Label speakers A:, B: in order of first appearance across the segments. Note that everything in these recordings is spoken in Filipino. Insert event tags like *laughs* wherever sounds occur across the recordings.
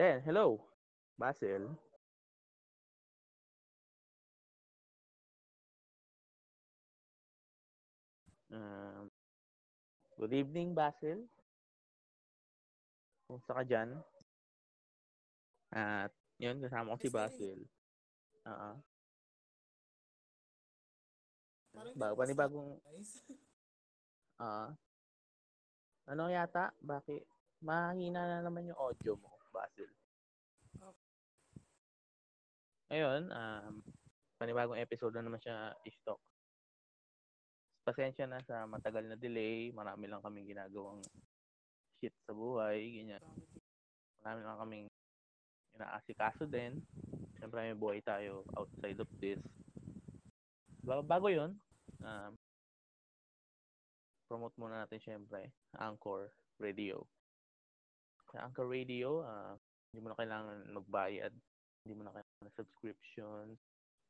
A: Then, hello, Basil. Um, good evening, Basil. Kumusta ka dyan? At yun, kasama ko si Basil. Oo.
B: Parang
A: Ba-
B: hindi ko
A: panibagong-. Ah. *laughs* ano yata? Bakit? Mahina na naman yung audio mo, Basil. Ngayon, um, panibagong episode na naman siya i-stock. Pasensya na sa matagal na delay. Marami lang kaming ginagawang shit sa buhay. Ganyan. Marami lang kaming inaasikaso din. Siyempre may buhay tayo outside of this. Ba- Bago yun, um, promote muna natin siyempre Anchor Radio. Sa Anchor Radio, ah, hindi mo na kailangan magbayad. Hindi mo na kailangan ng subscription.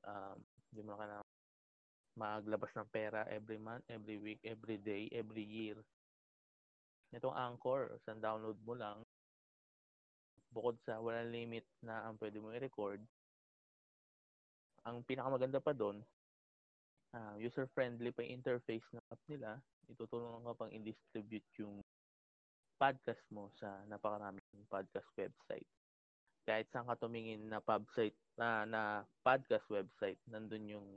A: Um, hindi mo na kailangan maglabas ng pera every month, every week, every day, every year. Itong Anchor, sa download mo lang, bukod sa walang limit na ang pwede mo i-record, ang pinakamaganda pa doon, ah, user-friendly pa yung interface ng app nila, itutulungan ka pang i-distribute yung podcast mo sa napakaraming podcast website. Kahit saan ka tumingin na website na, na podcast website, nandun yung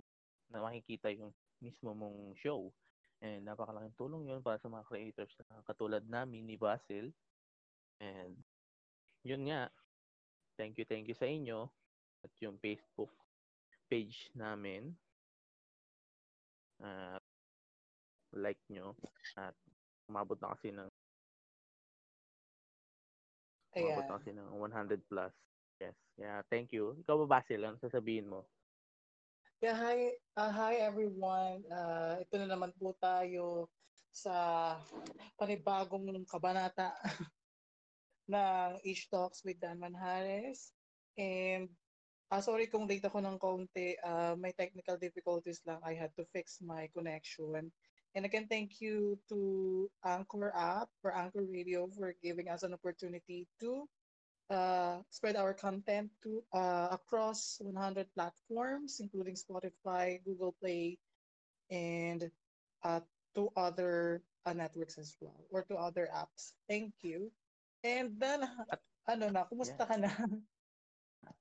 A: na makikita yung mismo mong show. And napakalaking tulong yun para sa mga creators na katulad namin ni Basil. And yun nga, thank you, thank you sa inyo at yung Facebook page namin. Uh, like nyo at umabot na kasi ng umabot
C: Ayan.
A: na kasi ng 100 plus. Yes. Yeah, thank you. Ikaw ba Basil, ano sasabihin mo?
C: Yeah, hi, uh, hi everyone. Uh, ito na naman po tayo sa panibagong kabanata *laughs* ng Ish Talks with Dan Manjares. And ah, sorry kung late ako ng kaunti. Uh, may technical difficulties lang. I had to fix my connection. And again, thank you to Anchor app or Anchor Radio for giving us an opportunity to uh, spread our content to uh, across 100 platforms, including Spotify, Google Play, and uh, two other uh, networks as well, or two other apps. Thank you. And then, ano na, kumusta ka na?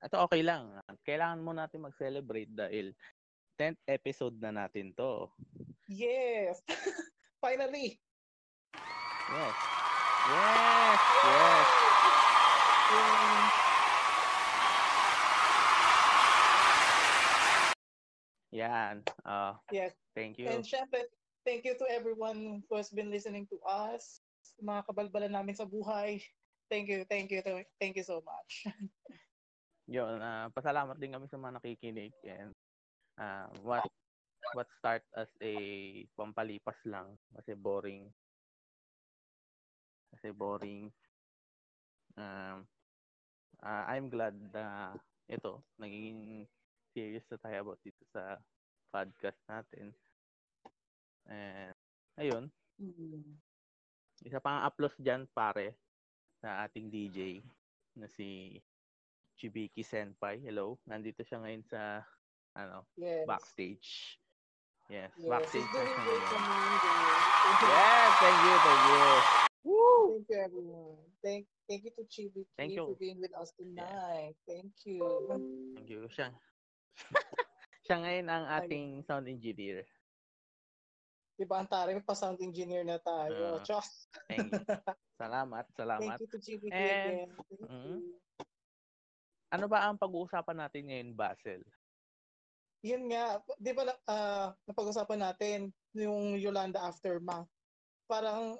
A: Ito okay lang. Kailangan mo natin mag-celebrate dahil 10th episode na natin to.
C: Yes! *laughs* Finally!
A: Yes. Yes. Yes. Yan. Uh,
C: yes.
A: thank you.
C: And syempre, thank you to everyone who has been listening to us, mga kabalbalan namin sa buhay. Thank you, thank you, thank you so much. *laughs*
A: Yun, ah, pasalamat din kami sa mga nakikinig and ah, what what start as a pampalipas lang kasi boring kasi boring um ah, I'm glad na ito naging serious na tayo about dito sa podcast natin and ayun isa pang upload dyan pare sa ating DJ na si Chibiki Senpai. Hello. Nandito siya ngayon sa ano,
C: Yes.
A: backstage. Yes,
C: Yes. Thank you,
A: Yes, thank you, thank you.
C: thank you everyone. Thank thank you to Chibi
A: Thank
C: for
A: you.
C: being with us tonight. Thank you.
A: Thank you. Siya. *laughs* siya ngayon ang ating sound engineer.
C: Diba ang taray, may pa-sound engineer na tayo.
A: Ah.
C: Chos.
A: Thank you. *laughs* Salamat, salamat.
C: Thank you to Chibi
A: And-
C: again. Thank you.
A: Ano ba ang pag-uusapan natin ngayon, Basil?
C: Yun nga, di ba ah, napag-usapan natin yung Yolanda Aftermath. Parang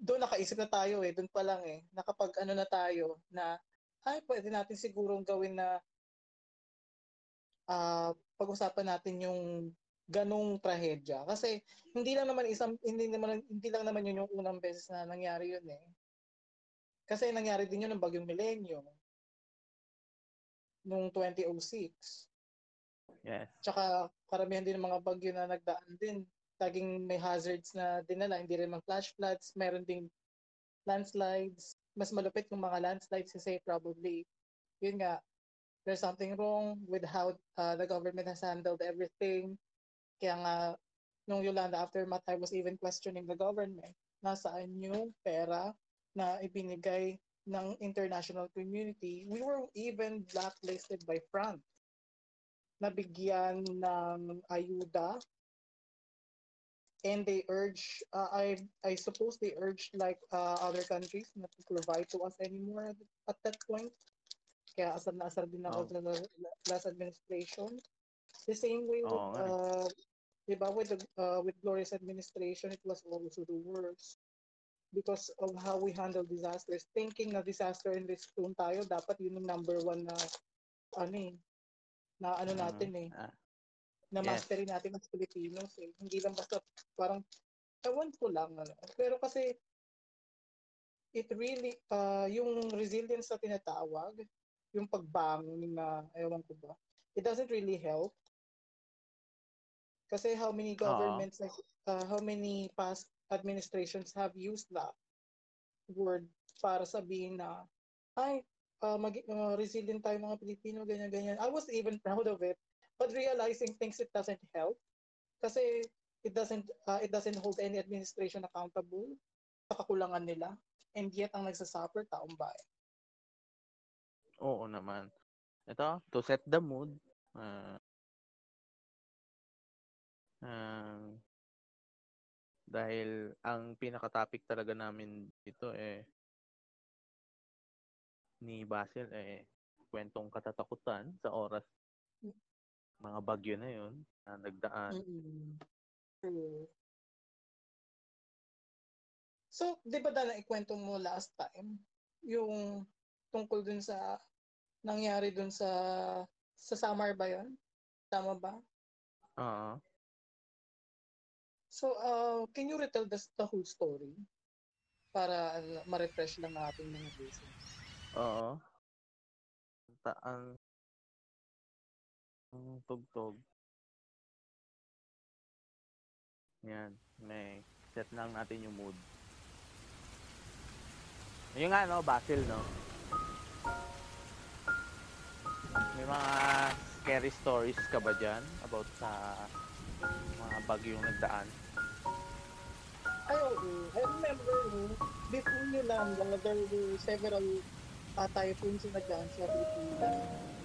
C: doon nakaisip na tayo eh, doon pa lang eh. Nakapag ano na tayo na ay pwede natin sigurong gawin na ah, pag-usapan natin yung ganong trahedya kasi hindi lang naman isang hindi naman hindi lang naman yun yung unang beses na nangyari yun eh. Kasi nangyari din yun ng bagyong milenyo nung 2006.
A: Yes.
C: Tsaka karamihan din ng mga bagyo na nagdaan din. Laging may hazards na dinala, hindi rin mga flash floods, meron ding landslides. mas malupit yung mga landslides kasi probably, yun nga, there's something wrong with how uh, the government has handled everything. Kaya nga, nung Yolanda aftermath, I was even questioning the government. Nasaan yung pera na ibinigay ng international community? We were even blacklisted by France. Nabigyan ng ayuda and they urge uh, I I suppose they urged like uh, other countries not to provide to us anymore at that point. Kaya asar na asar din ako
A: Oh.
C: sa last administration. The same way with
A: eh.
C: uh, diba, with the uh, with Gloria's administration, it was also the worst because of how we handle disasters. Thinking na disaster and risk tayo, dapat yun yung number one na ano eh, na ano
A: Mm,
C: natin eh,
A: ah,
C: na
A: Yes.
C: mastery natin as Filipinos eh. Hindi lang basta parang ewan ko lang ano. Pero kasi it really uh, yung resilience na tinatawag, yung pagbangon na ewan ko ba. It doesn't really help. Kasi how many governments like uh, how many past administrations have used that word para sabihin na ay uh, mag, uh, resilient tayo mga Pilipino ganyan ganyan. I was even proud of it but realizing things it doesn't help kasi it doesn't uh, it doesn't hold any administration accountable sa kakulangan nila and yet ang nagsasuffer taong bayan.
A: Oo naman. Ito, to set the mood. ah, ah, dahil ang pinaka-topic talaga namin dito eh ni Basil eh kwentong katatakutan sa oras mga bagyo na yun na nagdaan.
C: Mm-mm. True. So, di ba dala ikwento mo last time yung tungkol dun sa nangyari dun sa sa Samar ba yun? Tama ba?
A: Oo.
C: So, uh, can you retell the, the whole story? Para ma-refresh lang natin mga listeners.
A: Oo. Ta ang ang tugtog. Yan, may set lang natin yung mood. Yung nga, no, Basil, no? May mga scary stories ka ba dyan about sa mga bagyong nagdaan?
C: I remember, before nyo lang, there were several uh, typhoons na dyan sa Pilipinas.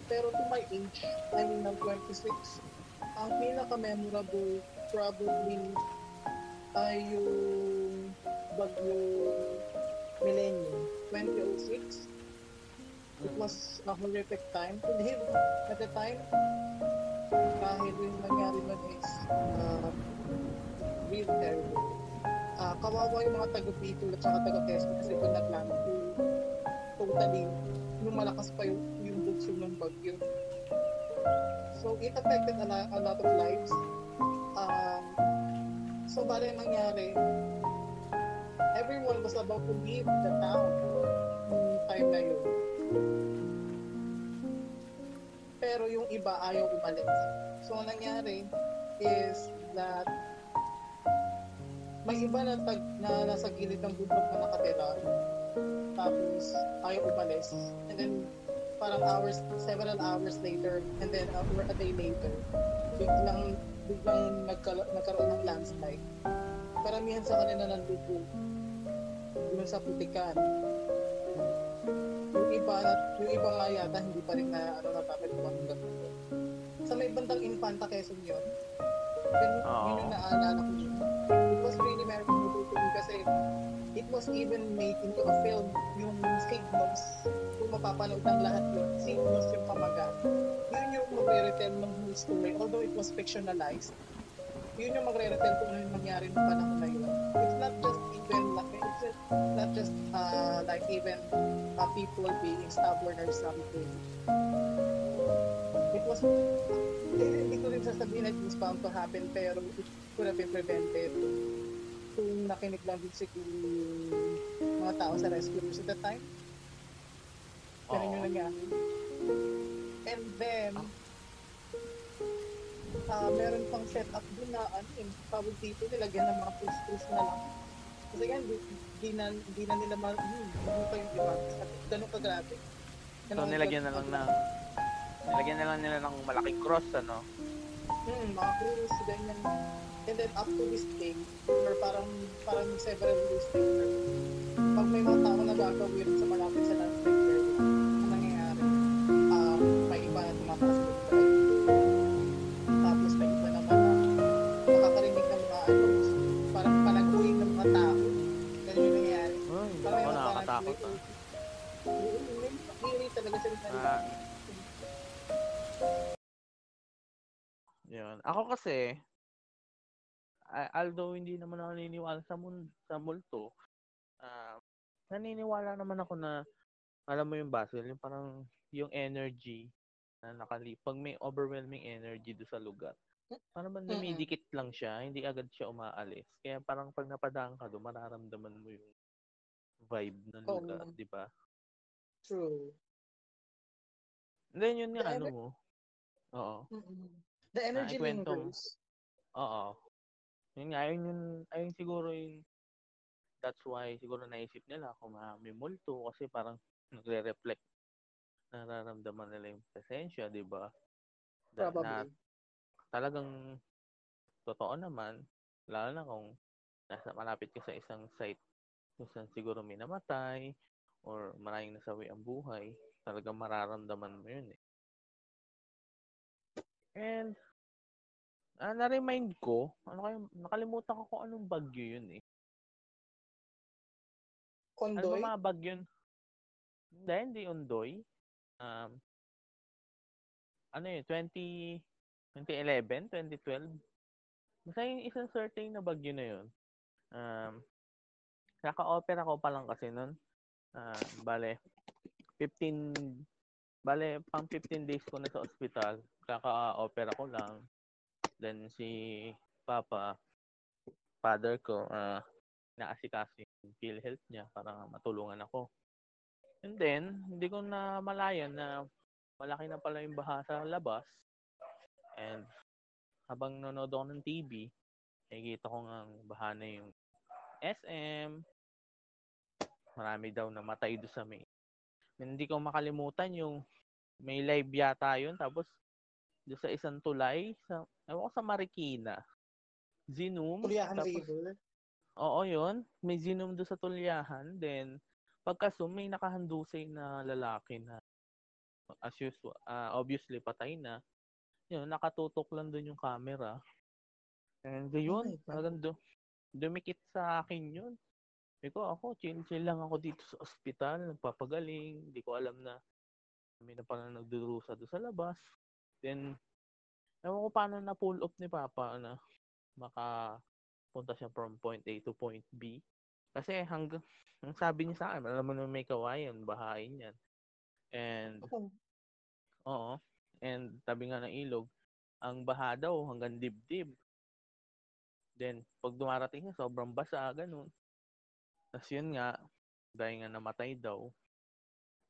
C: Pero to my age, I mean, ng 26, ang pinaka-memorable probably ay yung bagyo Millennium, 2006. It was a horrific time to live *laughs* at the time. Dahil yung nangyari nun is uh, really terrible. Ah, kawawa yung mga taga Bicol at saka taga Quezon kasi kung naglang totally yung malakas pa yung, yung bugso ng bagyo. So it affected a, lot, a lot of lives. Um, so bale nangyari, everyone was about to leave the town nung time na yun. Pero yung iba ayaw umalis. So ang nangyari is that may iba na, tag, na nasa gilid ng bundok na nakatira. Tapos ayaw umalis. And then parang hours, several hours later, and then uh, or a day later, biglang biglang nagkala, nagkaroon ng landslide. Karamihan sa kanila nandito yun sa putikan. Yung iba, yung iba nga yata hindi pa rin na ano natapit ko hanggang dito. Sa may bandang Infanta Quezon yun. Yun, yun yung naalala ko. It was really memorable was even made into a film yung signals kung mapapanood ng lahat yun signals yung pamagat. Yun yung magre-retell ng whole story although it was fictionalized. Yun yung magre-retell kung ano yung nangyari ng panahon na yun. It's not just even like it's just, not just uh, like even uh, people being stubborn or something. It was hindi ko rin sasabihin na it was bound to happen pero it could have been prevented kung nakinig lang din siguro yung mga tao sa rescuers at the time. Ganun yung nangyari. And then, uh, meron pang setup dun na ano, yung tawag dito, nilagyan ng mga cruise-cruise na lang. Kasi yan, di, di, na, di na nila ma... Hmm, hindi pa yung iba. At ganun ka grabe.
A: So, nilagyan na lang ng... Nilagyan na lang nila ng malaking cross, ano?
C: Hmm, mga cruise, ganyan. And then up to this day, or parang parang several years later, pag may mga tao na gagawin sa malapit sa landslide area, ang nangyayari, um, may iba na tumataas ng Tapos may iba naman na nakakarinig ng mga ano, parang panaguhin ng mga tao. Ganun yung nangyayari.
A: Ay,
C: Parang
A: ako nakakatakot, ah.
C: may talaga sila
A: Ah. Yun. Ako kasi, although hindi naman ako naniniwala sa, mun- sa multo, ah, naniniwala naman ako na, alam mo yung Basil, yung parang yung energy na nakali pag may overwhelming energy do sa lugar. Parang man dumidikit lang siya, hindi agad siya umaalis. Kaya parang pag napadaan ka doon, mararamdaman mo yung vibe ng lugar, di ba?
C: True.
A: Then yun nga, ano mo. Oo.
C: The energy lingers.
A: Oo. Yun nga, yun yung, ayun siguro yung, that's why siguro naisip nila kung ma- may multo kasi parang nagre-reflect nararamdaman nila yung presensya, di ba? Da- Na
C: Probably.
A: talagang totoo naman, lalo na kung nasa malapit ka sa isang site kung saan siguro may namatay or maraming nasawi ang buhay, talagang mararamdaman mo yun eh. And ah, na-remind ko, ano kayo, nakalimutan ko kung anong bagyo yun eh. Ano
C: Kondoy?
A: ba mga bagyo yun? Hindi, hindi Undoy. Um, ano yun, 20, 2011, 2012? Basta yung isang certain na bagyo na yun. Um, kaka-opera ko pa lang kasi nun. Ah, bale, 15, bale, pang 15 days ko na sa ospital. Kaka-opera ko lang. Then si Papa, father ko, ah, naasikaso yung PhilHealth niya para matulungan ako. And then, hindi ko na malayan na malaki na pala yung baha sa labas. And habang nanonood ako ng TV, nakikita ko nga baha na yung SM. Marami daw namatay doon sa may. Hindi ko makalimutan yung may live yata yun. Tapos doon sa isang tulay, sa, ewan ko sa Marikina. Zinum.
C: Tulyahan
A: tapos,
C: River.
A: Oo, yun. May zinom doon sa tulyahan. Then, pagkasum, may nakahandusay na lalaki na as usual, ah, obviously patay na. Yun, nakatutok lang doon yung camera. And
C: Oh
A: yun,
C: God.
A: talagang du- dumikit sa akin yun. Sabi ko, ako, chill-chill lang ako dito sa ospital, nagpapagaling. Hindi ko alam na may na pala nagdurusa doon sa labas. Then, ewan ko paano na pull up ni Papa na makapunta siya from point A to point B. Kasi hanggang, ang sabi niya sa akin, alam mo na may kawayan, bahain yan. And,
C: Oo.
A: oo, and tabi nga ng ilog, ang baha daw hanggang dibdib. Then, pag dumarating siya, sobrang basa, ganun. Tapos yun nga, dahil nga namatay daw.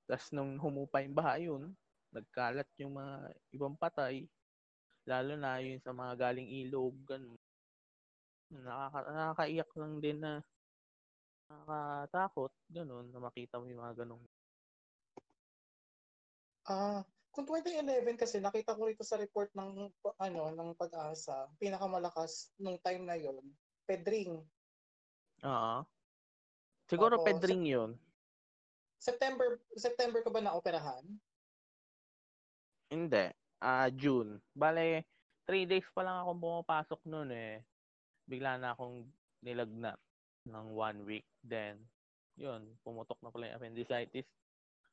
A: Tapos nung humupa yung baha yun, nagkalat yung mga ibang patay. Lalo na yun sa mga galing ilog, ganun. Nakaka, nakakaiyak lang din na nakakatakot, ganun, na makita mo yung mga ganun.
C: Ah, kung 2011 kasi nakita ko rito sa report ng ano ng pag-asa, pinakamalakas nung time na yon, Pedring.
A: Oo. Siguro
C: Oo,
A: Pedring yun.
C: September September ka ba na operahan?
A: Hindi. Ah, June. Bale, three days pa lang akong pumapasok noon eh. Bigla na akong nilagnat ng one week. Then, yun, pumutok na pala yung appendicitis.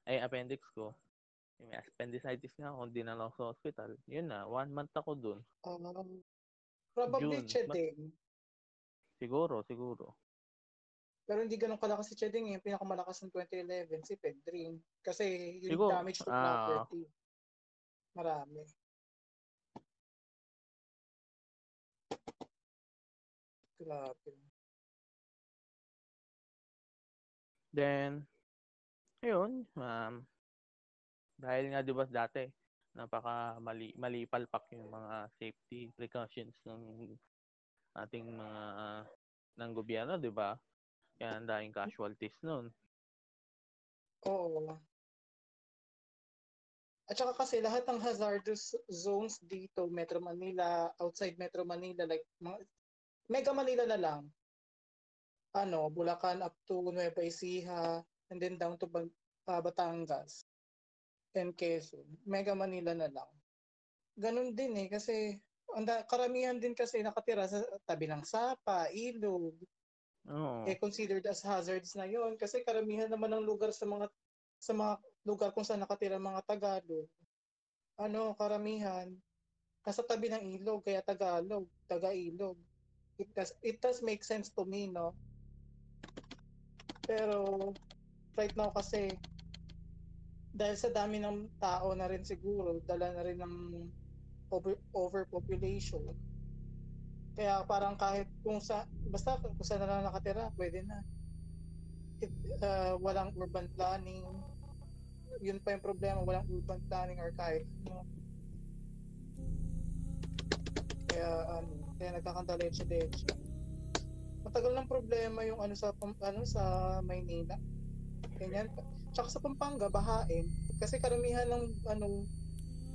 A: Ay, appendix ko. Yung May appendicitis nga ako, hindi na lang sa hospital. Yun na, one month ako dun.
C: Um, probably
A: June.
C: Cheding.
A: Siguro, siguro.
C: Pero hindi ganun kalakas si Cheding eh. Pinakamalakas ng 2011 si Pedring. Kasi yung
A: Siguro,
C: damage to
A: ah.
C: property. Marami. Grabe.
A: Then, ayun, um, dahil nga 'di ba dati napaka mali malipalpak yung mga safety precautions ng ating mga ng gobyerno, 'di ba? Kaya ang daming casualties nun.
C: Oo. At saka kasi lahat ng hazardous zones dito, Metro Manila, outside Metro Manila, like mga, Mega Manila na lang. Ano, Bulacan up to Nueva Ecija, and then down to uh, Batangas and Quezon. Mega Manila na lang. Ganun din eh, kasi ang karamihan din kasi nakatira sa tabi ng sapa, ilog.
A: Oo.
C: Eh considered as hazards na yon kasi karamihan naman ng lugar sa mga sa mga lugar kung saan nakatira mga Tagalog. Ano, karamihan nasa tabi ng ilog kaya Tagalog, taga-ilog. It does it does make sense to me, no? Pero right now kasi dahil sa dami ng tao na rin siguro, dala na rin ng over, overpopulation. Kaya parang kahit kung sa, basta kung saan na lang nakatira, pwede na. It, uh, walang urban planning. Yun pa yung problema, walang urban planning or kahit ano. Kaya ano, kaya nagkakanta leche-leche. Matagal ng problema yung ano sa ano sa Maynila. Ganyan. Tsaka sa Pampanga, bahain. Kasi karamihan ng ano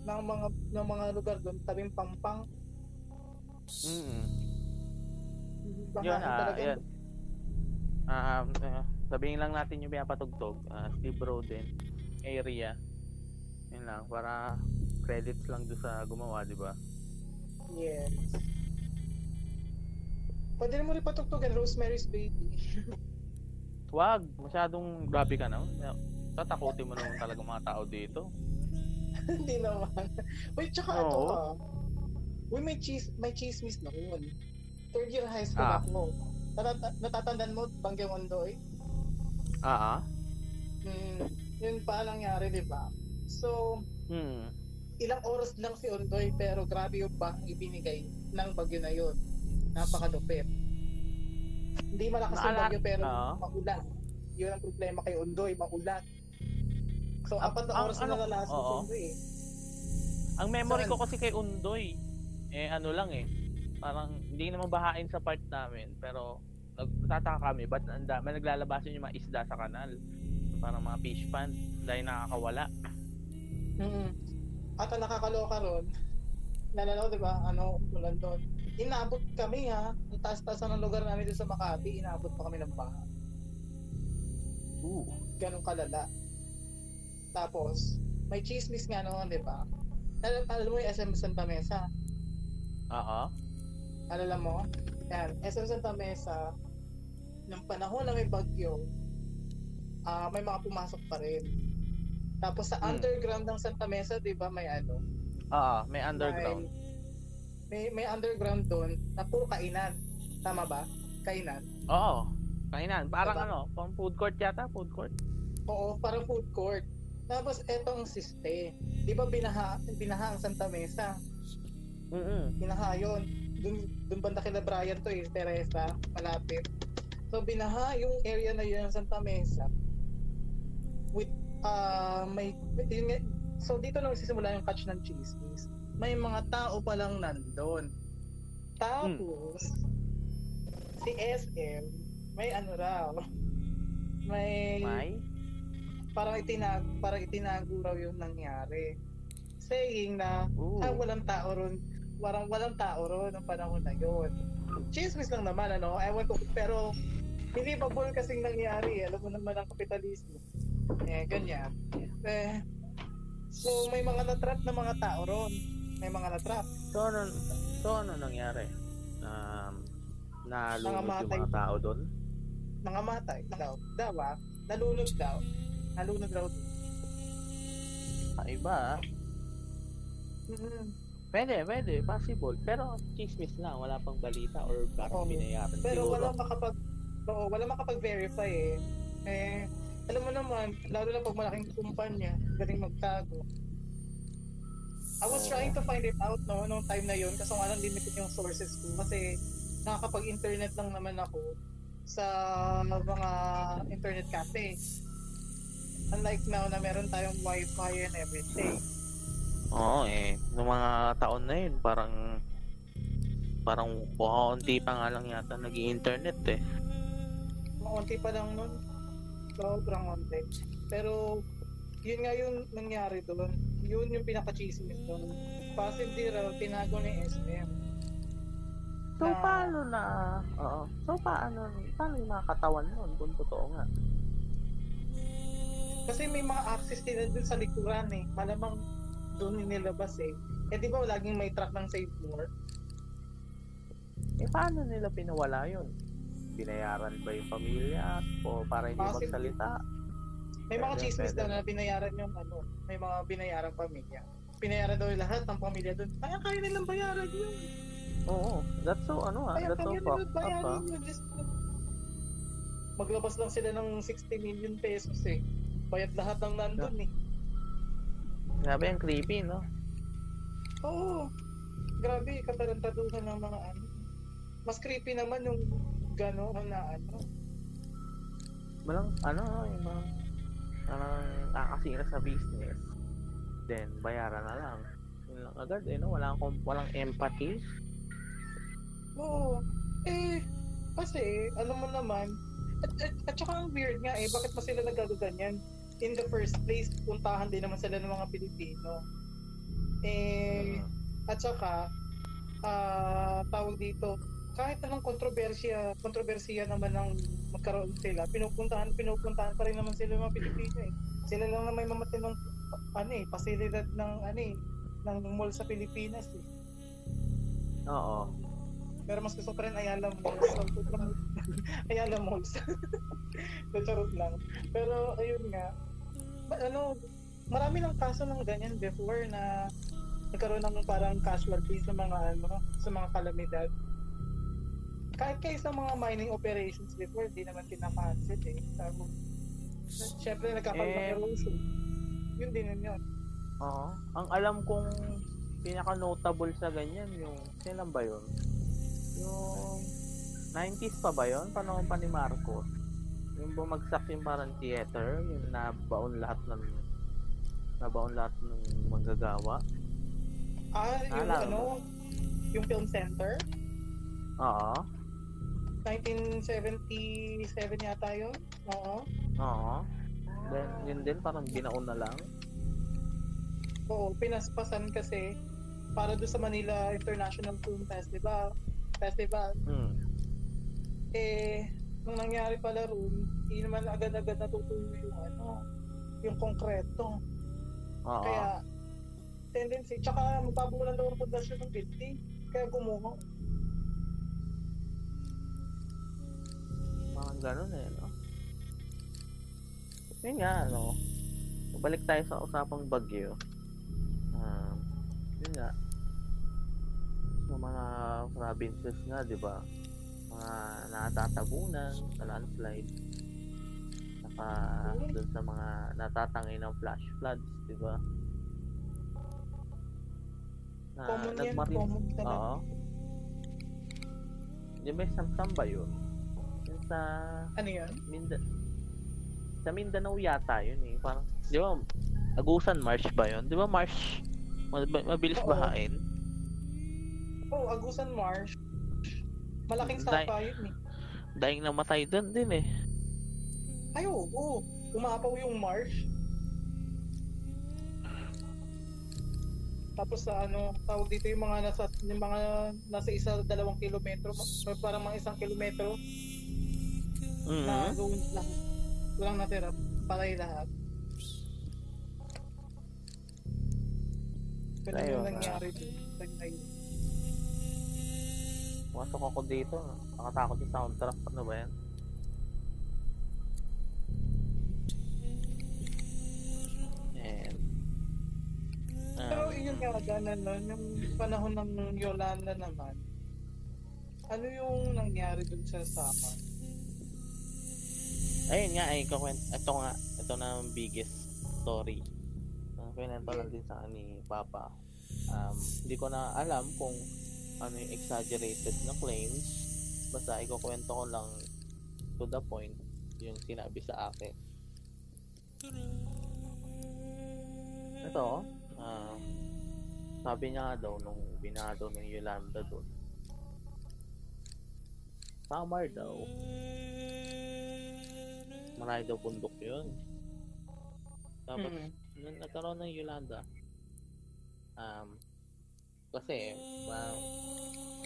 C: ng mga ng mga lugar doon, tabing Pampang.
A: Mm.
C: Bahain
A: Yun, ah,
C: talaga.
A: yan. Ah, uh, sabihin lang natin yung pinapatugtog, uh, Steve Roden area. Yun lang, para credits lang doon sa gumawa, di ba?
C: Yes. Pwede mo rin patugtugan Rosemary's Baby. *laughs*
A: Wag, masyadong grabe ka na. Tatakutin mo naman talaga mga tao dito. *laughs*
C: Hindi naman. Wait, tsaka
A: Oo.
C: ito ah. Uy, may cheese, may chismis na yun. Third year high school
A: Ah.
C: ako. Natata- natatandaan mo, Banggay Ondoy?
A: Ah, ah.
C: Hmm, yun pa nangyari, di ba? So,
A: Hmm.
C: ilang oras lang si Ondoy pero grabe yung bang ibinigay ng bagyo na yun. Napakadupit. Hindi malakas yung bagyo pero
A: Oo.
C: maulan. Yun ang problema kay Ondoy, maulan. So,
A: Ang-
C: apat na
A: ang-
C: oras na
A: ano-
C: nalalasas si. Ondoy eh.
A: Ang memory
C: Saan?
A: ko kasi kay Undoy, eh ano lang eh, parang hindi naman bahain sa part namin, pero nagtataka kami, ba't ang dami naglalabasan yung mga isda sa kanal? Parang mga fish pond, dahil nakakawala.
C: Mm. At ang nakakaloka ron, nalala ko, di ba, ano, ulan doon. Inabot kami ha, ang taas-taas ng lugar namin doon sa Makati, inabot pa kami ng baha.
A: Ooh.
C: Ganong kalala. Tapos, may chismis nga noon, di ba? Alam, alam mo yung SM Santa Mesa?
A: Oo.
C: Alala mo? Yan, SM Santa Mesa, ng panahon na may bagyo, ah may mga pumasok pa rin. Tapos sa
A: Hmm.
C: underground ng Santa Mesa, di ba, may ano,
A: Oo, may underground.
C: May, may underground doon na puro kainan. Tama ba? Kainan.
A: Oo. Kainan. Parang
C: Diba?
A: ano, pang food court yata, food court.
C: Oo, parang food court. Tapos etong siste. Di ba binaha, binaha ang Santa Mesa?
A: Mm
C: Binaha yun. Dun, dun banda kila Brian to eh, Teresa, malapit. So binaha yung area na yun ng Santa Mesa with uh, may yun nga- so dito na magsisimula yung catch ng chismis. May mga tao pa lang nandun. Tapos si SM may ano raw *laughs* may,
A: May?
C: parang itinag parang itinago raw yung nangyari saying na
A: Ooh.
C: ah, walang tao ron parang walang tao ron ng panahon na yun chismis lang naman ano ewan ko pero bull kasing nangyari alam mo naman ang kapitalismo eh ganyan eh so may mga natrap na mga tao ron may mga natrap
A: So ano, so ano nangyari? Um, nalunod yung
C: Nangamatay.
A: mga tao doon?
C: nangamatay daw daw ah nalunod daw nalunod daw
A: Ah, iba ah.
C: mm
A: Pwede, pwede, possible. Pero chismis lang, wala pang balita or parang
C: Oo.
A: binayaran
C: Pero
A: siguro.
C: wala makapag oo, wala makapag-verify eh. Eh, alam mo naman, lalo na pag malaking kumpanya, galing magtago. I was trying to find it out no, nung time na yun, kasi nga lang limited yung sources ko. Kasi nakakapag-internet lang naman ako sa mga internet cafe. Unlike now na meron tayong wifi and everything.
A: Oo eh, nung mga taon na yun, parang parang bukaunti pa nga lang yata nag internet eh.
C: Onti pa lang nun. Sobrang onti. Pero, yun nga yung nangyari doon. Yun yung pinaka-chismis doon. Possibly raw, tinago ni SM.
A: So,
C: Na-
A: paano na, oo. So, paano, paano yung mga katawan nun kung totoo nga?
C: Kasi may mga access nila dun sa likuran eh. Malamang doon nilabas eh. Eh di ba laging may track ng save more?
A: Eh, paano nila pinawala yun? Binayaran ba yung pamilya o para hindi
C: Possibly.
A: magsalita?
C: May mga
A: Pwede,
C: chismis daw na binayaran yung ano, may mga binayaran pamilya. Binayaran daw yung lahat ng pamilya doon. Kaya kaya nilang bayaran yun.
A: Oo, that's so, ano ah,
C: Kaya
A: that's so fucked up ah.
C: bayaran yun. Just, maglabas lang sila ng 60 million pesos eh. Bayad lahat ng nandun eh.
A: Grabe, ang creepy, no?
C: Oo. Grabe, katarantaduhan ng mga ano. Mas creepy naman yung gano'n na ano.
A: Walang, ano, yung mga, parang kakasira sa business. Then, bayaran na lang. Yun lang agad, eh, no? Walang, walang empathy.
C: Oo. Eh, kasi, alam mo naman, at, at, at saka ang weird nga eh, bakit pa sila nagagaganyan? In the first place, puntahan din naman sila ng mga Pilipino. Eh, at saka, ah tawag dito, kahit anong kontrobersya, kontrobersiya naman ng magkaroon sila, pinupuntahan, pinupuntahan pa rin naman sila ng mga Pilipino eh. Sila lang na may mamatinong ano eh, pasilidad ng ano eh, ng mall sa Pilipinas eh.
A: Oo.
C: Pero mas gusto ko rin Ayala Malls. *laughs* Ayala Malls. *laughs* Charot lang. Pero, ayun nga. Ano, marami ng kaso ng ganyan before na nagkaroon ng parang casualties sa mga ano, sa mga kalamidad. Kahit kayo sa mga mining operations before, di naman kinapansin eh. Tama. Siyempre, nagkakaroon ng
A: Eh,
C: erosion. Yun din yun yun.
A: Oo. Ang alam kong pinaka-notable sa ganyan, yung, kailan ba yun? Yung 90s pa ba yun? Panahon pa ni Marcos. Yung bumagsak yung parang theater, yung nabaon lahat ng nabaon lahat ng manggagawa.
C: Ah, yung
A: Naalala
C: ano, yung film center,
A: Oo.
C: 1977 yata yun. Oo.
A: Oo. Then, yun din, parang binaon na lang.
C: Oo, pinaspasan kasi para doon sa Manila International Film Festival. Festival.
A: Hmm.
C: Eh, nung nangyari pala roon, hindi naman agad-agad natutuyo yung ano, yung konkreto.
A: Oo.
C: Kaya, tendency, tsaka magpabulan daw ang pundasyon ng building. Kaya gumuho.
A: Parang ganun eh, no? Yun nga, ano, balik tayo sa usapang bagyo. Um, yun nga, sa mga provinces nga, di ba? Mga natatabunan sa landslide. Saka dun sa mga natatangay ng flash floods, di ba? Na
C: Common yan, common talaga.
A: Oo. Di ba samsam ba yun? Yun sa
C: Ano yan?
A: Minda sa Mindanao yata yun eh. Parang, di ba, Agusan Marsh ba yun? Di ba Marsh, mab- mabilis
C: Oo.
A: bahain?
C: Oh, Agusan Marsh. Malaking sapa yun eh.
A: Dahil namatay doon din eh.
C: Ay, oo. oo. Umapaw yung marsh. Tapos sa ano, tawag dito yung mga nasa yung mga nasa isa dalawang kilometro, parang mga isang kilometro na
A: Mhm.
C: doon lang. Walang natira, patay lahat. Ganun yung nangyari. Ayun.
A: Pumasok ako dito. Nakatakot yung soundtrack. Ano ba yan? And,
C: Pero
A: um,
C: yun nga ganan no, yung panahon ng Yolanda naman. Ano yung nangyari doon sa Sama?
A: Ayun nga, ay, kakwent, ito nga, ito na ang biggest story. Uh, kwento lang din sa akin ni Papa. Um, hindi ko na alam kung ano yung exaggerated na claims. Basta ikukwento ko lang to the point yung sinabi sa akin. Ito, ah, sabi niya daw nung binaha daw ng Yolanda doon. Samar daw. Marami daw bundok yun. Tapos,
C: Mm.
A: nung nagkaroon ng Yolanda, um, kasi, um,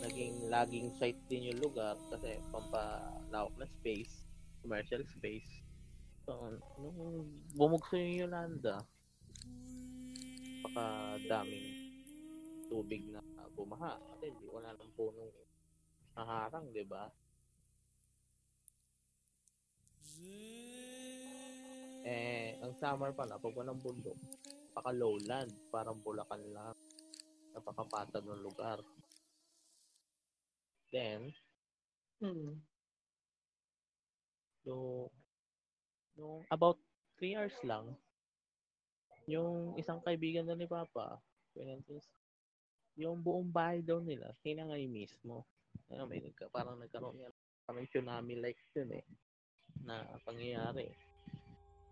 A: naging laging site din yung lugar kasi pampalawak na space, commercial space. So, nung bumugso yung Yolanda, baka daming tubig na bumaha. Kasi wala nang punong naharang, di ba? Eh, ang summer pala, pag walang bundok, napaka lowland, parang bulakan lang. Napakapatag ng lugar. Then,
C: Mm.
A: no, no, about 3 hours lang, yung isang kaibigan na ni Papa, Finances, yung buong bahay daw nila, hinangay mismo. Ano, may nagka, parang nagkaroon yan, parang tsunami-like yun eh, na pangyayari.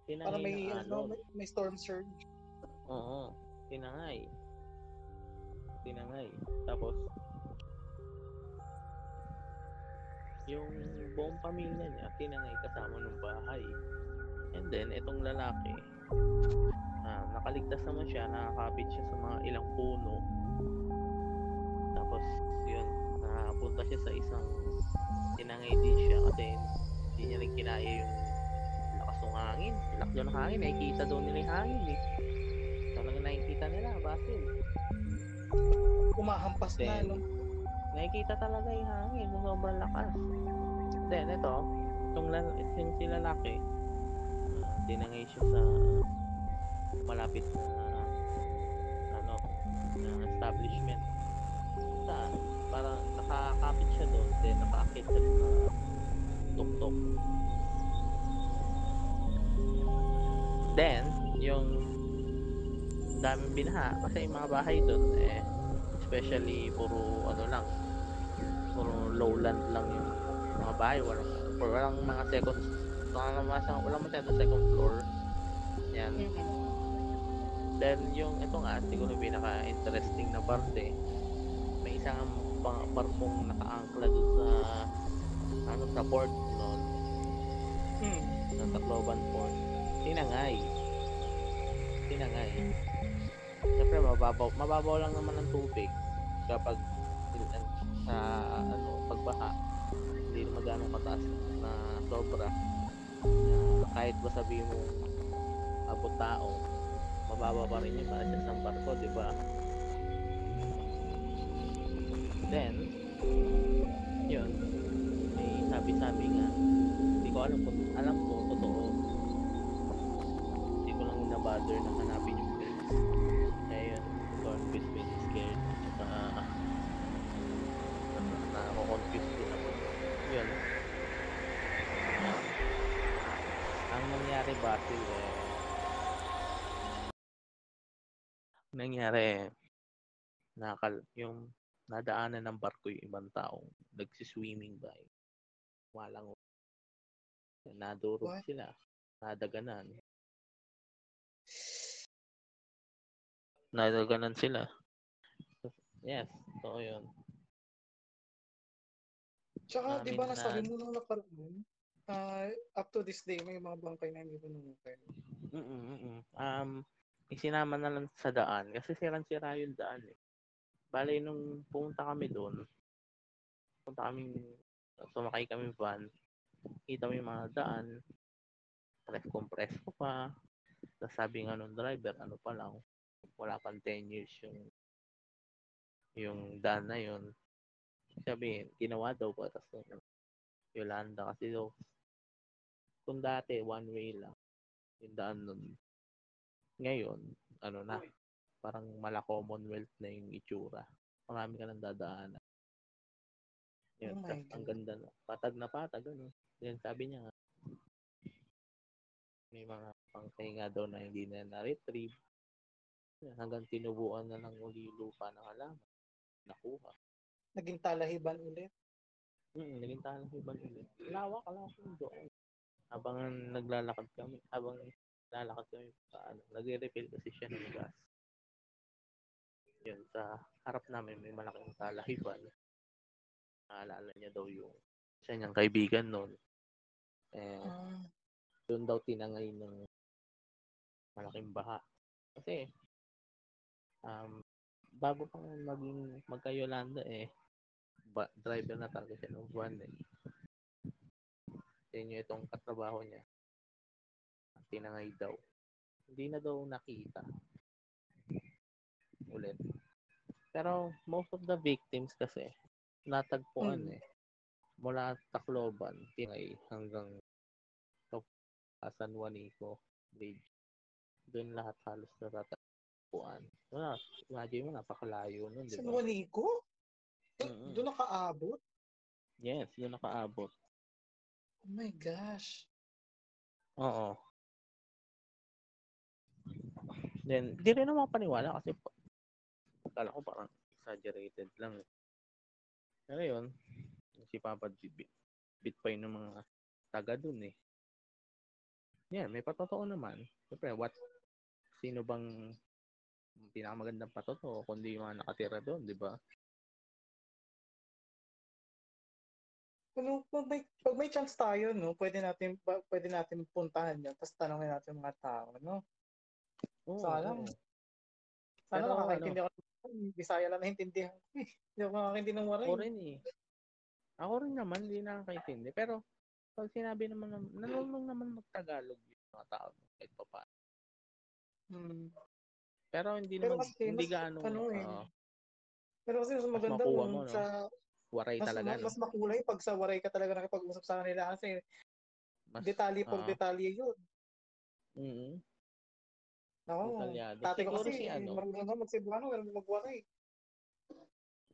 A: Hinangay
C: Para may, ano, may, may storm surge.
A: Oo, tinangay. Tinangay. Tapos, yung buong pamilya niya, tinangay kasama ng bahay. And then, itong lalaki, ah, nakaligtas naman siya, nakakapit siya sa mga ilang puno. Tapos, yun, nakapunta siya sa isang, tinangay din siya kasi hindi niya rin kinaya yung lakas ng hangin. Lakas ng hangin, nakikita daw nila yung hangin eh. Talagang nakikita nila, bakit?
C: Kumahampas na,
A: Then,
C: no?
A: Nakikita talaga yung hangin, yung sobrang lakas. Then, ito, itong, lal- itong si lalaki, uh, tinangay siya sa malapit na ano, na establishment. Saan? Parang nakakapit siya doon, then nakaakit siya sa tuktok. Then, yung daming binaha, kasi yung mga bahay doon, eh, especially puro ano lang, puro lowland lang yung mga bahay, walang, or walang mga second, walang masyadong, walang masyadong second floor. Yan. Then yung ito nga, siguro pinaka-interesting na parte, may isang pa- barkong naka-angkla doon sa ano sa port noon,
C: Mm.
A: sa Tacloban Port. Tinangay. Tinangay. Siyempre mababaw, mababaw lang naman ang tubig kapag sa ano, pagbaha. Hindi naman ganong mataas na sobra. Na kahit ba sabihin mo abot tao, mababa pa rin yung para sa barko, di ba? Then, na-bother na hanapin yung. Kaya yun, confused, been scared. Saka, na, na, ako-confused din ako. Yun. Ang nangyari battle eh, nangyari nakal yung nadaanan ng barko yung ibang taong nagsiswimming ba walang nadurog
C: What?
A: sila nadaganan nadaganan sila yes totoo yun
C: Tsaka, di ba nasabi
A: na-
C: mo nung nakaraan, ah, up to this day, may mga bangkay na hindi
A: mm. Um, isinama na lang sa daan kasi sirang-sira yung daan eh. Bale, nung pumunta kami doon, punta kami, sumakay kami van, kita mo yung mga daan, press compress ko pa, tapos sabi nga nung driver, ano pa lang, wala pang 10 years yung yung daan na yun. Sabi, ginawa daw pa, tapos Yolanda kasi daw, kung dati one way lang, yung daan nun, ngayon, ano na, parang mala Commonwealth na yung itsura. Marami ka nang dadaanan. Yun,
C: Oh
A: tas ang ganda na. Patag na patag, ano. Yan, sabi niya nga, may mga pangkay nga daw na hindi na na-retrieve. Hanggang tinubuan na lang uli lupa ng halaman. Nakuha.
C: Naging talahiban ulit.
A: Mm, naging talang iban ulit. Lawak, lawak yung doon. Habang naglalakad kami, habang naglalakad kami pa, ano, nagre-refill kasi siya ng gas. Yun, sa harap namin may malaking talahiban. Naalala niya daw yung isa niyang kaibigan noon. Eh,
C: Ah,
A: doon daw tinangay ng malaking baha. Kasi, um, bago pang maging magka-Yolanda eh, ba, driver na talaga siya ng van eh. Yan yung itong katrabaho niya. Tinangay daw. Hindi na daw nakita. Ulit. Pero most of the victims kasi, natagpuan
C: Mm.
A: eh. Mula Tacloban, tinangay hanggang San Juanico Bridge. Doon lahat halos natatagpuan. Wala, imagine mo, napakalayo nun, di ba?
C: Juanico?
A: Mm-mm.
C: Doon nakaabot?
A: Yes, doon nakaabot.
C: Oh my gosh.
A: Oo. Then, di rin naman paniwala kasi akala ko parang exaggerated lang. eh. Pero yun, si Papa G, bit, bit pa yun ng mga taga dun eh. Yan, may patotoo naman. Siyempre, what, sino bang pinakamagandang patotoo kundi yung mga nakatira doon, di ba?
C: Ano, pag may, pag may chance tayo, no, pwede natin, pwede natin puntahan yan, tapos tanongin natin mga tao, no?
A: Oo,
C: Sana.
A: oo.
C: Sana
A: Pero
C: nakakaintindi ako. Bisaya lang naintindihan ko eh. Hindi ako makakaintindi ng waray.
A: Ako rin eh. Ako rin naman, hindi nakakaintindi. Pero, pag sinabi naman, na- nalulung naman mag-Tagalog yung mga tao kahit pa paano.
C: Hmm.
A: Pero hindi
C: Pero
A: naman,
C: kasi,
A: hindi
C: mas-
A: gaano,
C: ano eh,
A: oo,
C: Pero kasi mas maganda kung
A: mo, no?
C: sa,
A: waray
C: mas,
A: talaga,
C: mas, mas makulay pag sa waray ka talaga nakipag-usap sa kanila kasi
A: Mas,
C: detalye por
A: oo.
C: detalye yun.
A: mm
C: Ako,
A: Detalyado.
C: ko kasi,
A: si ano,
C: marunong na mag-Cebuano, marunong mag-waray.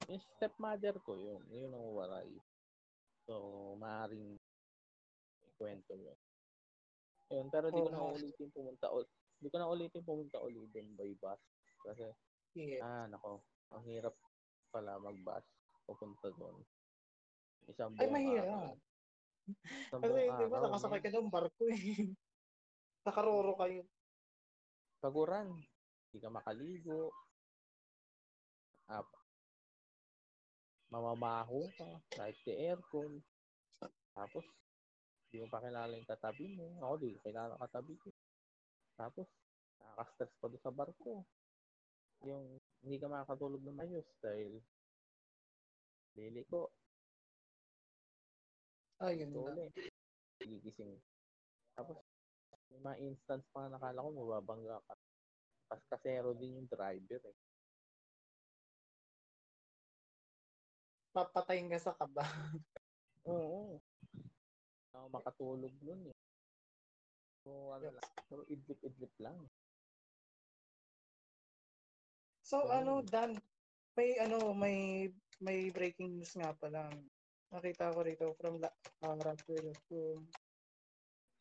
A: yung stepmother ko yun, yun ang waray. So, maaaring ikwento yun. Yun, pero di ko na ulitin pumunta ulit. Di ko na ulitin pumunta ulit din by bus. Kasi,
C: Yeah.
A: ah, nako, ang hirap pala mag-bus pupunta doon. Isang
C: Ay,
A: buong
C: mahirap.
A: araw. Isang
C: Kasi, di ba, nakasakay ka ng barko eh. *laughs* Nakaroro kayo.
A: Paguran. Hindi ka makaligo. Ah, mamamaho ka. Kahit si aircon. Tapos, hindi mo pa kilala yung katabi mo. Ako, di ko kilala katabi ko. Tapos, nakaka-stress pa doon sa barko. Yung hindi ka makakatulog ng mayos dahil lili ko.
C: Ayun
A: Ito
C: na.
A: Gigising. Tapos, may mga instance pa na nakala ko mababangga ka. Pas kasero din yung driver eh.
C: Papatayin ka sa kaba.
A: Oo. Ako makatulog nun eh. So, ano lang. So, idlip-idlip lang.
C: So,
A: Ganun.
C: ano, Dan, may, ano, may, may breaking news nga pala. Nakita ko rito from la, uh.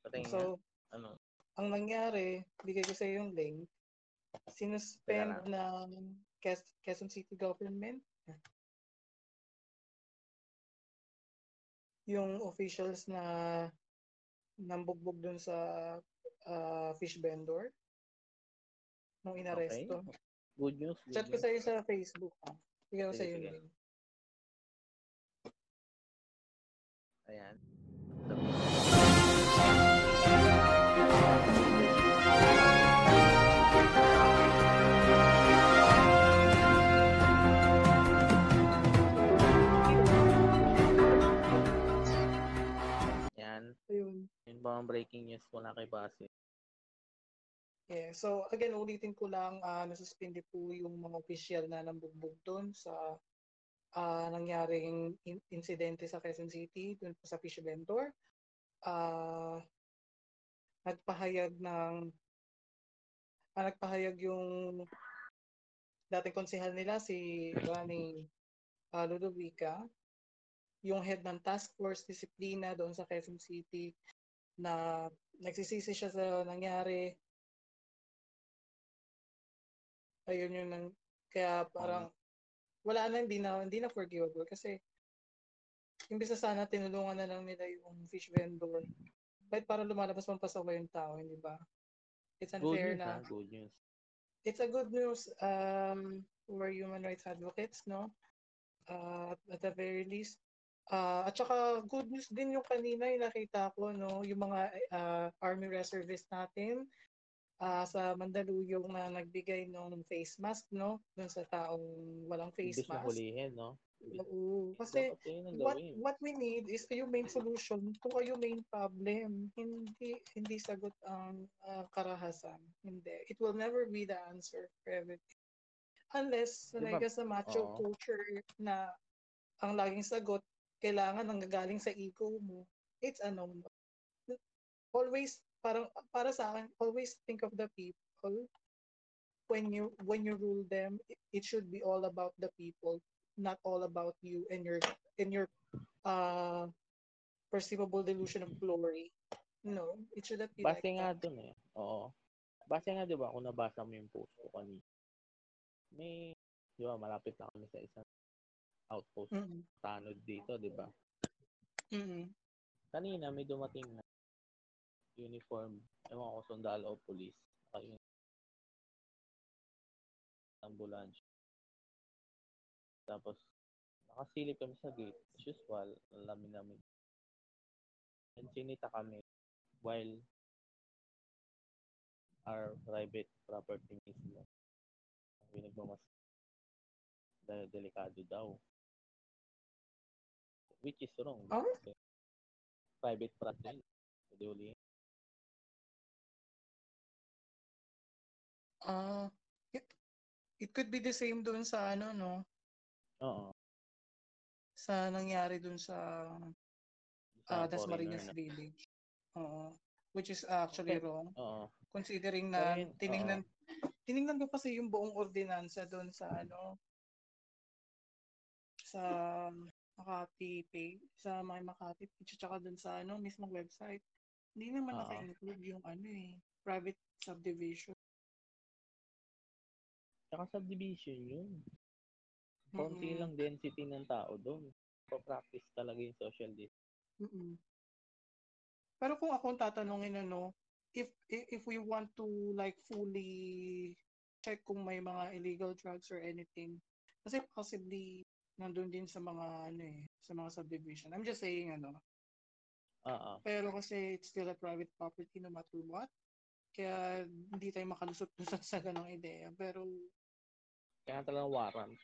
A: Patingin nga.
C: So,
A: Ano?
C: ang nangyari, bigay ko sa yung link, sinuspend ng Quez- Quezon City government yung officials na nambugbog dun sa ah, fish vendor nung
A: Okay.
C: inaresto.
A: Good news. Good
C: Chat ko sa'yo sa Facebook. Ha?
A: Sige,
C: sa'yo.
A: Ayan.
C: Ayun.
A: Yun ba ang breaking news mula kay Basi?
C: Yeah. So, again, ulitin ko lang, uh, nasuspindi po yung mga official na nambugbog doon sa ah, nangyaring in- insidente sa Quezon City, doon po sa fish vendor. Ah, nagpahayag ng ah, nagpahayag yung dating konsehal nila si Rani ah, Ludovica, yung head ng task force disiplina doon sa Quezon City na nagsisisi siya sa nangyari. Ayun yun nang kaya parang wala na hindi na hindi na forgivable kasi imbes na sana tinulungan na lang nila yung fish vendor. Kahit para lumalabas pang pasaway yung tao, hindi ba? It's
A: Good
C: unfair
A: news,
C: na
A: ha? Good news.
C: it's a good news um for human rights advocates, no? Uh, at the very least, Uh, at saka good news din yung kanina yung nakita ko, no? Yung mga uh, Army Reservist natin uh, sa Mandaluyong na nagbigay ng face mask, no? Dun sa taong walang face
A: Ibig
C: mask.
A: na hulihin, no?
C: Oo. Kasi what what we need is yung main solution kung kayo main problem. Hindi hindi sagot ang uh, karahasan. Hindi. It will never be the answer for everything. Unless diba? ka sa macho Oo. culture na ang laging sagot kailangan ang gagaling sa ego mo. It's a no. Always parang para sa akin always think of the people when you when you rule them it should be all about the people not all about you and your and your uh perceivable delusion of glory. No, it should not be
A: Base
C: like
A: nga dun eh. Oo. Base nga 'di ba kung nabasa mo yung post ko kanina. May 'di ba malapit na kami sa isang outpost mm-hmm. tanod dito, 'di ba?
C: Mm-hmm.
A: Kanina may dumating na uniform, ewan ko sundalo o police, saka yung ambulance. Tapos, nakasilip kami sa gate. As usual, alamin namin. And sinita kami while our private property mismo. Pinagmamas dahil delikado daw. Which is wrong.
C: Oh?
A: Private property. Pwede uli.
C: Ah, uh, it, it could be the same doon sa ano, no?
A: Oo.
C: Sa nangyari dun sa uh, Dasmariñas Village. Oo. Which is actually okay. wrong.
A: Oo.
C: Considering na Pero tiningnan oo. tiningnan ko kasi yung buong ordinansa doon sa ano sa Makati page, sa my Makati page, tsaka doon sa ano, mismong website. Hindi naman uh naka-include yung ano eh, private subdivision.
A: Tsaka subdivision yun. Konti mm-hmm. lang density ng tao doon. Pa-practice talaga yung social distancing.
C: Mm-hmm. Pero kung ako tatanungin ano, if if we want to like fully check kung may mga illegal drugs or anything, kasi possibly nandun din sa mga ano eh, sa mga subdivision. I'm just saying ano.
A: Uh-uh.
C: Pero kasi it's still a private property no matter what. Kaya hindi tayo makalusot sa, sa ganong ideya. Pero
A: kaya talaga warrant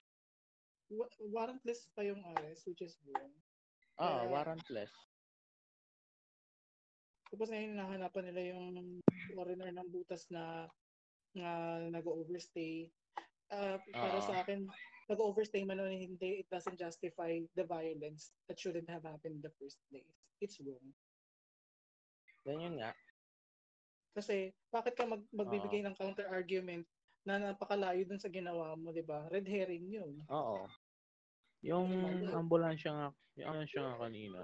C: warrantless pa yung arrest, which is good.
A: Ah, uh, warrantless.
C: Tapos ngayon hinahanapan nila yung foreigner ng butas na na nag-overstay. Uh, para uh, sa akin, nag-overstay man o hindi, it doesn't justify the violence that shouldn't have happened in the first place. It's wrong.
A: Ganyan nga.
C: Kasi, bakit ka mag- magbibigay uh, ng counter-argument na napakalayo dun sa ginawa mo, di ba? Red herring yun.
A: Oo. Yung ambulansya nga, yung ambulansya nga kanina,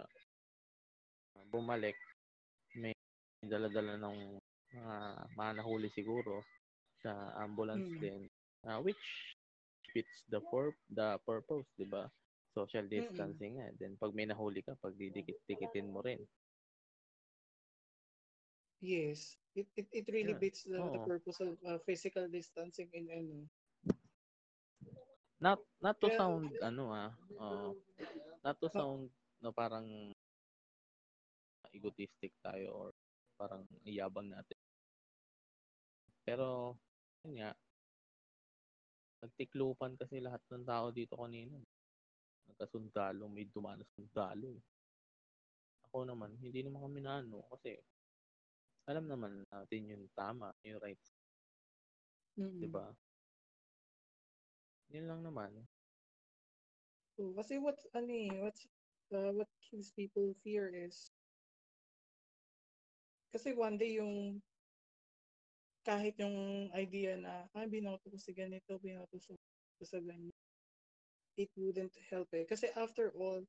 A: bumalik, may dala-dala ng mga uh, mga nahuli siguro sa ambulance mm. din, uh, which fits the for the purpose, di ba? Social distancing mm-hmm. nga. Then pag may nahuli ka, pag didikit-dikitin mo rin.
C: Yes. It it, it really yeah. beats the, the purpose of uh, physical distancing in ano
A: not not to sound ano ah uh, not to sound no parang egotistic tayo or parang iyabang natin pero yun nga nagtiklupan kasi lahat ng tao dito kanina nagkasundalo may dumanas sundalo ako naman hindi naman kami na ano kasi alam naman natin yung tama yung rights
C: mm-hmm.
A: 'di ba yun lang naman.
C: Oh, kasi what, ano eh, what's, uh, what gives people fear is, kasi one day yung, kahit yung idea na, ah, binoto ko si ganito, binoto ko sa ganyan, it wouldn't help eh. Kasi after all,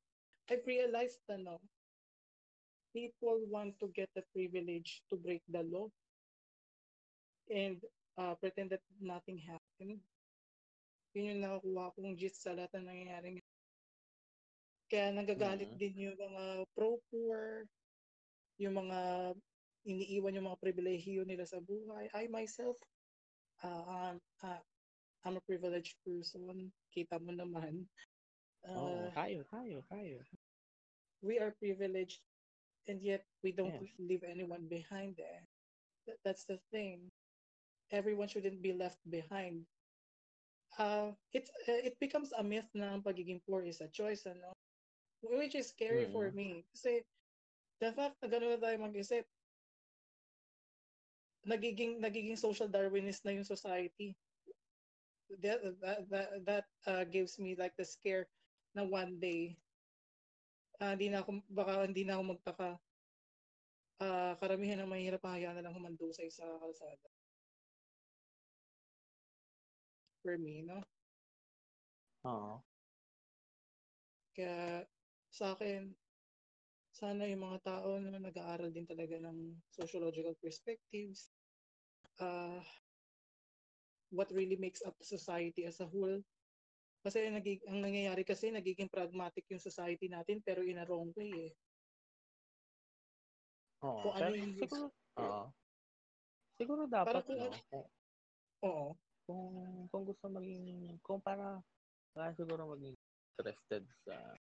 C: I've realized na no, people want to get the privilege to break the law and uh, pretend that nothing happened. Yun yung nakukuha kong gist sa lahat ng nangyayari. Kaya nagagalit mm-hmm. din yung mga pro-poor, yung mga iniiwan yung mga pribilehiyo nila sa buhay. I myself, uh, uh, I'm a privileged person. Kita mo naman.
A: Uh, oh, kayo, kayo, kayo.
C: we are privileged and yet we don't
A: Yes.
C: leave anyone behind there. That, that's the thing. Everyone shouldn't be left behind. Uh, it, uh, it becomes a myth na ang pagiging poor is a choice, ano? Which is scary for
A: Mm.
C: me. Kasi the fact na gano'n na tayo mag-isip, nagiging nagiging social darwinist na yung society. That that that, uh, gives me like the scare na one day ah, hindi na ako baka hindi na ako magtaka. Ah, karamihan ng mahirap hayaan na lang humandusay sa kalsada. For me, no?
A: Oo.
C: Kaya sa akin, sana yung mga tao na nag-aaral din talaga ng sociological perspectives, uh, what really makes up society as a whole. Kasi nagig ang nangyayari kasi nagiging pragmatic yung society natin pero in a wrong way eh.
A: Oo.
C: Kung ano yung
A: siguro, oo. Siguro dapat,
C: kung
A: no?
C: ano-
A: Kung,
C: Oo.
A: kung, kung gusto maging, kung para, para siguro maging interested sa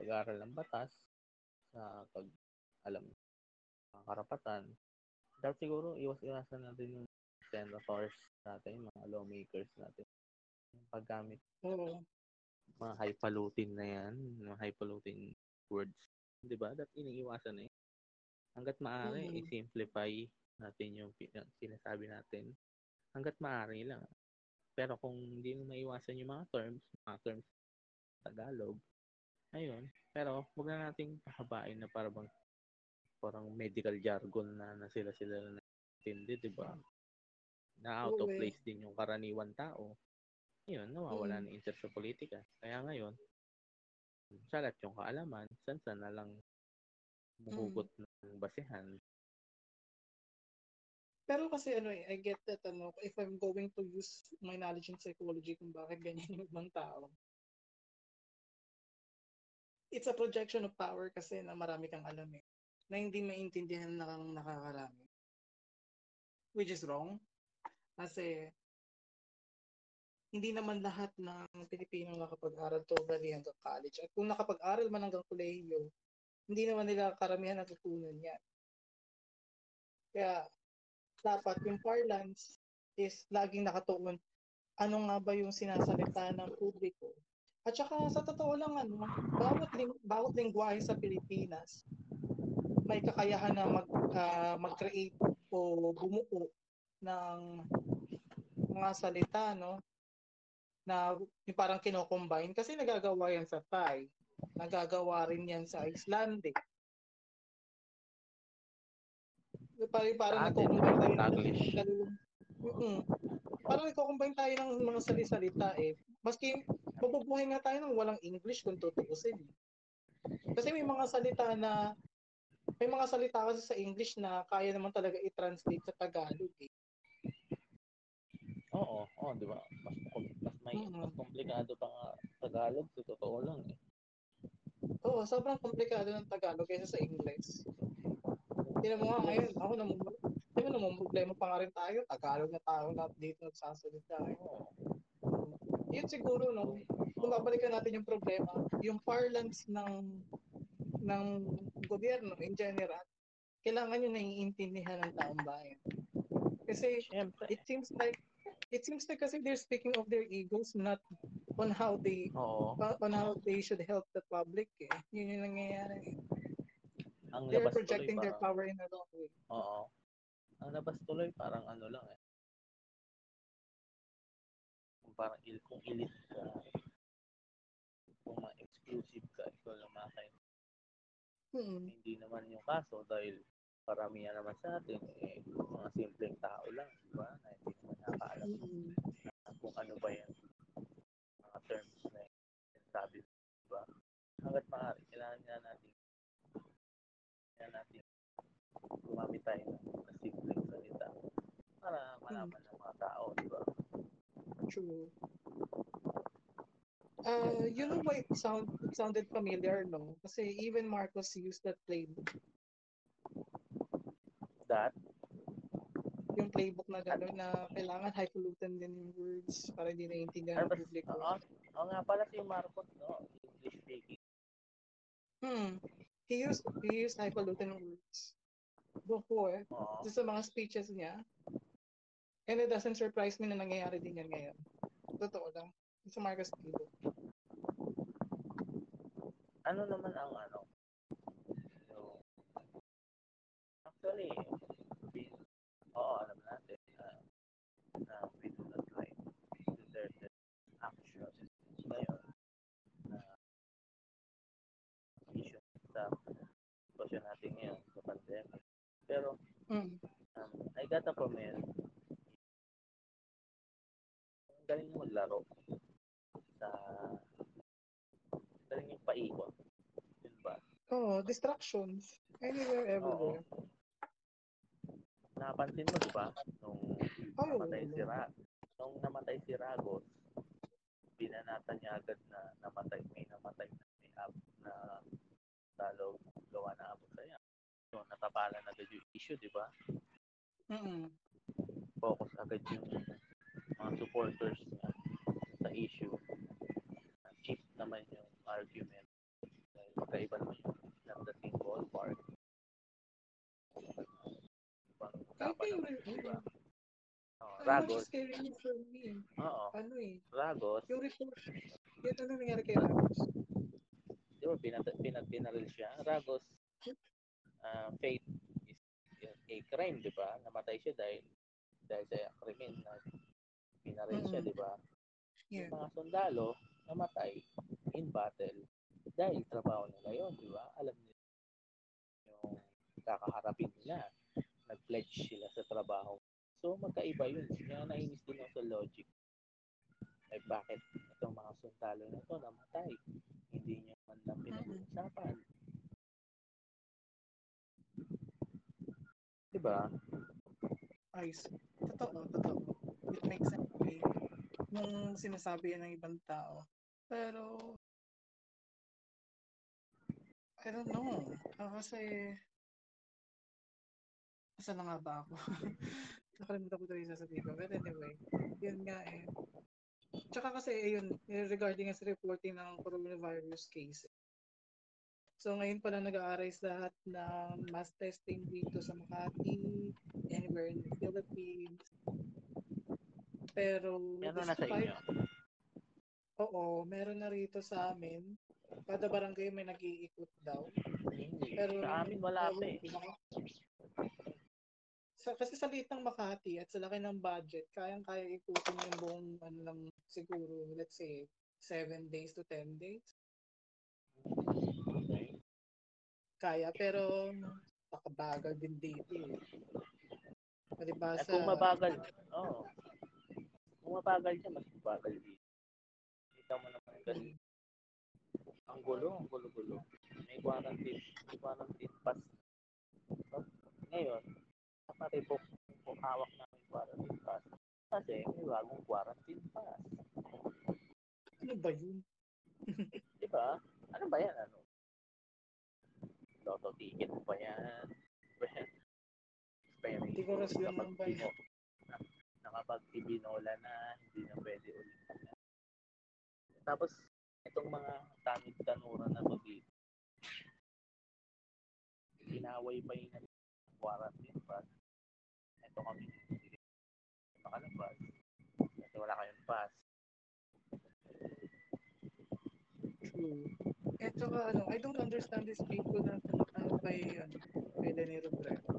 A: pag-aaral ng batas, sa pag, alam, mga karapatan, dapat siguro iwas-iwasan natin yung senators natin, yung mga lawmakers natin. Yung paggamit
C: Oo.
A: mga highfalutin na yan, mga highfalutin words, di ba? Dapat iniiwasan na eh. Hanggat maaari,
C: Mhm.
A: i-simplify natin yung sinasabi natin. Hanggat maaari lang. Pero kung hindi mo maiwasan yung mga terms, mga terms sa Tagalog, ayun. Pero huwag na nating pahabain na parang parang medical jargon na, na sila sila na naintindi, di ba? Na out of
C: eh.
A: place din yung karaniwan tao. Ayun, nawawala
C: Mm.
A: na interest sa politika. Kaya ngayon, salat yung kaalaman, sansa na lang muhugot ng basihan.
C: Pero kasi ano eh, I get that ano, if I'm going to use my knowledge in psychology kung bakit ganyan *laughs* yung ibang tao. It's a projection of power kasi na marami kang alam eh. Na hindi maintindihan na kang nakakarami. Which is wrong. Kasi hindi naman lahat ng Pilipino nakapag-aral totally hanggang college. At kung nakapag-aral man hanggang kolehiyo, hindi naman nila karamihan natutunan yan. Kaya dapat yung parlance is laging nakatuon ano nga ba yung sinasalita ng publiko. At saka sa totoo lang ano, bawat ling bawat lingwahe sa Pilipinas may kakayahan na mag ah, mag-create o bumuo ng mga salita no na yung parang kino-combine. Kasi nagagawa yan sa Thai, nagagawa rin yan sa Icelandic. Parang parang
A: Sa atin,
C: nagko-combine tayo Parang nagko-combine tayo ng mga sali-salita eh. Maski mabubuhay nga tayo ng walang English kung tutuusin. Kasi may mga salita na may mga salita kasi sa English na kaya naman talaga i-translate sa Tagalog eh.
A: Oo, oo, di ba? Mas, mas, may,
C: Mhm.
A: mas komplikado pa nga Tagalog, sa totoo lang eh.
C: Oo, sobrang komplikado ng Tagalog kaysa sa English. Tingnan mo nga ngayon, ako namum Di ba namang problema pa nga rin tayo, Tagalog na tao na dito nagsasalita. Yun siguro, no, kung babalikan natin yung problema, yung parlance ng ng gobyerno in general, kailangan yun naiintindihan ng taong bayan. Kasi
A: Siyempre.
C: it seems like it seems like kasi they're speaking of their egos not on how they
A: Oo.
C: on how they should help the public eh. Yun yung nangyayari.
A: Ang
C: They're
A: labas tuloy
C: projecting their
A: parang,
C: power in a wrong way.
A: oo. Ang labas tuloy parang ano lang eh. Parang il, kung elite ka, kung ma-exclusive ka, ikaw lang makain.
C: Hmm.
A: Hindi naman yung kaso dahil karamihan naman sa atin, eh, mga simpleng tao lang, di ba? Na hindi naman nakakaalam
C: Hmm.
A: na kung ano ba yung mga terms na sinasabi, di ba? Hanggat maaari, kailangan nga natin kailangan natin gumamit tayo ng simpleng salita para malaman ng mga tao, di ba?
C: True. Uh, you know why it sound it sounded familiar, no? Kasi even Marcos used that playbook,
A: That,
C: yung playbook na gano'n na kailangan highfalutin din yung words para hindi naiintindihan
A: ano
C: ng
A: ba,
C: publiko.
A: oo, oo nga pala si Marcos, no? English speaking.
C: Hmm. He used, he used highfalutin words before
A: Oo.
C: sa mga speeches niya. And it doesn't surprise me na nangyayari din yan ngayon. Totoo lang. Sa Marcos Kibo.
A: Ano naman ang ano? So, actually, we, oo, alam natin na, na we do not like certain actions ngayon na issue sa sitwasyon natin ngayon sa pandemic. Pero,
C: Mm.
A: um, I got a comment ang galing mo maglaro sa galing yung paikot. Yun ba?
C: Oh, distractions. Anywhere, everywhere.
A: Napansin mo, di ba? Nung
C: Ay,
A: namatay
C: oo.
A: si Ra nung namatay si Ragos, binanatan niya agad na namatay, may namatay na may up na talo gawa na abot sa niya. So, natapalan agad yung issue, di ba?
C: Mm.
A: Focus agad yung mga supporters niya sa issue. Cheap naman yung argument. Dahil magkaiba naman yung not the same ballpark. Ibang usapan naman, di ba? Oh, Ragos,
C: me.
A: oo.
C: Ano eh,
A: Ragos,
C: yung report, yun ano nangyari kay Ramos?
A: di ba, pinat pinat pinaril siya. Ragos, ah, faith is a crime, di ba? Namatay siya dahil dahil sa krimen na pinaril siya,
C: Mm.
A: di ba?
C: Yeah.
A: Yung mga sundalo, namatay in battle dahil trabaho nila yun, di ba? Alam nila yung kakaharapin nila. Nag-pledge sila sa trabaho. So, magkaiba yun. Kaya nainis din ako sa logic. Ay, bakit itong mga sundalo na to namatay? Hindi niya man lang pinag-uusapan. Di ba?
C: See. Totoo, totoo. It makes sense me. Nung sinasabi yan ng ibang tao. Pero, I don't know. Ah, kasi, asa na nga ba ako? *laughs* Nakalimutan ko tuloy yung sasabihin ko. But anyway, yun nga eh. Tsaka kasi, yun, regarding sa reporting ng coronavirus case. So ngayon pala nag-aarise lahat ng mass testing dito sa Makati, anywhere in the Philippines. Pero,
A: Meron na sa inyo.
C: Oo, meron na rito sa amin. Kada barangay may nag-iikot daw.
A: Hindi.
C: Pero
A: Sa amin wala pa eh.
C: Sa, kasi sa liit ng Makati at sa laki ng budget, kayang-kaya ikutin yung buong ano lang siguro, let's say, 7 days to 10 days.
A: Okay.
C: Kaya, pero pakabagal din dito eh. Palibasa,
A: At kung mabagal, oo. Kung mabagal siya, mas mabagal dito. Kita mo naman ang. Ang gulo, ang gulo-gulo. May quarantine, may quarantine pass. So, ngayon, nakaribok kung hawak namin quarantine pass. Kasi may bagong quarantine pass.
C: ano ba yun?
A: Di ba? Ano ba yan? Ano? Lotto ticket pa yan. Expiration.
C: Tiguras lang
A: Kapag
C: ng bayan.
A: tino- na- Nakapag ibinola na, hindi na pwede ulit. Tapos, itong mga tanod-tanura na to dito, inaway pa yung quarantine pass. Ito kami hindi makalabas. Kasi wala kayong pass.
C: True. Eh, tsaka ano, I don't understand these people na ano kay, ano, kay Lenny Robredo.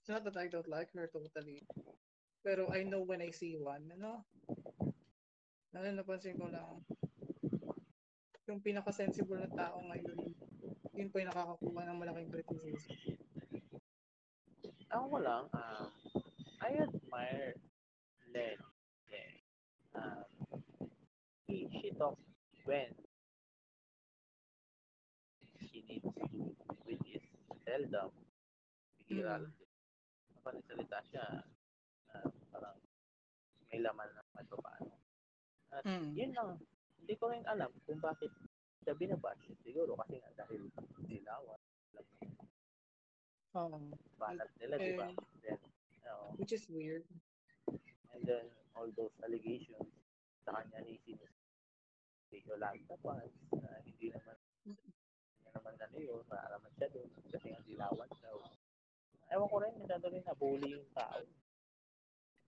C: It's not that I don't like her totally. Pero I know when I see one, ano? Ano, napansin ko lang. Yung pinaka-sensible na tao ngayon, yun po yung nakakakuha ng malaking criticism.
A: Ako lang, um, I admire Len. Len. Um, he, she talks when to, which is seldom. Bihira
C: Mm.
A: lang din. Kapag nagsalita siya, uh, parang may laman na kahit pa paano. At
C: Mm.
A: yun lang, hindi ko rin alam kung bakit siya binabash. Siguro kasi nga dahil silawan. Alam mo,
C: Um,
A: banat nila, di ba?
C: Eh.
A: Then, uh,
C: which is weird.
A: And then, all those allegations sa kanya ni sinus si Yolanda Paz na hindi naman hindi naman ano yun, wala naman siya doon kasi ang dilawan daw. Ewan ko rin, masyado rin nabuli yung tao.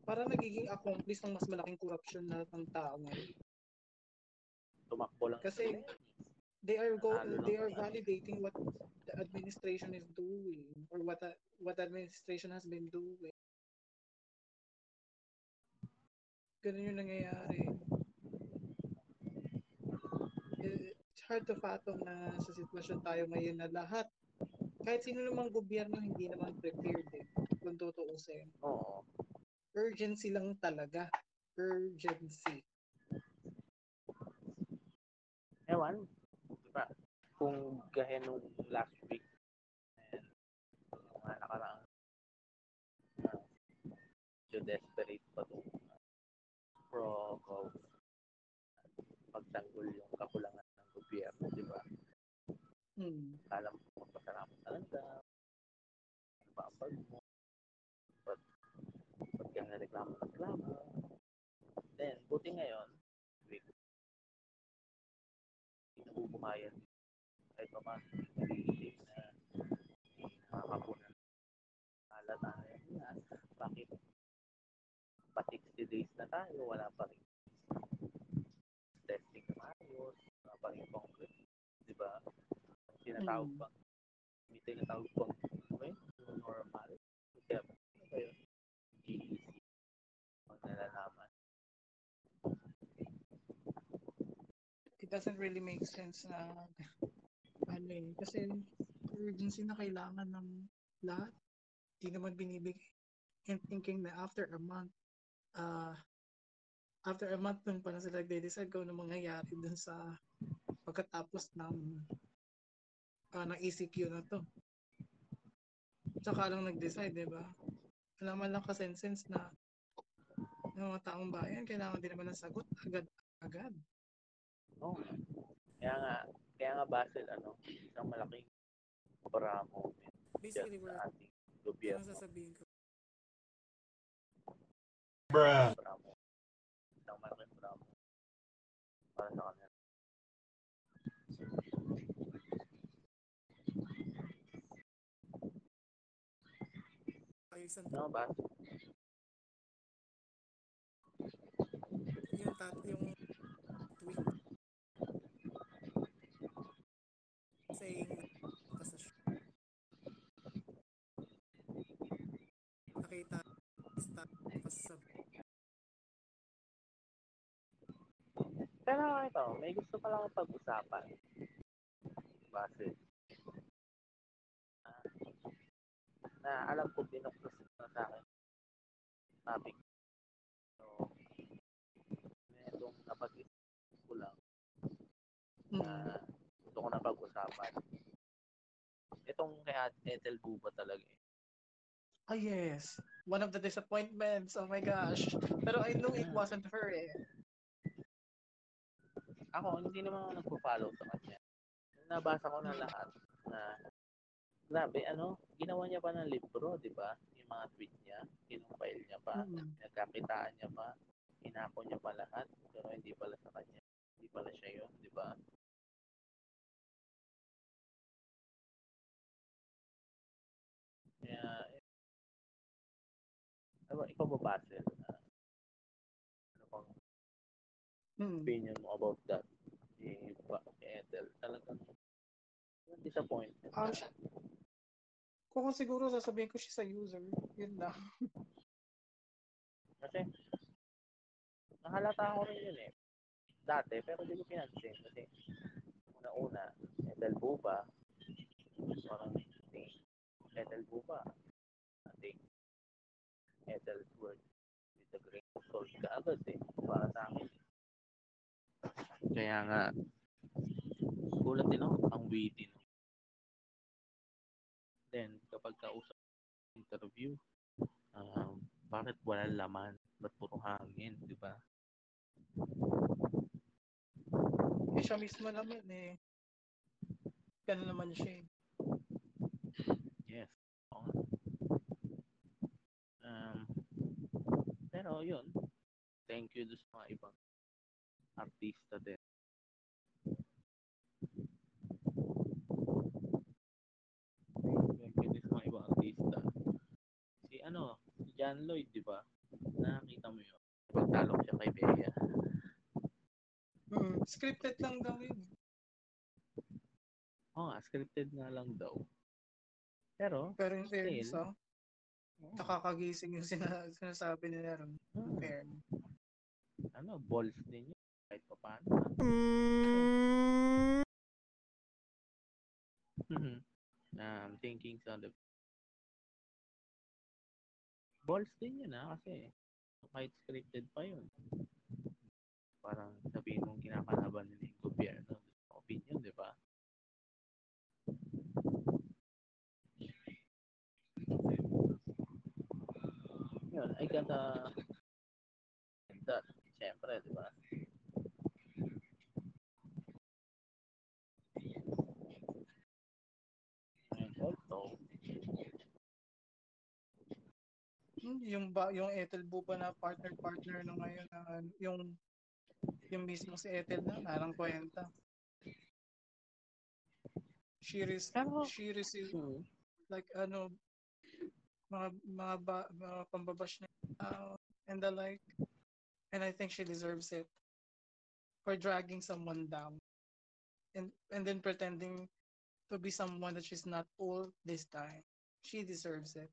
C: Para nagiging accomplice ng mas malaking corruption na ng tao ngayon.
A: Tumakbo lang.
C: Kasi they are go they are validating what the administration is doing or what the, what the administration has been doing. Ganun yung nangyayari. Eh, hard to fathom na sa sitwasyon tayo ngayon na lahat, kahit sino namang gobyerno, hindi naman prepared eh, kung tutuusin.
A: Oo.
C: Urgency lang talaga. Urgency.
A: Ewan. Diba? Kung gaya nung last week, and yung mga nakaraang uh, desperate pa itong uh, pro of pagtanggol yung kakulangan ng gobyerno, di ba?
C: Hmm.
A: Kala mo magpasalamat talaga. Bag mo? But, pag ka reklamo reklamo Then, buti ngayon, week, nabubuhayan kahit pa man, nag-iisip na nakakapunan alat na yan. Bakit pa 60 days na tayo, wala pa rin testing na maayos, wala pa rin congress, di ba? Tinatawag
C: Mm.
A: pa, may tinatawag pang, okay, normal. Kaya, ano ba yun? Easy. Ang nalalaman.
C: it doesn't really make sense na ano eh. Kasi urgency na kailangan ng lahat. Hindi naman binibigay. And thinking na after a month, uh, after a month nung pa na sila nagde-decide kung ano mangyayari dun sa pagkatapos ng uh, ng ECQ na to. Tsaka lang nag-decide, di ba? Wala man lang kasensense na ng mga taong bayan, kailangan din naman ng sagot agad-agad.
A: Oo. Kaya nga, kaya nga Basil, ano, isang malaking bramo
C: Basically,
A: dyan
C: we're,
A: sa ating
C: ano
A: gobyerno.
C: sasabihin ko?
A: Bramo. Isang malaking bramo para sa kanila.
C: Ayusan
A: No, Basil?
C: yung tat yung tweet saying show. Nakita stop pa sa
A: Pero ito, may gusto pa lang pag-usapan. Basil. Ah, na alam ko binuklas na sa akin topic. So, medong napag-isip ko lang na
C: mm.
A: gusto ko na pag-usapan. Itong kay Ethel Buba talaga eh.
C: Ah yes, one of the disappointments. Oh my gosh. Pero I knew it wasn't her eh.
A: Ako, hindi naman ako nagpo-follow sa kanya. Nabasa ko na lahat na grabe, ano, ginawa niya pa ng libro, di ba? Yung mga tweet niya, kinumpile niya pa,
C: Mm.
A: nagkakitaan niya pa, inako niya pa lahat, pero hindi pala sa kanya. Hindi pala siya yun, di ba? Kaya, eh, ano, ikaw ba, Basil? Ah, ano bang
C: Mm.
A: opinion mo about that? Eh, ba, kay Ethel, talagang disappointment. Na-
C: siya- Kung siguro sasabihin ko siya sa user, yun lang.
A: Kasi, nahalata ko rin yun eh. Dati, pero di ko pinansin. Kasi, una-una, Ethel Buba, parang think, Ethel Buba, think, Ethel's word with a grain of salt ka agad eh, para sa akin. Kaya nga, gulat din ako, ang witty no. Then, kapag kausap interview, um, bakit walang laman? Ba't puro hangin, di ba?
C: Eh, siya mismo naman eh. Ganun naman siya eh.
A: Yes. Oo. Um, pero yun, thank you doon sa mga ibang artista din. John Lloyd, di ba? Nakakita mo yun. Pagtalo siya kay Bea.
C: Hmm, scripted lang daw yun.
A: Oo nga, scripted nga lang daw. Pero,
C: Pero in fairness,
A: Still.
C: oh, nakakagising yung sina- sinasabi nila ron.
A: hmm,
C: Fair.
A: ano, balls din yun. Kahit pa paano. Mhm. um, *laughs* thinking on the balls din yun ah, kasi kahit scripted pa yun. Parang sabihin mong kinakalaban nila yung gobyerno. Opinion, di ba? Yun, I gotta that, siyempre, di ba? And also,
C: Yung ba yung Ethel Buba na partner partner na ngayon na yung yung mismo si Ethel na narang kwenta. She res-
A: Pero-
C: she received
A: hmm,
C: like ano mga mga, ba, mga pambabash na uh, and the like. And I think she deserves it for dragging someone down and and then pretending to be someone that she's not all this time. She deserves it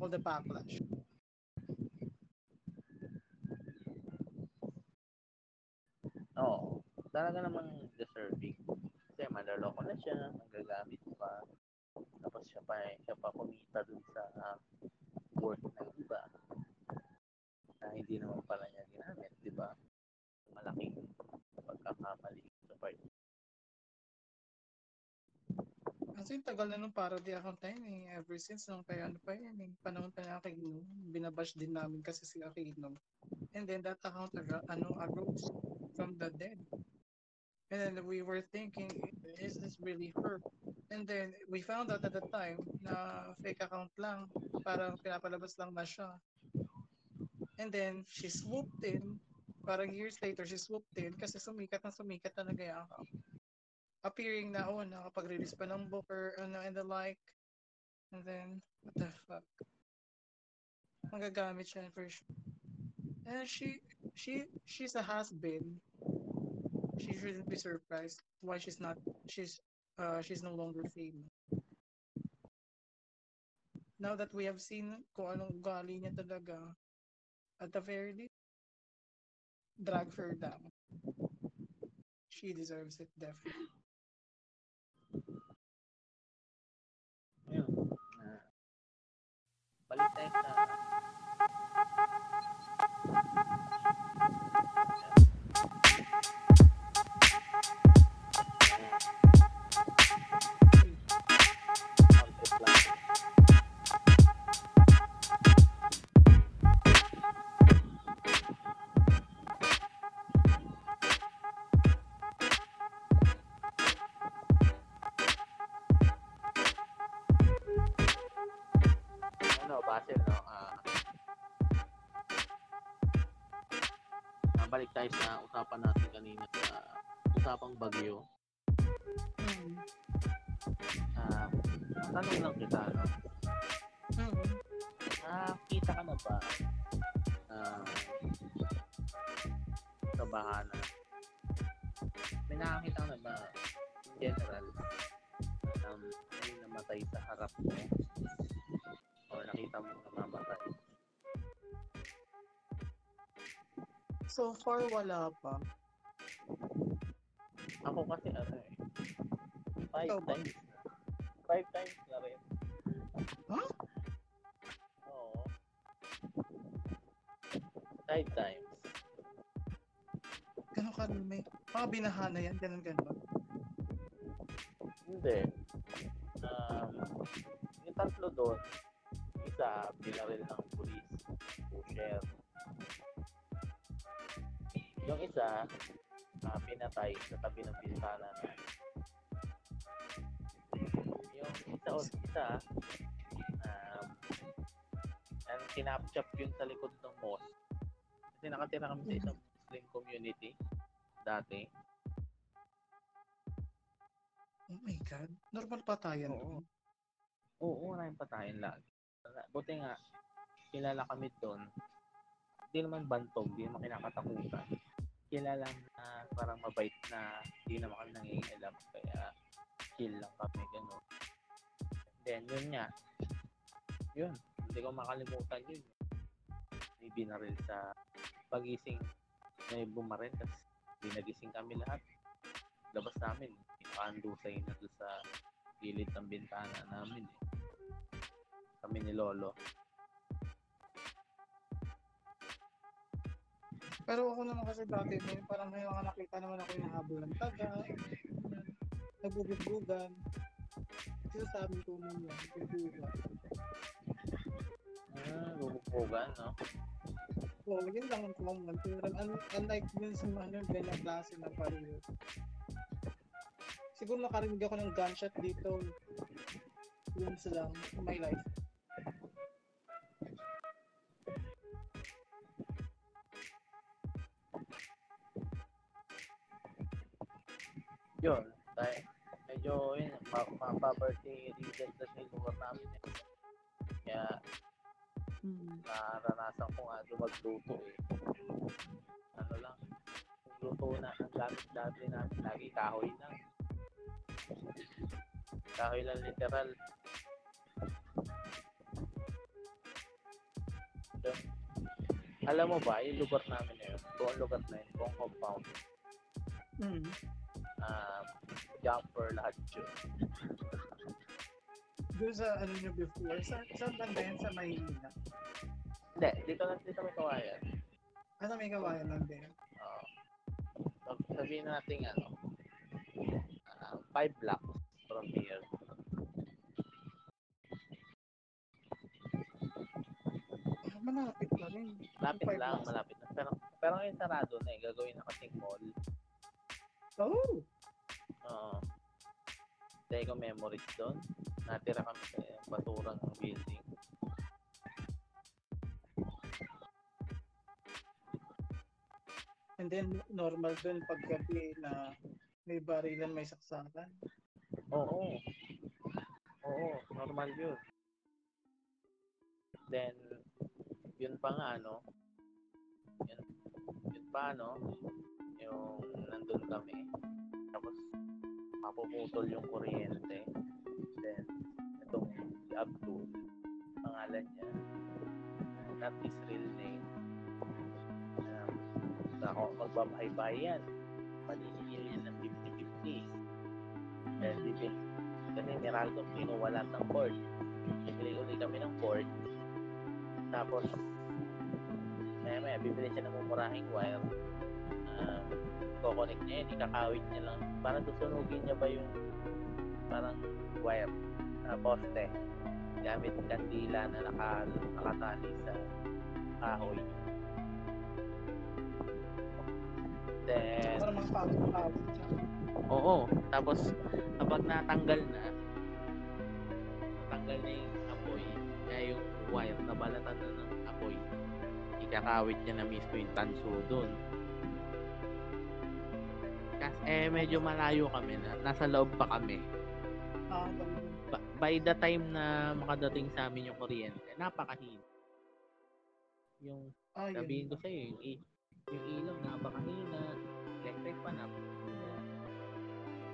C: all the backlash
A: Oo. Talaga namang deserving. Kasi maloloko na siya, nagagamit pa. Tapos siya pa, siya pa kumita dun sa uh, work ng iba. Na hindi naman pala niya ginamit, di ba? Malaking pagkakamali sa part.
C: Kasi tagal na nung parody account na yun eh. Ever since nung kaya ano pa yan eh. Panahon pa na Aquino. Binabash din namin kasi si Aquino. And then that account aga, ano, arose from the dead. And then we were thinking, is this really her? And then we found out at the time na fake account lang. Parang pinapalabas lang na siya. And then she swooped in. Parang years later, she swooped in kasi sumikat na sumikat talaga yung account appearing na oh nakapag-release pa ng book ano and the like. And then what the fuck? Magagamit siya for sure. And she she she's a has-been. She shouldn't be surprised why she's not she's uh she's no longer famous. Now that we have seen kung anong ugali niya talaga at the very least drag her down. She deserves it definitely
A: balik tayo sa tayo sa usapan natin kanina sa usapang bagyo.
C: Hmm.
A: Ah, tanong lang kita, no?
C: Hmm.
A: Nakakita ka na ba ah, sa bahana? May nakakita ka na ba general um, may namatay sa harap mo
C: So far, wala pa.
A: Ako kasi ano eh. Five
C: Ikaw
A: times. Five times na rin.
C: Huh?
A: Oo. Five times.
C: Ganun karami. Mga binahana yan, ganun ganun.
A: Hindi. Um, yung tatlo doon, isa, binaril ng pulis. Pusher. Yung isa, ah, pinatay sa tabi ng bintana na. Yung isa, o isa, um, and kinapchap yun sa likod ng mosque. Kasi nakatira kami sa isang Muslim community dati.
C: Oh my God. Normal patayan.
A: Oo.
C: doon.
A: Oo, maraming patayin lagi. Buti nga, kilala kami doon. Hindi naman bantog, hindi naman kinakatakutan. Kilala na parang mabait na hindi naman kami nangingialam. Kaya chill lang kami, gano'n. Then, yun nga. Yun, hindi ko makalimutan yun. May binaril sa pagising. May bumaril, tapos binagising kami lahat. Labas namin, pinakandusay na doon sa gilid ng bintana namin eh. Kami ni Lolo.
C: Pero ako naman kasi dati, may, parang may mga nakita naman ako yung habol ng taga, nagbubugbugan. Sinasabi ko mo yun, bugbugan.
A: Ah, bubukbugan, no?
C: Oo, yun lang ang common. Pero un- unlike dun sa mga ganyang klase na parang Siguro nakarinig ako ng gunshot dito. Once lang in my life.
A: Yun, dahil medyo yun, ma- ma-poverty region kasi yung lugar namin eh. Kaya
C: Hmm.
A: naranasan ko nga doon magluto eh. Ano lang, luto na, ang gamit dati namin, lagi kahoy lang. Kahoy lang literal. Doon. Alam mo ba, yung lugar namin na yun, buong lugar na yun, buong compound,
C: Hmm.
A: Um, jumper lahat yun.
C: Doon sa ano nyo before, sa, sa banda yan sa Maynila.
A: Hindi, dito lang dito may kawayan.
C: Ano may kawayan lang din?
A: Oo. Sab- sabihin natin ano, ah, five blocks from here.
C: Ah, malapit na rin.
A: Malapit lang, malapit na. Pero, pero ngayon sarado na eh. Gagawin na kasing mall.
C: Oh!
A: Oo. Dahil ko memories doon. Natira kami sa baturang building.
C: And then, normal dun paggabi na may barilan, may saksakan.
A: Oo. Oo, normal yun. Then, yun pa nga, ano, yun, yun pa, ano, yung nandun kami, tapos, mapuputol yung kuryente. Then, itong si Abdul, pangalan niya, not his real name, um, ako magbabahay-bahay yan. Maningil yan ng 50-50. Then, bibili, kasi ni Raldo, pinuwalat ng cord. Bibili uli kami ng cord. Tapos, maya maya, bibili siya ng mumurahing wire. Kukonek niya yun, ikakawit niya lang. Para susunugin niya ba yung parang wire na poste gamit kandila na naka, nakatali sa kahoy. Then,
C: Para mga siya.
A: Oo. Tapos, kapag natanggal na, natanggal na yung apoy, kaya yung wire, nabalatan na ng apoy, ikakawit niya na mismo yung tanso doon. Kasi, eh, medyo malayo kami na. Nasa loob pa kami.
C: Ganun.
A: Ba- by the time na makadating sa amin yung kuryente, napakahina. Yung
C: Ah.
A: Sabihin ko sa'yo, yung, yung ilaw, napakahina. Electric pa, napakahina.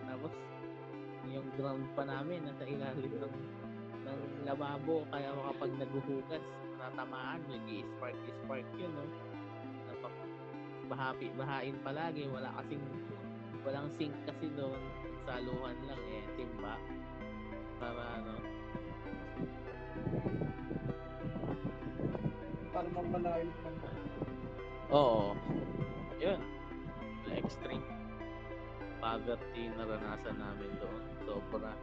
A: Tapos, yung ground pa namin, nasa ilalim ng, ng lababo. Kaya kapag naghuhugas, natamaan, nag-i-spark, spark yun, no? Napak bahapi, bahain palagi. Wala kasing, walang sink kasi doon. Saluhan lang, eh, timba. Para, ano,
C: Para mamalayo.
A: Oo. Yun. Extreme poverty naranasan namin doon. Sobra.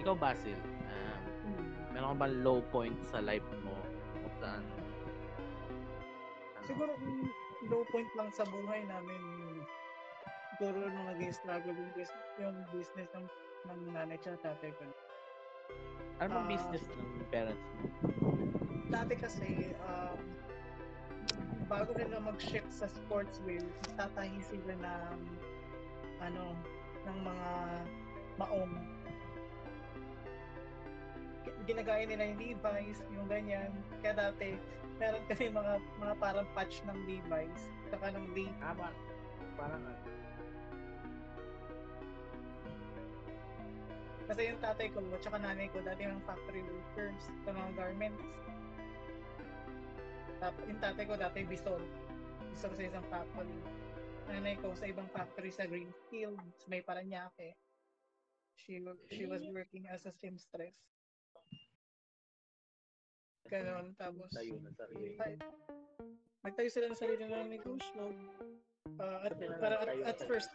A: Ikaw, Basil, um,
C: Hmm.
A: meron ka ba low point sa life mo? Kung saan?
C: Siguro low point lang sa buhay namin, siguro nung naging struggle yung, bus- yung business ng, ng nanay at tatay ko.
A: Ano
C: ah,
A: business ng parents mo?
C: Dati kasi, um, bago nila mag-shift sa sports wheel, tatahin sila ng ano, ng mga maong ginagaya nila yung Levi's, yung ganyan. Kaya dati, meron kasi mga mga parang patch ng Levi's, saka ng.
A: Ah, pa- parang ano.
C: Kasi yung tatay ko, tsaka nanay ko, dati mga factory workers sa mga garments. Tapos yung tatay ko dati Bison. Bison sa isang factory. Nanay ko sa ibang factory sa Greenfield, may Paranaque. She, wo- she was working as a seamstress. Ganon. Tapos,
A: Tayo na sarili.
C: ay, nagtayo sila ng sarili ng negosyo. Uh, at, para at, at first,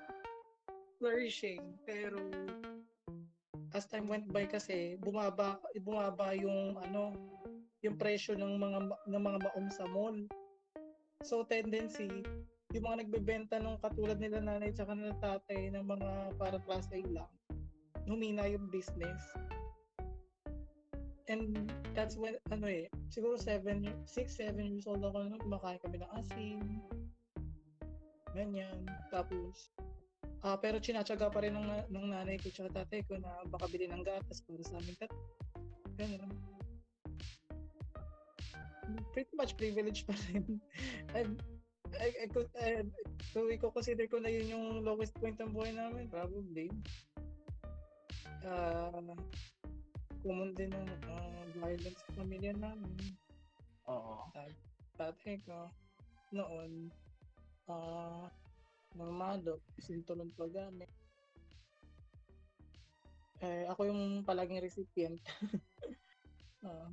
C: flourishing. Pero, as time went by kasi, bumaba, bumaba yung, ano, yung presyo ng mga ng mga maong sa mall. So, tendency, yung mga nagbebenta ng katulad nila nanay tsaka nila tatay ng mga para class A lang, humina yung business. And that's when, ano eh, siguro 7, 6, 7 years old ako nung kumakain kami ng asin. Ganyan. Tapos, ah pero chinatsaga pa rin ng, ng nanay ko tsaka tatay ko na baka bili ng gatas para sa amin tat. Ganyan. Pretty much privilege pa rin. *laughs* I, I, I, could, I, so, i-consider ko na yun yung lowest point ng buhay namin, probably. Ah, common din ng ah, violence sa pamilya namin.
A: Oo.
C: Tatay ko, noon, ah, mamado, sinturon pa gamit. Eh, ako yung palaging recipient. *laughs* Ah,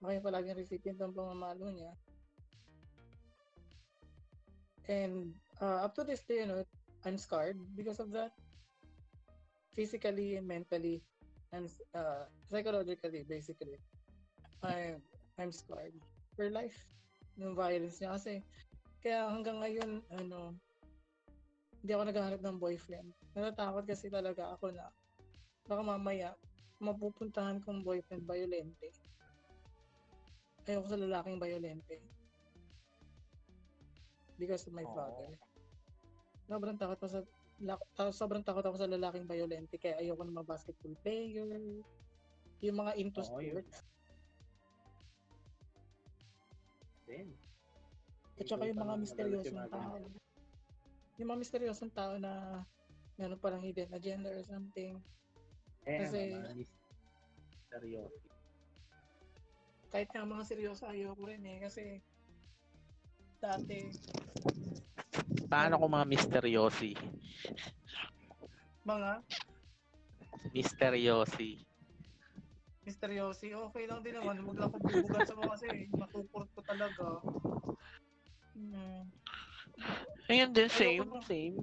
C: ako yung palaging recipient ng pamamalo niya. And uh, up to this day, you know, I'm scarred because of that. Physically and mentally and uh, psychologically, basically. I'm, I'm scarred for life. Yung violence niya kasi. Kaya hanggang ngayon, ano, hindi ako naghahanap ng boyfriend. Natatakot kasi talaga ako na baka mamaya mapupuntahan kong boyfriend violente. Ayoko sa lalaking violente. Because of my
A: Oo.
C: father. Sobrang takot ako sa ta- sobrang takot ako sa lalaking violente kaya ayoko ng mga basketball player. Yung mga into
A: yun.
C: sports.
A: Din.
C: At saka yung mga misteryosong tao. Yung mga misteryosong tao na meron parang hidden agenda or something.
A: Eh,
C: Kasi-
A: seryoso.
C: Kahit nga mga seryoso ayoko rin eh. Kasi dati
A: Paano kung mga misteryosi?
C: mga
A: Misteryosi.
C: misteryosi, okay lang din naman. Huwag lang akong bubugan sa mga kasi makukurot ko talaga. Hmm.
A: Ayun din,
C: same,
A: same.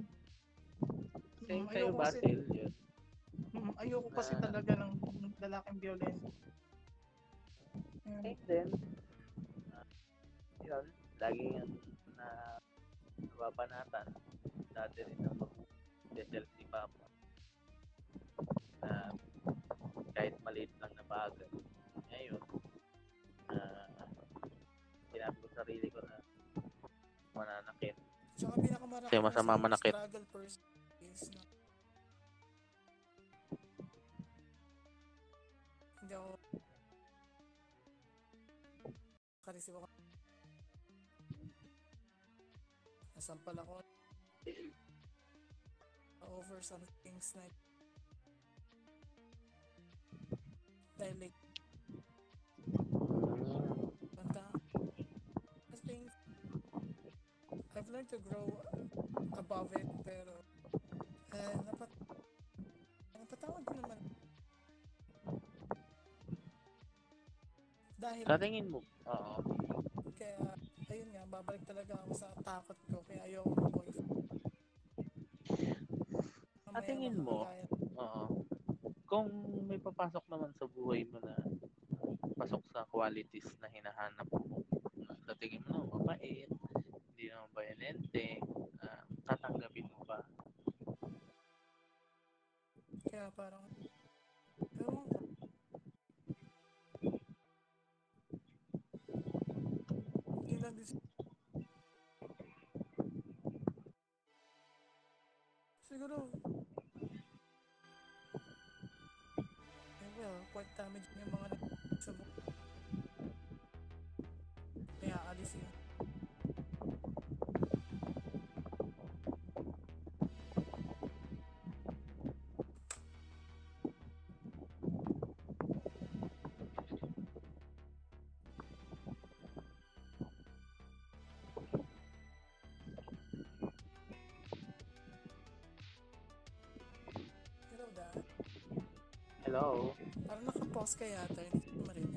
A: Same
C: Mm,
A: kayo,
C: ayoko kasi-.
A: Yun.
C: Mm, ayoko kasi
A: Ah.
C: talaga ng ng lalaking violent.
A: Same din. Ah, yun, lagi yan na nababanatan. Dati rin na mag-desel si Papa. Na kahit maliit lang na bagay. Ngayon, ah sinabi ko sa sarili ko na mananakit.
C: Tsaka pinakamarami
A: Kaya masama
C: kasi
A: manakit.
C: struggle person is na hindi ako nakareceive ako nasampal ako. Over some things na dahil like banta. I think I've learned to grow above it pero eh napat napatawad ko naman. Dahil
A: Sa tingin mo, oo.
C: kaya ayun nga babalik talaga ako sa takot ko kaya ayoko ng boyfriend Mamaya
A: tingin mo, Oo. Kung may papasok naman sa buhay mo na pasok sa qualities na hinahanap mo, sa tingin mo na mabait, hindi naman violente, ah, tatanggapin mo ba?
C: kaya parang siguro. Eh ah, well, quite damage yung mga kaya ata, hindi ko marinig.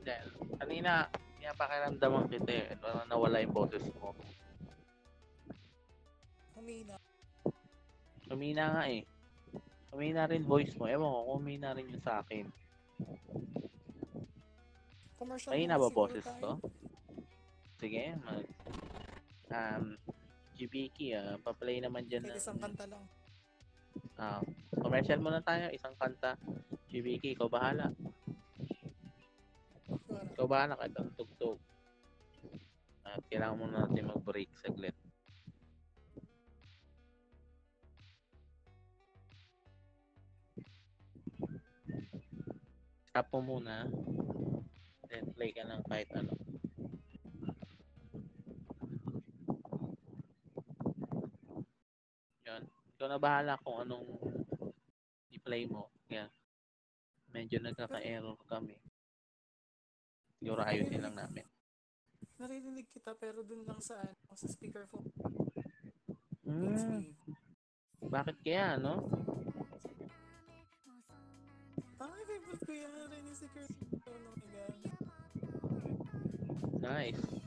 B: Dahil, kanina, pinapakiramdaman kita eh. Parang nawala yung boses mo.
C: Humina.
B: Humina nga eh. Humina rin voice mo. Ewan ko, humina rin yun sa akin.
C: Commercial
B: Mahina ba boses
C: tayo?
B: to? Sige, mag... Um, Jibiki, uh, ah, paplay naman dyan.
C: Kahit
B: ng...
C: isang kanta lang.
B: Ah, uh, commercial muna tayo, isang kanta. Bibiki, ikaw bahala. Ikaw bahala ka doon, tugtog. At kailangan muna natin mag-break saglit. Stop mo muna. Then play ka ng kahit ano. Yun. Ikaw na bahala kung anong i-play mo medyo nagkaka-error kami. Siguro ayusin lang namin.
C: Naririnig kita pero dun lang sa ano, sa speakerphone. Mm.
B: Bakit kaya, no?
C: Tama, favorite ko yan. Rin si Kurt.
B: Nice.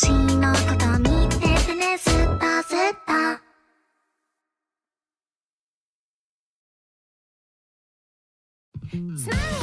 D: 私のこと見ててね
B: スーパス
E: ー。つま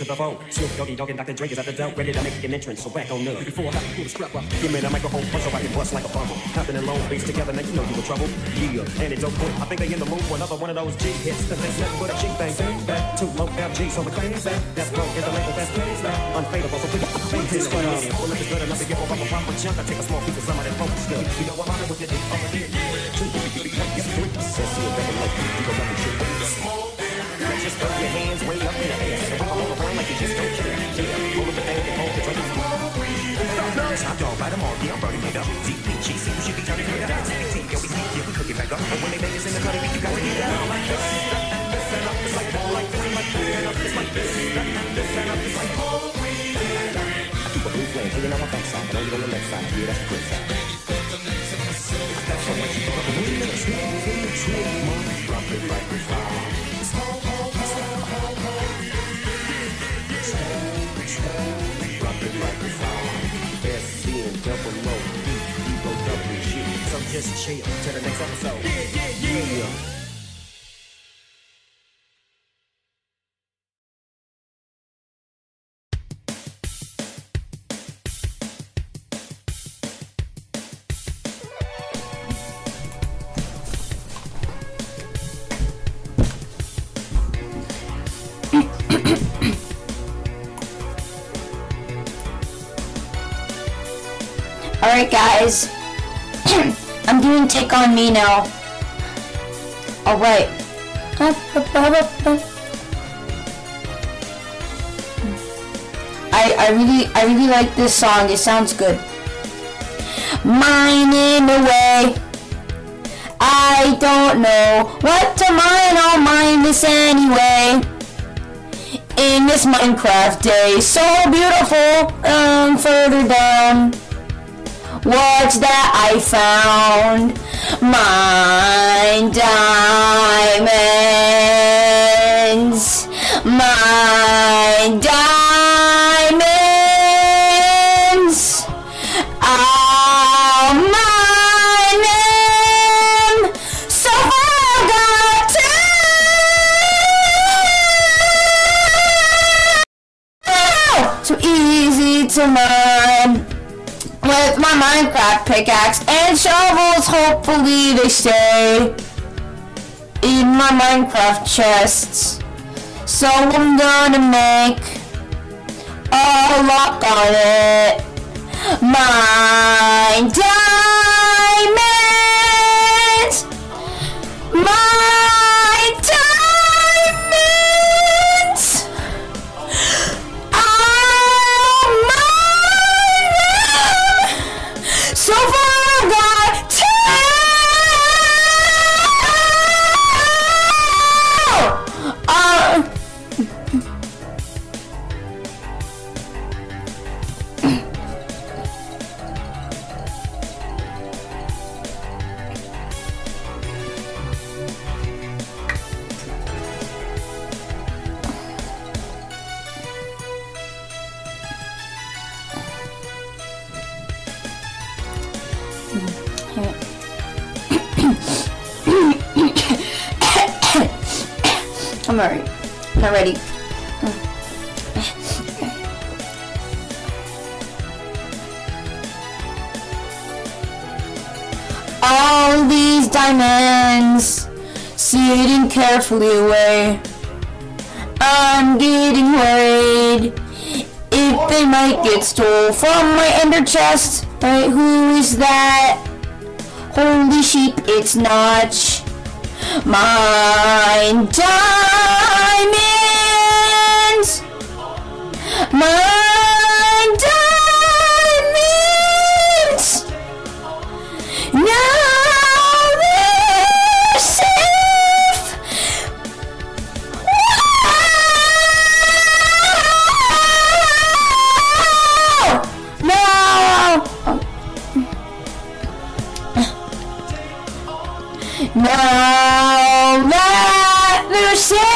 E: to the phone. Snoop Doggy Dogg and Dr. Dre is at the door, ready to make an entrance. So back on up. Before I pull the scrap up, give me the microphone punch so I can bust like a bumble. Hopping in long beats together, now you know you in trouble. Yeah, and it's okay. I think they in the mood for another one of those G hits. Cause there's nothing but a G thing. Bang back to low LG, so we claim that. That's broke is the label that's plays that. Unfadable, so please fade this one. Well, if it's good enough to get over my proper chunk, I take a small piece of some of that focus good. You know I'm out with it. I'm a dick. Two, you be be yes, three. Says see a double like you go double shit. Let's just throw your hands way up in the air. Roll around like you just don't care. Yeah, roll up the and hold the drink. Top dog, all, yeah, I'm burning it up. DPG, see you should be turning it up. We sneak, yeah, we cook it back up. When they us in the cutting, you got to get like this. Up, it's like like like this up, it's like it's I a blue flame backside, on the side. Yeah, that's the good side. That's much you fucking win. Drop it like it's hot. Double O, D, D, go double G. So just chill to the next episode. Yeah, yeah, yeah.
F: Alright, I'm doing Take On Me now. Alright. I, I really I really like this song. It sounds good. Mine in a way. I don't know what to mine. I'll mine this anyway. In this Minecraft day, so beautiful. Um, further down. What's that I found? Mine diamonds. Mine diamonds. I'll mine them. So far got. So easy to mine with my Minecraft pickaxe and shovels. Hopefully they stay in my Minecraft chests. So I'm gonna make a lock on it. My diamonds. My already. Not ready. Mm. All these diamonds sitting carefully away. I'm getting worried if they might get stole from my ender chest. Right, who is that? Holy sheep, it's Notch. Mine diamonds. Mine diamonds. Now Now that they're safe.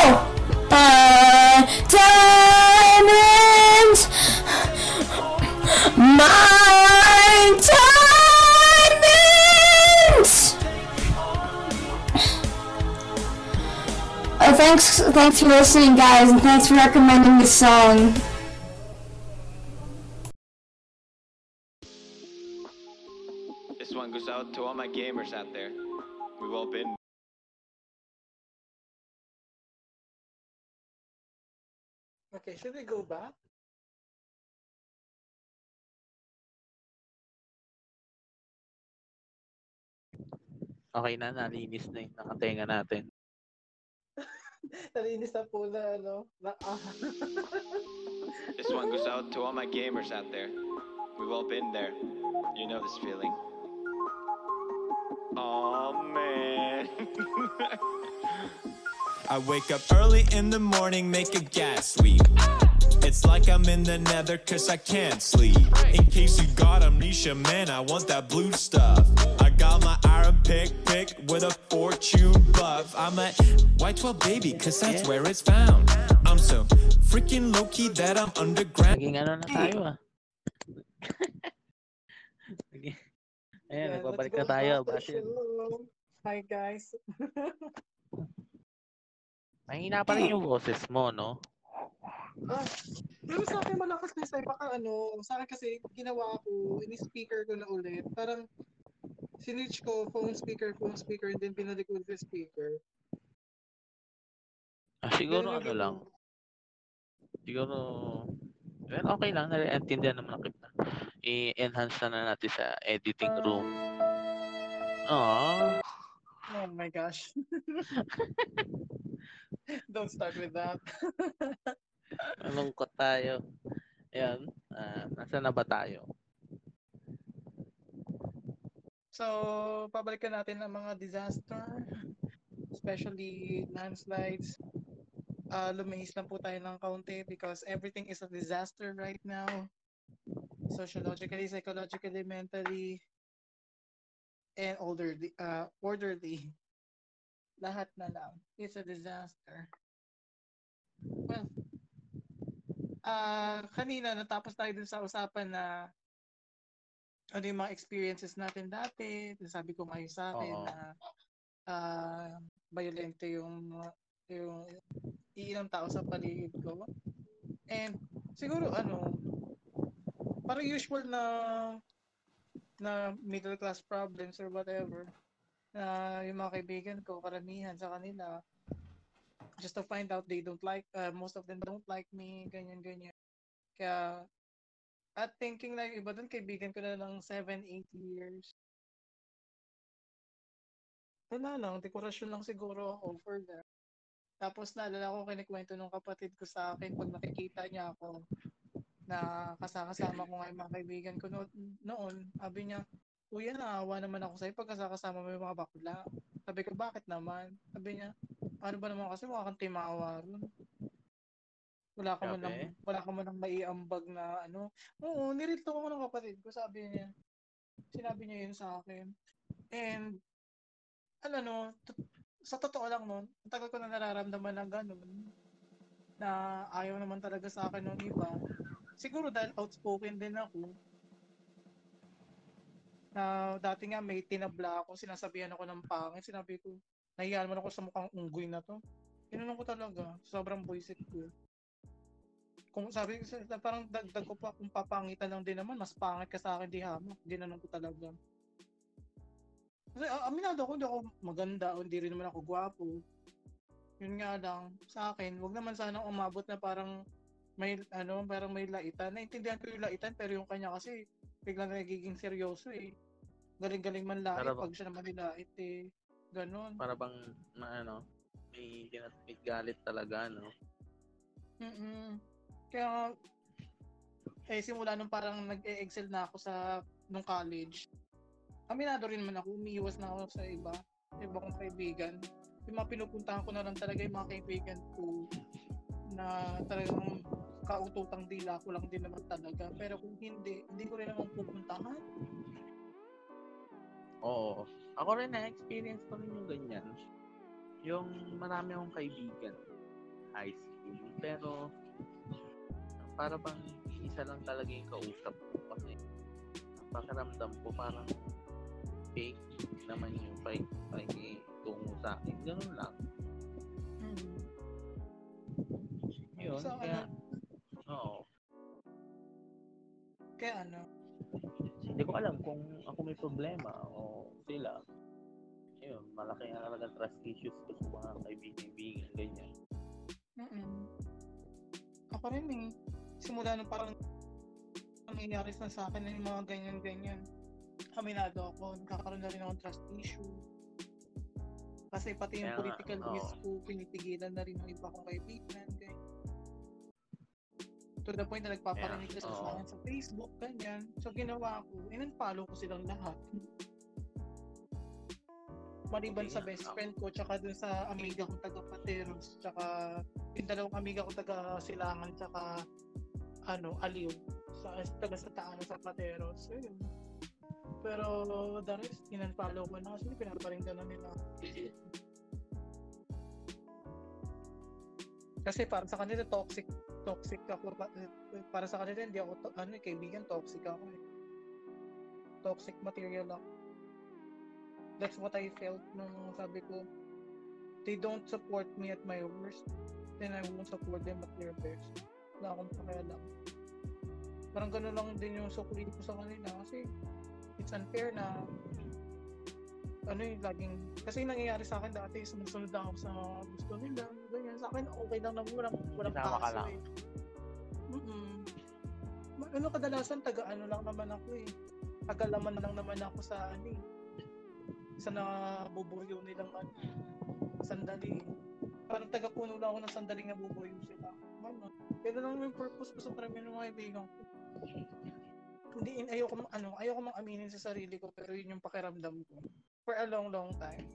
F: Wow! Uh, diamonds. My diamonds. Uh, thanks, thanks for listening, guys, and thanks for recommending this song.
G: My gamers out there. We've all been
C: Okay, should we go back?
A: Okay na, nalinis na yung nakatenga natin. *laughs*
C: Nalinis na po na, ano, na, ah.
G: This one goes out to all my gamers out there. We've all been there. You know this feeling. Oh man. *laughs*
H: I wake up early in the morning, make a gas sweep. It's like I'm in the nether cause I can't sleep. In case you got amnesia, man, I want that blue stuff. I got my iron pick pick with a fortune buff. I'm a white 12 baby cause that's where it's found. I'm so freaking low key that I'm underground.
A: Ayan,
C: Yeah,
A: nagbabalik na tayo.
C: show. Hi, guys. *laughs*
A: Mahina pa rin yung boses mo, no?
C: ah, pero sa akin malakas na sa'yo. Baka ano, sa akin kasi ginawa ko, ini-speaker ko na ulit. Parang sinitch ko, phone speaker, phone speaker, and then binalik ko the speaker.
A: Ah, siguro
C: yung
A: ano lang. Siguro, well, okay lang. Nare-intindihan naman ng kita. I-enhance na, na natin sa editing room. Aww.
C: Oh my gosh. *laughs* Don't start with that. *laughs*
A: Malungkot tayo. Ayan. ah nasaan na ba tayo?
C: So, pabalikan natin ang mga disaster, especially landslides. Uh, lumihis lang po tayo ng kaunti because everything is a disaster right now. Sociologically, psychologically, mentally, and orderly. Uh, orderly. Lahat na lang. It's a disaster. Well, ah kanina natapos tayo dun sa usapan na ano yung mga experiences natin dati. Sabi ko ngayon sa akin
A: Oo.
C: na ah violento yung yung ilang tao sa paligid ko. And siguro ano, parang usual na na middle class problems or whatever na yung mga kaibigan ko, karamihan sa kanila, just to find out they don't like, uh, most of them don't like me, ganyan, ganyan. Kaya, at thinking like, iba dun, kaibigan ko na ng 7, 8 years. Wala lang, dekorasyon lang siguro ako for them. Tapos naalala ko kinikwento nung kapatid ko sa akin pag nakikita niya ako na kasakasama ko nga yung mga kaibigan ko no- noon. Sabi niya, Kuya, naawa naman ako sa'yo pag kasakasama mo yung mga bakla. Sabi ko, bakit naman? Sabi niya, ano ba naman kasi mukha kang timawa ron. Wala ka man lang, wala ka man lang maiambag na ano. Oo, nirito ko ng kapatid ko, sabi niya. Sinabi niya yun sa akin. And, ano no, sa totoo lang nun, ang tagal ko na nararamdaman na gano'n, na ayaw naman talaga sa akin nung iba. Siguro dahil outspoken din ako. Na dati nga may tinabla ako, sinasabihan ako ng pangit, sinabi ko, nahiyan mo ako sa mukhang unggoy na to. Ginanong ko talaga, sobrang buisit ko. Kung sabi ko, parang dagdag ko pa, kung papangitan lang din naman, mas pangit ka sa akin, di hamak. Ginanong ko talaga. Kasi ah, aminado ako, hindi ako maganda, hindi rin naman ako gwapo. Yun nga lang, sa akin, wag naman sana umabot na parang may ano, parang may laitan. Naintindihan ko yung laitan, pero yung kanya kasi biglang nagiging seryoso eh. Galing-galing man lait
A: Para
C: pag siya naman nilait eh. Ganon.
A: Para bang, na, ano, may, may galit talaga, no?
C: Mm Kaya eh simula nung parang nag-excel na ako sa nung college, aminado rin naman ako, umiiwas na ako sa iba, iba kong kaibigan. Yung mga pinupuntahan ko na lang talaga yung mga kaibigan ko na talagang kaututang dila ko lang din naman talaga. Pero kung hindi, hindi ko rin naman pupuntahan.
A: Oo. Ako rin na-experience ko rin yung ganyan. Yung marami akong kaibigan high school. Pero para bang isa lang talaga yung kausap ko kasi pakiramdam ko parang fake naman yung pag tungo sa akin. Ganun lang.
C: Hmm.
A: Yun.
C: So,
A: kaya,
C: ano?
A: oo.
C: Kaya ano,
A: Hindi ko alam kung ako may problema o sila. Yun, malaki nga talaga trust issues ko sa mga kaibigan-kaibigan, ganyan.
C: mm Ako rin eh. Simula nung parang nangyayari na sa akin na yung mga ganyan-ganyan. Aminado ako, nagkakaroon na rin ng trust issue. Kasi pati yung
A: Kaya nga,
C: political
A: oo.
C: risk ko, pinipigilan na rin ng iba kong kaibigan. Ganyan. To the point na nagpaparinig
A: Kaya,
C: na sila sa akin sa Facebook, ganyan. So ginawa ko, in-unfollow ko silang lahat. Maliban
A: Okay,
C: sa best
A: ako-
C: friend ko, tsaka dun sa amiga kong taga Pateros, tsaka yung dalawang amiga ko taga Silangan, tsaka ano, Aliw, sa taga sa Taan sa Pateros. So, yun. Pero the rest, in-unfollow ko na kasi pinaparinggan na nila. Kasi para sa kanila toxic toxic ako Pa- para sa kanila hindi ako to, ano eh, kaibigan toxic ako eh. Toxic material ako. That's what I felt nung sabi ko they don't support me at my worst then I won't support them at their best. Wala akong pakialam. Parang gano'n lang din yung sukli ko sa kanila kasi it's unfair na ano yung laging kasi yung nangyayari sa akin dati sumusunod lang ako sa gusto nila ganyan. Sa akin okay lang naman walang walang
A: Tama ka
C: kaso
A: lang.
C: eh. Mm ano kadalasan taga ano lang naman ako eh. Taga laman lang naman ako sa ano eh sa nabubuyo nilang ano sandali. Parang taga puno lang ako ng sandali nga bubuyo sila. Ano kaya lang yung purpose ko sa karami ng mga kaibigan ko hindi in ayoko ano ayoko mang aminin sa sarili ko pero yun yung pakiramdam ko for a long long time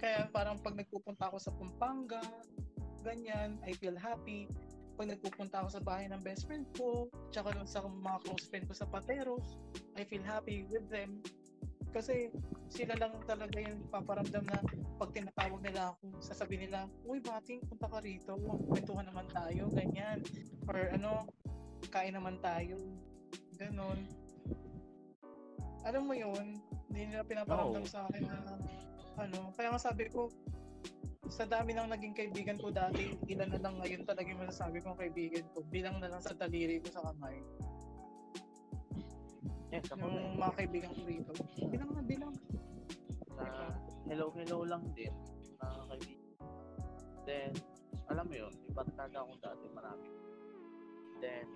C: kaya parang pag nagpupunta ako sa Pampanga ganyan I feel happy pag nagpupunta ako sa bahay ng best friend ko tsaka dun sa mga close friend ko sa Pateros I feel happy with them kasi sila lang talaga yung paparamdam na pag tinatawag nila ako, sasabihin nila, Uy, bating, punta ka rito. Kwentuhan naman tayo, ganyan. Or ano, kain naman tayo. Ganon. Alam mo yun, hindi nila pinaparamdam
A: Oo.
C: sa akin na ano. Kaya nga sabi ko, sa dami ng naging kaibigan ko dati, ilan na lang ngayon talaga yung masasabi kong kaibigan ko. Bilang na lang sa daliri ko sa kamay.
A: Yes, ako.
C: Yung mga kaibigan ko rito. Bilang na bilang.
A: Sa hello, hello lang din. Mga kaibigan. Then, alam mo yun, yung barkada ko dati marami. Then,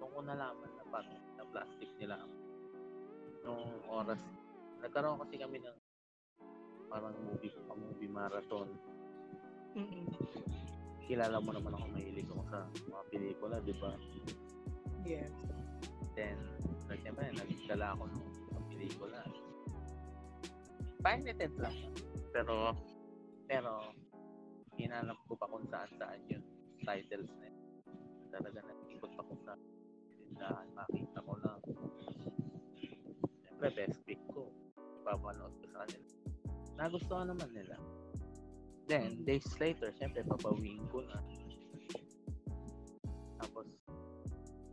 A: nung ko nalaman na parang plastic nila nung oras, nagkaroon kasi kami ng parang movie, movie marathon.
C: Mm-mm.
A: Kilala mo naman ako mahilig ako sa mga pelikula, di ba?
C: Yes.
A: Then, siyempre, nagdala ako ng mga pelikula. Pirated lang. Pero, pero, hinanap ko pa kung saan saan yung titles na yun. Talaga nag-ikot pa ko sa tindahan, makita ko lang. Siyempre, best pick ko. Ipapanood ko sa kanila. Nagustuhan naman nila. Then, days later, siyempre, papawiin ko na. Tapos,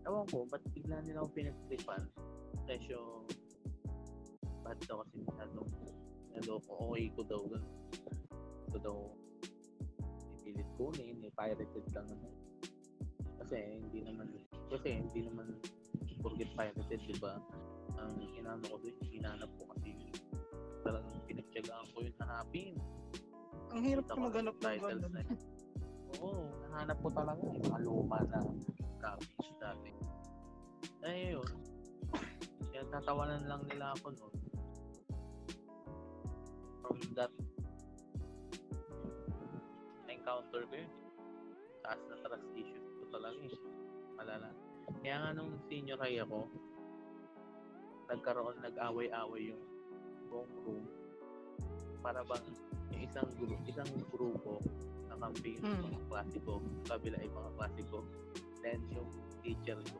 A: ewan ko, ba't bigla nila ako pinagtripan? Presyo, bad daw kasi masyadong naloko. Okay ko daw. ganun. Ito daw pipilit kunin, eh, pirated lang naman. Kasi hindi naman, kasi hindi naman forget pirated, di ba? Ang inano ko doon, hinanap ko kasi talagang pinagtyagaan ko yun hanapin.
C: Ang hirap ko maghanap ng ganun.
A: na. Oo, nahanap ko talaga yung mga luma na copies dati. Eh yun, kaya tatawanan lang nila ako noon. From that encounter ko yun. Taas na trust issues ko talaga eh. Malala. Kaya nga nung senior high ako, nagkaroon, nag-away-away yung buong room. Para bang yung isang grupo, isang grupo nakampi yung
C: Hmm.
A: mga klase ko, kabila ay mga klase ko. Then yung teacher ko,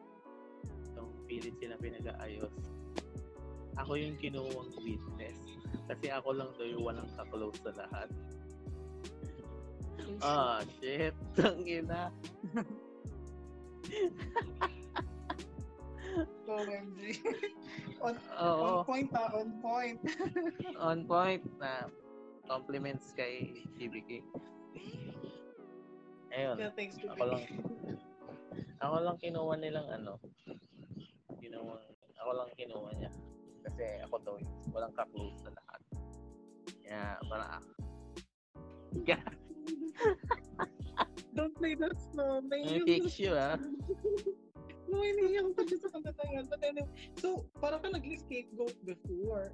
A: yung pilit sila pinag-aayos. Ako yung kinuwang witness. *laughs* Kasi ako lang daw yung walang ka-close sa lahat. Ah, shit. *laughs* Tangina. *laughs*
C: OMG. on,
A: Oo.
C: on point ah, on point.
A: on point na compliments kay GBK. Ayun.
C: yeah, thanks to
A: Ako lang. Ako lang kinuha nilang ano. Kinuha, ako lang kinuha niya. Kasi ako daw walang ka-close sa lahat. Kaya para *laughs*
C: Don't play that song.
A: may
C: Naiiyak
A: fix you ah.
C: No, iniiyak ko dyan sa kanta na yan. But anyway, so, parang ka naging scapegoat before.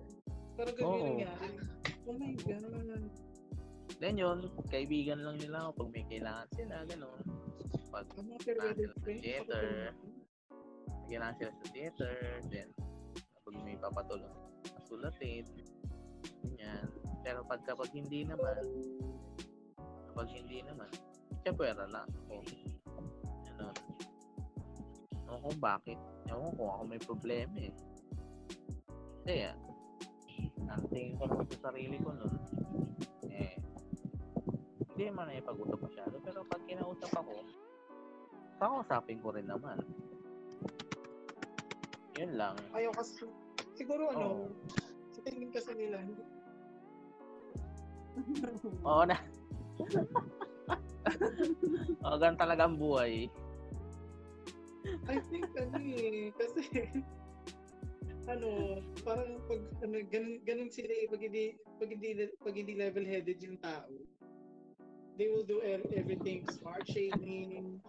C: Parang ganyan
A: Oo.
C: nangyari. Oh my God.
A: Then yun, kaibigan lang nila ako pag may kailangan sila, gano'n. Pag
C: Ang mga periodic
A: Sa theater. kailangan sila sa theater, then pag may papatulong sulatin, ganyan. Pero pag kapag hindi naman, kapag hindi naman, siya pwera lang ako. Ano, ewan ko bakit. Ewan ko ako may problema eh. Kasi ah, ang tingin ko naman sa sarili ko nun, eh, hindi man na ipag-usap masyado, pero pag kinausap ako, kakausapin ko rin naman. Yun lang.
C: Ayaw kasi, siguro ano,
A: Oo.
C: sa tingin kasi nila, hindi.
A: Oo na. *laughs* Oo, ganun talaga ang buhay.
C: I think ano eh, kasi ano, parang pag ano, ganun, ganun sila eh, pag hindi, pag hindi, pag hindi level-headed yung tao, they will do ev- everything smart shaming.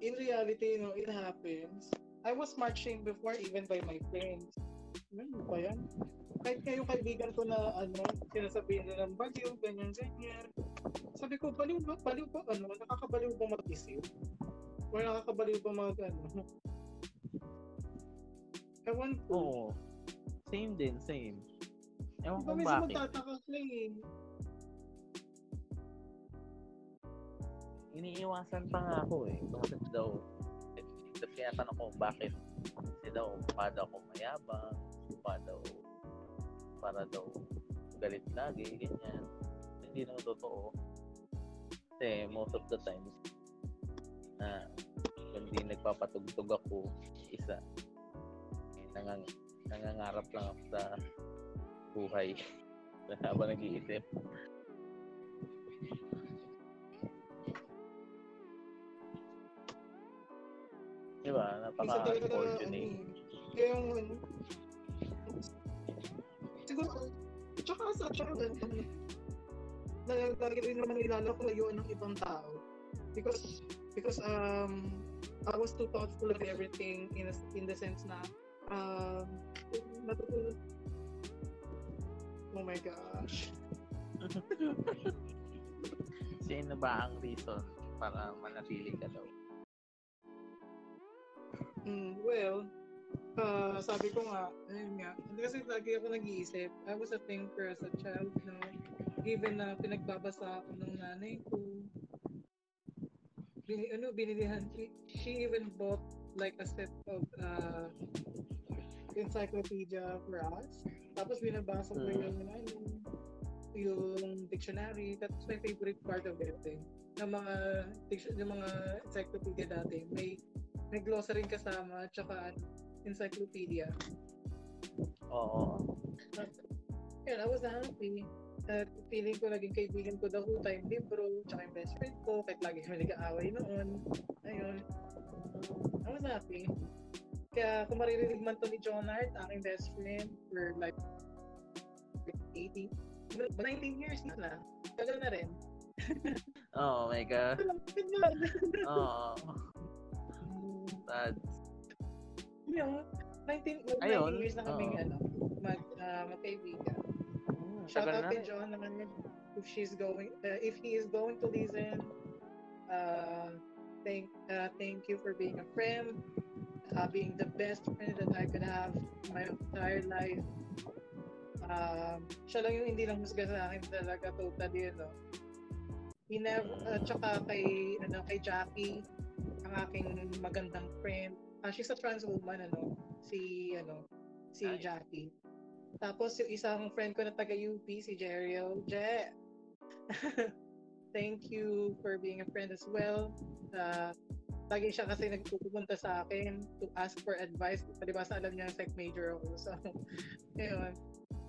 C: In reality, you know, it happens. I was smart shamed before even by my friends. Ano ba yan? Kahit kayo kaibigan ko na ano, sinasabihin nila ng baliw, ganyan, ganyan. Sabi ko, baliw ba? Baliw ba? Ano? Nakakabaliw ba mag-isip? Or nakakabaliw ba mag ano? *laughs* Ewan ko.
A: Oo. Same din, same. Ewan
C: Diba
A: ko bakit.
C: magtataka ka eh.
A: Iniiwasan pa nga ako eh. Bakit daw? Tapos tinatanong ko bakit kasi daw mukha daw ako mayabang, mukha daw para daw galit lagi, ganyan. Hindi naman totoo. Kasi most of the times na kundi nagpapatugtog ako isa nangang, nangangarap lang ako sa buhay *laughs* habang nag-iisip. Di ba?
C: Minsan talaga na, ano
A: Napaka-unfortunate.
C: eh. Kaya yung, ano, siguro, tsaka sa, tsaka, na, lagi rin naman ilala ko layuan ng ibang tao. Because, because, um, I was too thoughtful of everything in, a, in the sense na, um, natutulog. Oh my gosh. *laughs*
A: Sino ba ang reason para manatili ka daw?
C: Mm, well, uh, sabi ko nga, ayun nga, kasi lagi ako nag-iisip, I was a thinker as a child, no? Given na pinagbabasa ako ng nanay ko, bini, ano, binilihan, she, she even bought like a set of uh, encyclopedia for us. Tapos binabasa ko
A: Mm.
C: yung, ano, yung dictionary. That's my favorite part of it. Eh. Ng mga, diction, yung mga encyclopedia dati. May may glossary kasama at saka encyclopedia.
A: Oo.
C: Yun, I was happy. At feeling ko naging kaibigan ko the whole time ni bro, tsaka yung best friend ko, kahit lagi kami nag-aaway noon. Ayun. I was happy. Kaya kung maririnig man to ni John Hart, aking best friend, for like 18, 19 years na. Tagal na rin.
A: Oh my God. Oo. Sad.
C: Yun. 19, mag-
A: Ayun.
C: 19 years na kaming
A: Oo.
C: ano, mag, uh, magkaibigan.
A: Hmm,
C: Shout out kay. John naman. If she's going, uh, if he is going to listen, uh, thank, uh, thank you for being a friend, uh, being the best friend that I could have in my entire life. Um, siya lang yung hindi lang husga sa akin talaga totally, ano. He never, uh, tsaka kay, ano, kay Jackie, ang aking magandang friend. Ah, she's a trans woman, ano, si, ano, si
A: Nice.
C: Jackie. Tapos yung isang friend ko na taga UP, si Jeriel. Je! *laughs* Thank you for being a friend as well. Uh, lagi siya kasi nagpupunta sa akin to ask for advice. Di ba sa alam niya, psych major ako. So, *laughs* yun.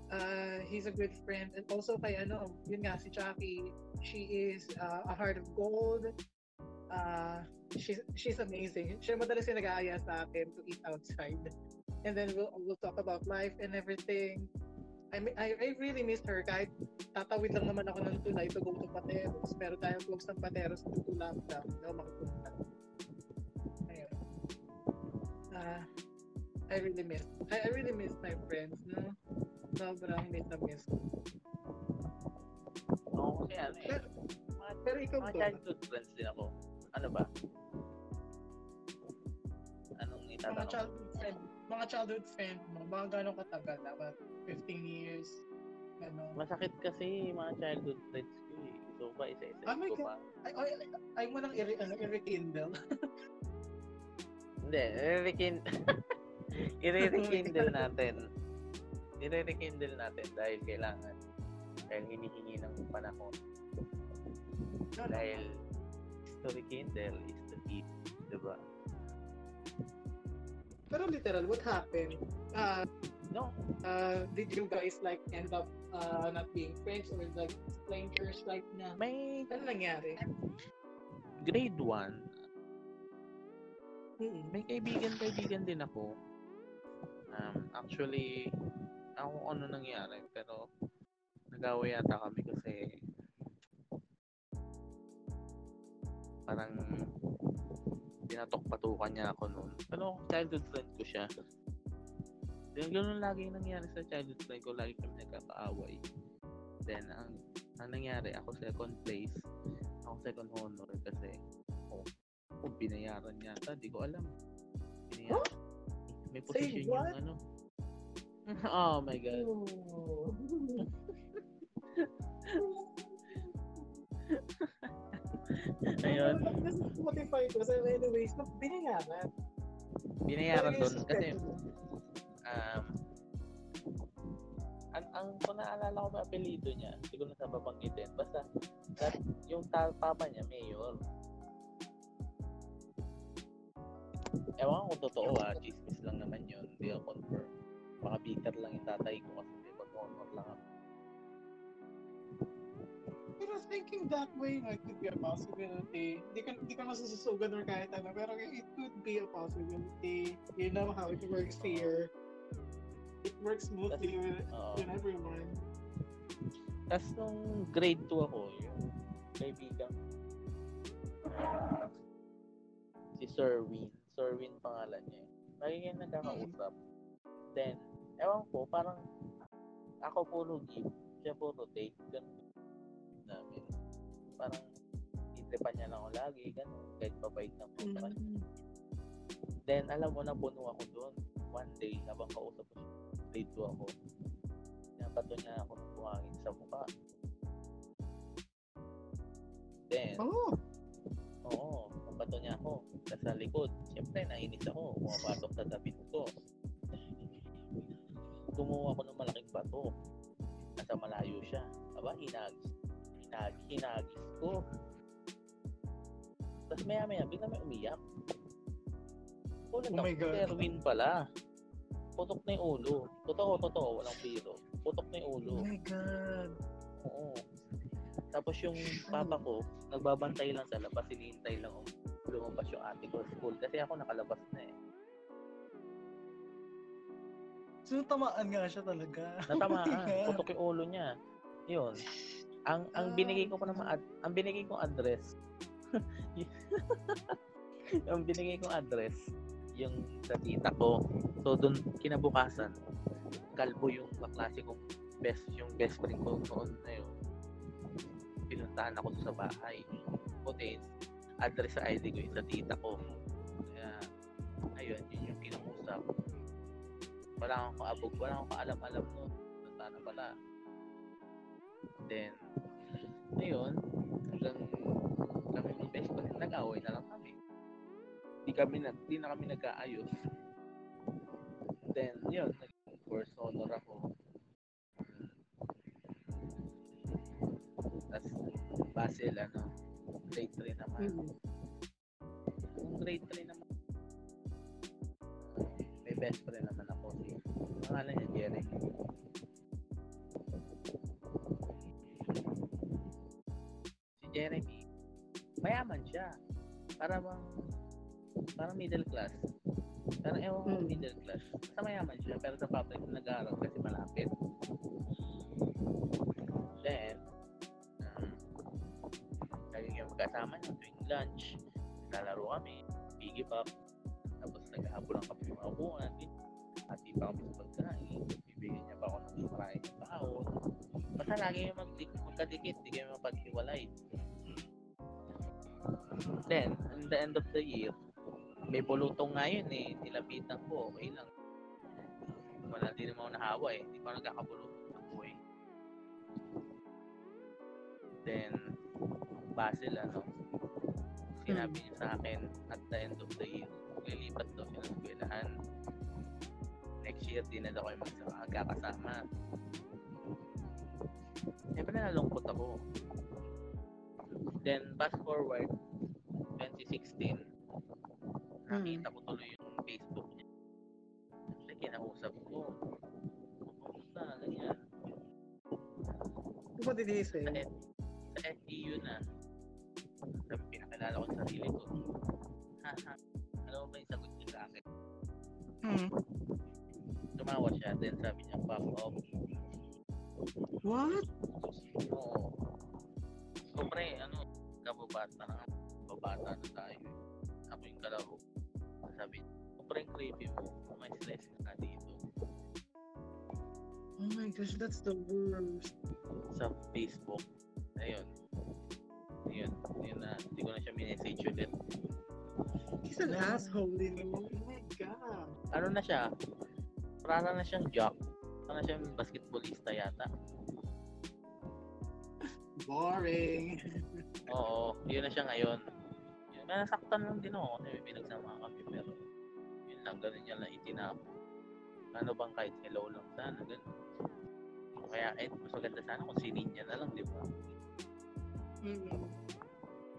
C: Uh, he's a good friend. And also kay ano, yun nga, si Jackie. She is uh, a heart of gold. Uh, she's, she's amazing. Siya madalas yung nag-aaya sa akin to eat outside. And then we'll, we'll talk about life and everything. I, I, I really miss her kahit tatawid lang naman ako ng tulay to go to Pateros. Pero dahil close ng Pateros to lockdown, hindi ako makapunta. Ayun. Ah, I really miss. I, I really miss my friends, no? Sobrang miss na miss. ko.
A: Oo, kasi ano eh.
C: Pero,
A: Mga,
C: pero ikaw
A: mga childhood friends din ako. Ano ba? Anong
C: Mga
A: itatanong?
C: childhood friend, mga childhood friend mo, mga gano'ng katagal? Dapat 15 years? Ano?
A: Masakit kasi mga childhood friends ko eh. So ba, isa-isa
C: Oh
A: ko pa.
C: Ay, ay, ay, ay mo nang i- ano, i-rekindle.
A: Hindi, i-rekind... *laughs* i-rekindle natin. I-rekindle natin dahil kailangan. Dahil hinihingi ng panahon. Dahil to rekindle is to keep. Diba?
C: Pero literal, what happened? Uh,
A: No.
C: uh, did you guys like end up uh, not being friends or like strangers right now?
A: May
C: Ano nangyari?
A: grade 1,
C: Mm-mm.
A: may kaibigan-kaibigan din ako. Um, actually, ako ano nangyari, pero nag-away yata kami kasi parang pinatok-patukan niya ako noon. Pero childhood friend ko siya. Then, ganun lagi yung nangyari sa childhood friend ko. Lagi kami nagkakaaway. Then, ang, ang nangyari, ako second place. Ako second honor kasi oh, oh binayaran niya. Di ko alam. Binayaran. May
C: Say
A: position yung ano. *laughs* oh my God. *laughs* Ayun.
C: Spotify ko. So anyways, no, binayaran.
A: Binayaran doon kasi um, ang, ang kung naalala ko ba apelido niya, hindi ko na sa babanggitin. Basta, that, yung ta- papa niya, mayor. Ewan ko totoo ah, chismis lang naman yun, hindi ako confirm. Baka bitter lang yung tatay ko kasi may honor lang ako.
C: Pero thinking that way, no, it could be a possibility. Hindi ka, hindi ka masususugan or kahit ano, pero it could be a possibility. You know how it works here. It works smoothly with,
A: Oo.
C: with everyone.
A: Tapos nung grade 2 ako, yung kaibigan si Sir Win. Sir Win pangalan niya. Lagi kayo nagkakausap. Then, ewan ko, parang ako puro give, siya puro take. Ganun. Parang itipan niya lang ako lagi, ganun. Kahit pabait na po sa kanya. Then, alam mo, napuno ako doon. One day, habang kausap ko siya, grade 2 ako, Pinapato niya ako ng buhangin sa mukha. Then,
C: Oh,
A: oo, papato niya ako. Tapos sa likod, siyempre nainis ako. Pumapasok sa tapit ko. Tumuha ako ng malaking bato. Nasa malayo siya. Aba, hinagis. Hinagis, hinagis ko. Tapos maya maya, bigla may umiyak. Ulit
C: Oh my God.
A: Erwin pala. putok na yung ulo. Totoo, totoo, walang biro. Putok na yung ulo.
C: Oh my God.
A: Oo. Tapos yung papa ko, nagbabantay lang sa labas, hinihintay lang kung lumabas yung ate ko school. Kasi ako nakalabas na eh.
C: So, tamaan nga siya talaga.
A: Natamaan, *laughs*
C: Yeah.
A: putok yung ulo niya. Yun. Ang ang
C: Ah.
A: binigay ko pa naman ad, ang binigay kong address. *laughs* ang binigay kong address yung sa tita ko. So doon kinabukasan, kalbo yung kaklase kong best yung best friend ko noon na yun. Pinuntahan ako sa bahay. Puti, address sa ID ko yung sa tita ko. Kaya, ayun, yun yung kinamusap. Wala akong kaabog, wala akong kaalam-alam noon. Punta na pala. Then, ayun, hanggang kami ng best friend, nag-away na lang kami. Di kami na, di na kami nagkaayos. Then, yun, nag-first honor ako. Tapos, Basil, ano, grade 3 naman.
C: Mm.
A: Yung grade 3 naman, may best friend naman ako. Si, pangalan niya, Jeremy. Jeremy, mayaman siya. Para bang, parang middle class. Parang ewan ko
C: Hmm.
A: middle class. Basta mayaman siya, pero sa public nag-aaral kasi malapit. Then, um, lagi kami magkasama niya tuwing lunch. Naglalaro kami, piggy bank. Tapos naghahabulan kami ng mga upuan. At di pa kami sa pagkain. Bibigyan niya pa ako ng maraming baon. Basta lagi yung mag magkadikit, di kayo mapaghiwalay. Then, in the end of the year, may bulutong nga yun eh. Nilapitan ko, okay lang. Wala din naman ako nahawa eh. Hindi ko nagkakabulutong ng buhay. Then, Basil, ano, sinabi niya sa akin at the end of the year, lilipat daw siya ng eskwelahan. Next year, di na daw kayo magkakasama. Siyempre nalungkot ako. Then, fast forward, 2016, nakita ko tuloy yung Facebook niya. Kasi kinausap ko. Kumusta? Ganyan.
C: What did he say?
A: Sa, F- sa FEU na. Sabi, pinakilala ko sa sarili ko. Ha, ha. Alam mo ba yung sagot niya sa akin?
C: Hmm.
A: Tumawa siya. Then sabi niya, fuck off.
C: What?
A: Oo. So, pre, ano, kababata na, babata na tayo. Ako yung kalaro. Sabi sobrang creepy mo. May stress ka dito.
C: Oh my gosh, that's the worst.
A: Sa Facebook. Ayun. Ayun. Ayun na. Hindi ko na siya minessage ulit.
C: He's an asshole, you know? Oh my god.
A: Ano na siya? Para na siyang jock. Para na siyang basketballista yata.
C: Boring.
A: Oo, yun na siya ngayon. Yun, may nasaktan lang din ako kasi may pinagsama kami pero yun lang, ganun niya lang itinapo. Ano bang kahit hello lang sana, ganun. O Kaya kahit mas maganda sana kung sinin niya na lang, di ba?
C: Mm.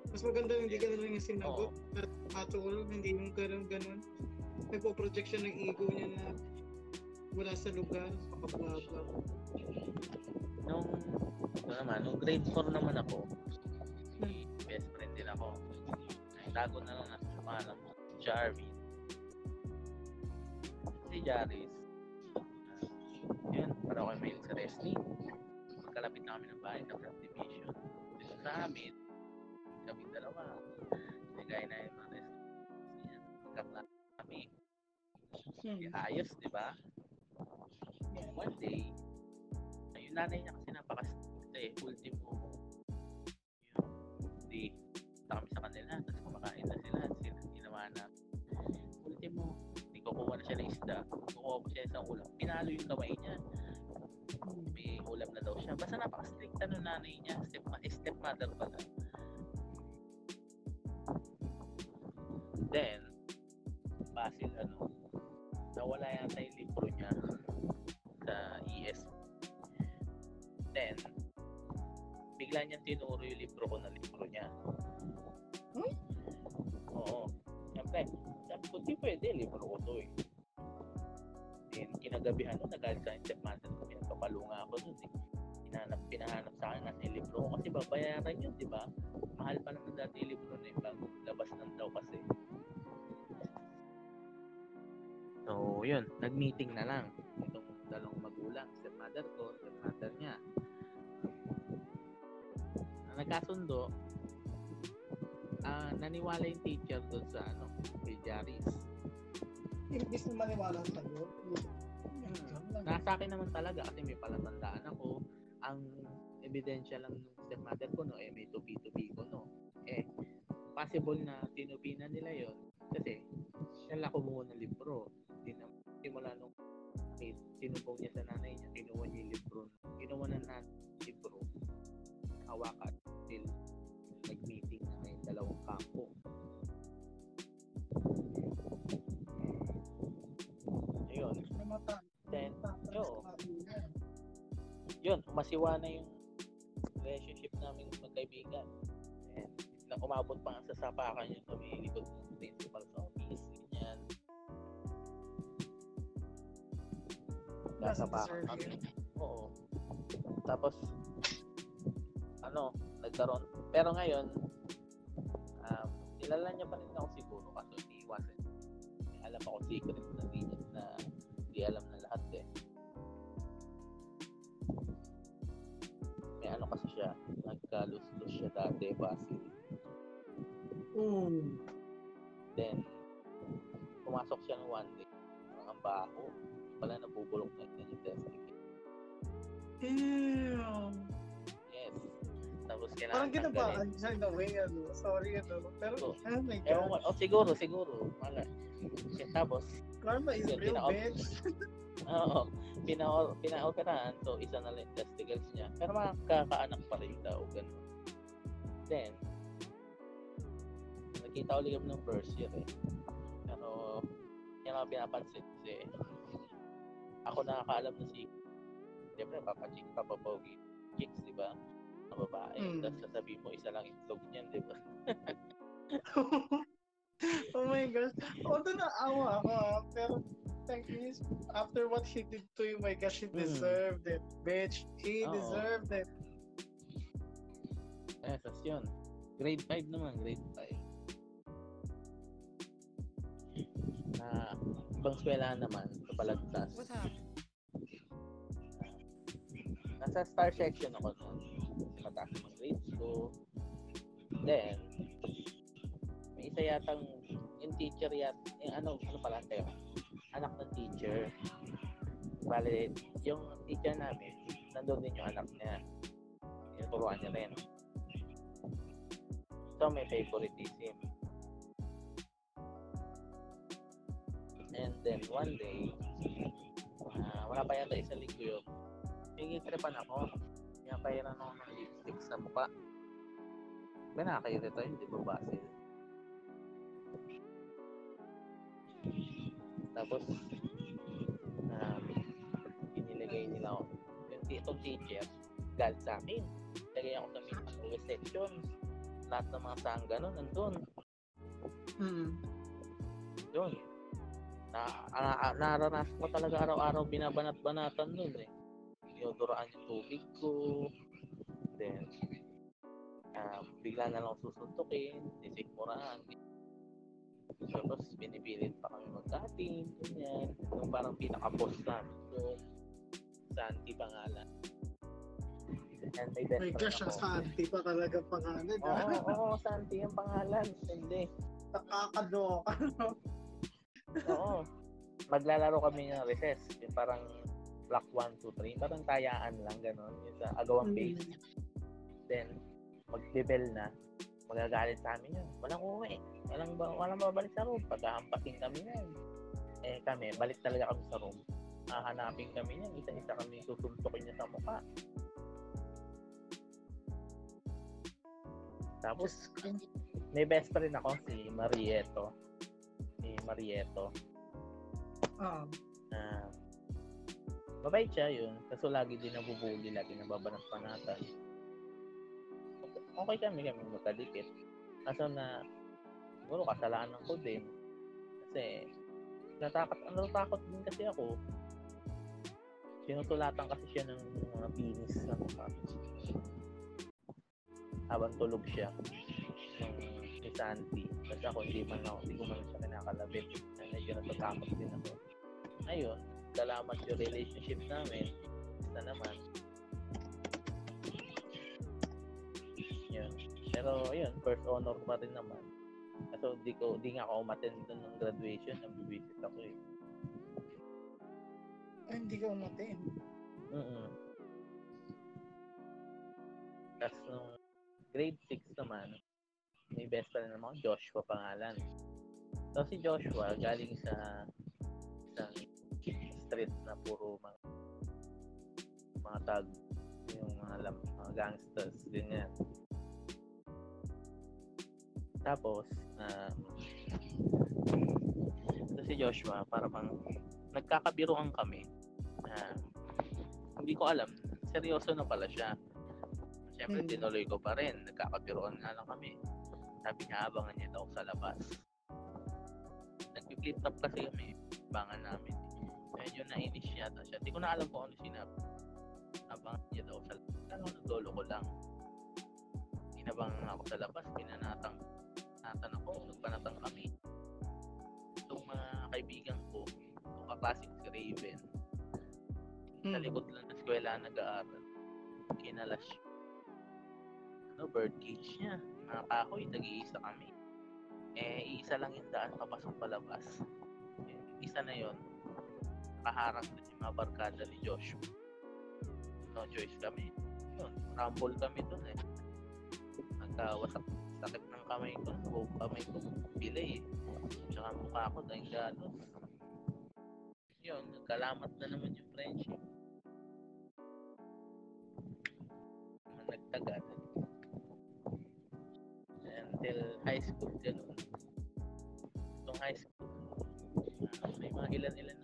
C: Mas maganda hindi ka na lang yung sinagot.
A: Oo.
C: At at all, hindi yung ganun-ganun. Nagpo-project siya ng ego niya na wala sa lugar. Kapag-baba.
A: Nung, ano naman, nung grade 4 naman ako, tago na lang nasa pangalan mo, Jarvis. Si Jarvis, yun, para ako mail sa wrestling. Magkalapit na kami ng bahay ng subdivision. Dito sa amin, kami dalawa. Nagay na yung mga wrestling. Yan, magkaklase kami.
C: Hmm.
A: Ayos, di ba? One day, ay, yung nanay niya kasi napaka-strict eh. Ultimo, yun, di, punta kami sa kumakain na sila, sila ginawa na. Ultimo, di kukuha na siya ng isda, kukuha ko siya isang ulam. Pinalo yung kamay niya. May ulam na daw siya. Basta napaka-strict ng nanay niya. Step, eh, stepmother pala. Then, Basil, ano, nawala yata yung libro niya sa ESP. Then, bigla niyang tinuro yung libro ko na libro niya.
C: Hmm?
A: Oo. Siyempre, sabi ko, di pwede, libro ko to eh. Then, kinagabihan nun, nagalit sa akin stepmother ko, pinagpapalo nga ako nun eh. Pinahanap, pinahanap sa akin kasi libro ko kasi babayaran yun, di ba? Mahal pa naman dati yung libro na yun, bago labas ng daw kasi. So, yun, nag-meeting na lang itong dalawang magulang, stepmother ko, stepmother niya. Na nagkasundo, ah naniwala yung teacher doon sa ano, kay Jaris.
C: Imbis na maniwala sa'yo.
A: Nasa akin naman talaga kasi may palatandaan ako. Ang ebidensya lang ng stepmother ko, no, eh, may tupi-tupi ko, no. Eh, possible na tinupi na nila yon kasi siya lang kumuha ng libro. Hindi na, simula nung eh, sinubong niya sa nanay niya, kinuha niya yung libro. Kinuha na yung libro. Hawakan. Till dalawang kampo. Ayun. Then, oo. yun, masiwa na yung relationship namin magkaibigan. And na umabot pa nga sa sapakan yung kami likod ng principal sa office, ganyan. Nasapakan kami. Oo. Tapos, ano, nagkaroon. Pero ngayon, kilala niya pa rin ako siguro kasi hindi iwasan. May alam ako secret na niya na hindi alam na lahat eh. May ano kasi siya, nagkalus-lus siya dati, Basil.
C: Mm.
A: Then, pumasok siya ng one day. Ang baho. Pala nabubulok na yun yung testing.
C: Damn.
A: Tapos
C: Parang
A: kailangan
C: ginabaan siya in a way, ano. Sorry, ano. Pero,
A: Oo.
C: oh my
A: Ewan ko,
C: God.
A: oh, siguro, siguro. Mala. Kaya Tapos,
C: Karma is
A: Yun,
C: real,
A: tinaka-
C: bitch. *laughs* *laughs*
A: oo, pina pinaoperahan. So, isa na lang testicles niya. Pero makakaanak pa rin daw. Ganun. Then, nakita ulit kami ng first year eh. Pero, yan ang pinapansin kasi ako nakakaalam na si Siyempre, papachik, papapogi chicks, di ba? Babae.
C: Mm.
A: Tapos sasabihin mo, isa lang itlog niyan, di ba? *laughs*
C: oh my gosh. Although naawa ako, ah, pero technically, after what he did to you, my gosh, he
A: Mm.
C: deserved it, bitch. He
A: Oo.
C: deserved it.
A: Eh, tas yun. Grade 5 naman, grade 5. Na, ibang eskwelahan naman, sa Balagtas.
I: What happened?
A: Nasa star section ako noon. Mataas ang grades ko. Then, may isa yatang, yung teacher yat, yung ano, ano pala tayo, anak ng teacher. Bale, yung teacher namin, nandun din yung anak niya. Tinuturuan niya rin. So, may favoritism. And then, one day, ah, wala pa yata isang linggo yun, Pinagtripan ako. Pinapairan ako ng lipstick sa mukha. Ba nakakairita yun, di ba Basil? Tapos, um, inilagay nila ako. Yung itong teacher, galit sa akin. Lagay ako sa mismong reception. Lahat ng mga sangga nun, nandun.
C: Mm.
A: Yun. Na, na, naranasan ko talaga araw-araw binabanat-banatan nun eh. Dinodoraan yung tubig ko. Then, um, bigla na lang susuntukin, sisikmuraan. Tapos, binipilit pa kami magkating, ganyan. Yung parang pinaka-boss namin doon. Santi pangalan. And may best
C: My gosh, ang. Santi pa talaga pangalan.
A: Oo,
C: ah.
A: oo, oo, Santi yung pangalan. Hindi.
C: Nakakaloka.
A: Oo. Maglalaro kami ng recess. Yung parang block 1, 2, 3. Parang tayaan lang, gano'n. Yung sa agawang base. Then, magbibel na. Magagalit sa amin yun. Walang uwi. Walang, ba, walang babalik sa room. Paghahampasin kami yan. Eh kami, balik talaga kami sa room. Hahanapin kami yan. Isa-isa kami susuntukin niya sa mukha. Tapos, may best friend ako, si Marieto. Si Marieto.
C: Ah.
A: na mabait siya yun. Kaso lagi din nabubuli, lagi nababanat-banatan. Okay kami kami magkadikit. Kaso na, siguro kasalanan ko din. Kasi, natakot, natakot din kasi ako sinutulatan kasi siya ng mga pinis sa mukha. Habang tulog siya ni Santi. Kasi ako hindi man ako, hindi ko man siya kinakalabit. Medyo natatakot din ako. Ayun, salamat yung relationship namin. Basta naman. Yun. Pero yun, first honor pa rin naman. Kaso di ko di nga ako umattend dun ng graduation, nabibisit ako eh.
C: Ay, hindi ka umatin.
A: Mm. Tapos nung grade 6 naman, may best friend naman ako, Joshua pangalan. So si Joshua galing sa isang street na puro mga mga tag yung mga, lam, mga gangsters ganyan. Tapos, um, so si Joshua, para bang nagkakabiruan kami. na hindi ko alam, seryoso na pala siya. Siyempre,
C: Hmm.
A: tinuloy ko pa rin. Nagkakabiruan nga lang kami. Sabi niya, abangan niya daw sa labas. Nag-flip top kasi kami. Abangan namin. Medyo nainis yata siya. Hindi ko na alam kung ano sinabi. Abangan niya daw sa labas. Ano, nagdolo ko lang. Inabangan nga ako sa labas. Pinanatang. Natan ako. Nagpanatang kami. Itong mga kaibigan ko, itong kaklase ko si Raven,
C: Hmm.
A: sa likod lang ng eskwela nag-aaral. Kinalas. Ano, bird cage niya. Mga kahoy, nag-iisa kami. Eh, isa lang yung daan papasok palabas. Yung Isa na yon nakaharang din yung mga barkada ni Joshua. No choice kami. Yun, rumble kami dun eh. Nagkawasak sakit ng kamay ko. Buong kamay ko. Pilay eh. Tsaka mukha ko dahil galos. Yun, nagkalamat na naman yung friendship. Nagtagal. Until high school, ganun. Itong high school, ah, may mga ilan-ilan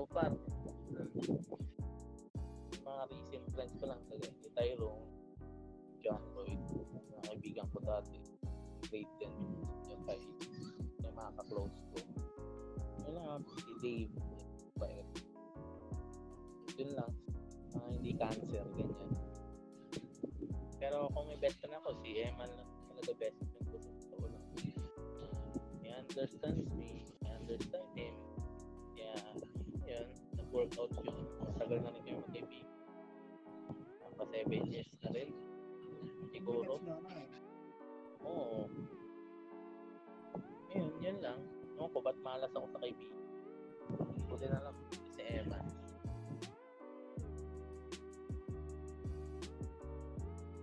A: So far, mga recent friends ko lang talaga. Si Tyrone, John Lloyd, mga kaibigan ko dati. Grade 10 yung kay yung mga ka-close ko. Yun lang, si Dave. Bae. Yun lang. Mga hindi cancer, ganyan. Pero kung may best friend ako, si Emma lang talaga best friend ko sa totoo lang. He understands me. I understand him. Kaya, yun. Matagal na rin kayo magkaibigan. Pa 7 years na rin. Siguro. Oo. Yun, yun lang. Ewan ko, ba't malas ako sa kaibigan? Buti na lang si Emma.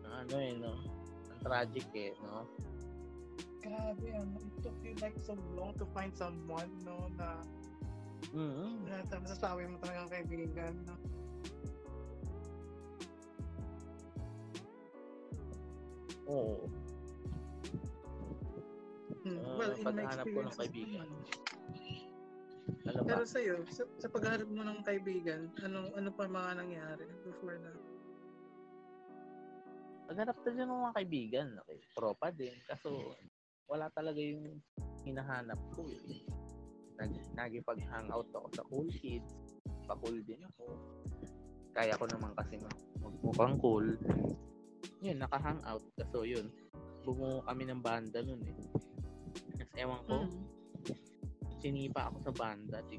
A: Ano eh, no? Ang tragic eh, no?
C: Grabe, ano, it took you like so long to find someone, no, na
A: Mm-hmm.
C: na masasabi mo talagang kaibigan, no?
A: Oo.
C: Hmm.
A: Ah,
C: well, in my
A: paghahanap ko ng kaibigan.
C: hmm.
A: Alam ba?
C: Pero sa'yo, sa, sa paghahanap mo ng kaibigan, ano ano pa mga nangyari before na?
A: Maghanap na din ng mga kaibigan. Okay. Tropa din. Kaso, wala talaga yung hinahanap ko eh. Nag, nagipag-hangout ako sa cool kids. Pa-cool din ako. Kaya ko naman kasi mag- magmukhang cool. Yun, naka-hangout. Kaso yun, bumuo kami ng banda nun eh. Kasi ewan ko,
C: Hmm.
A: sinipa ako sa banda. Di,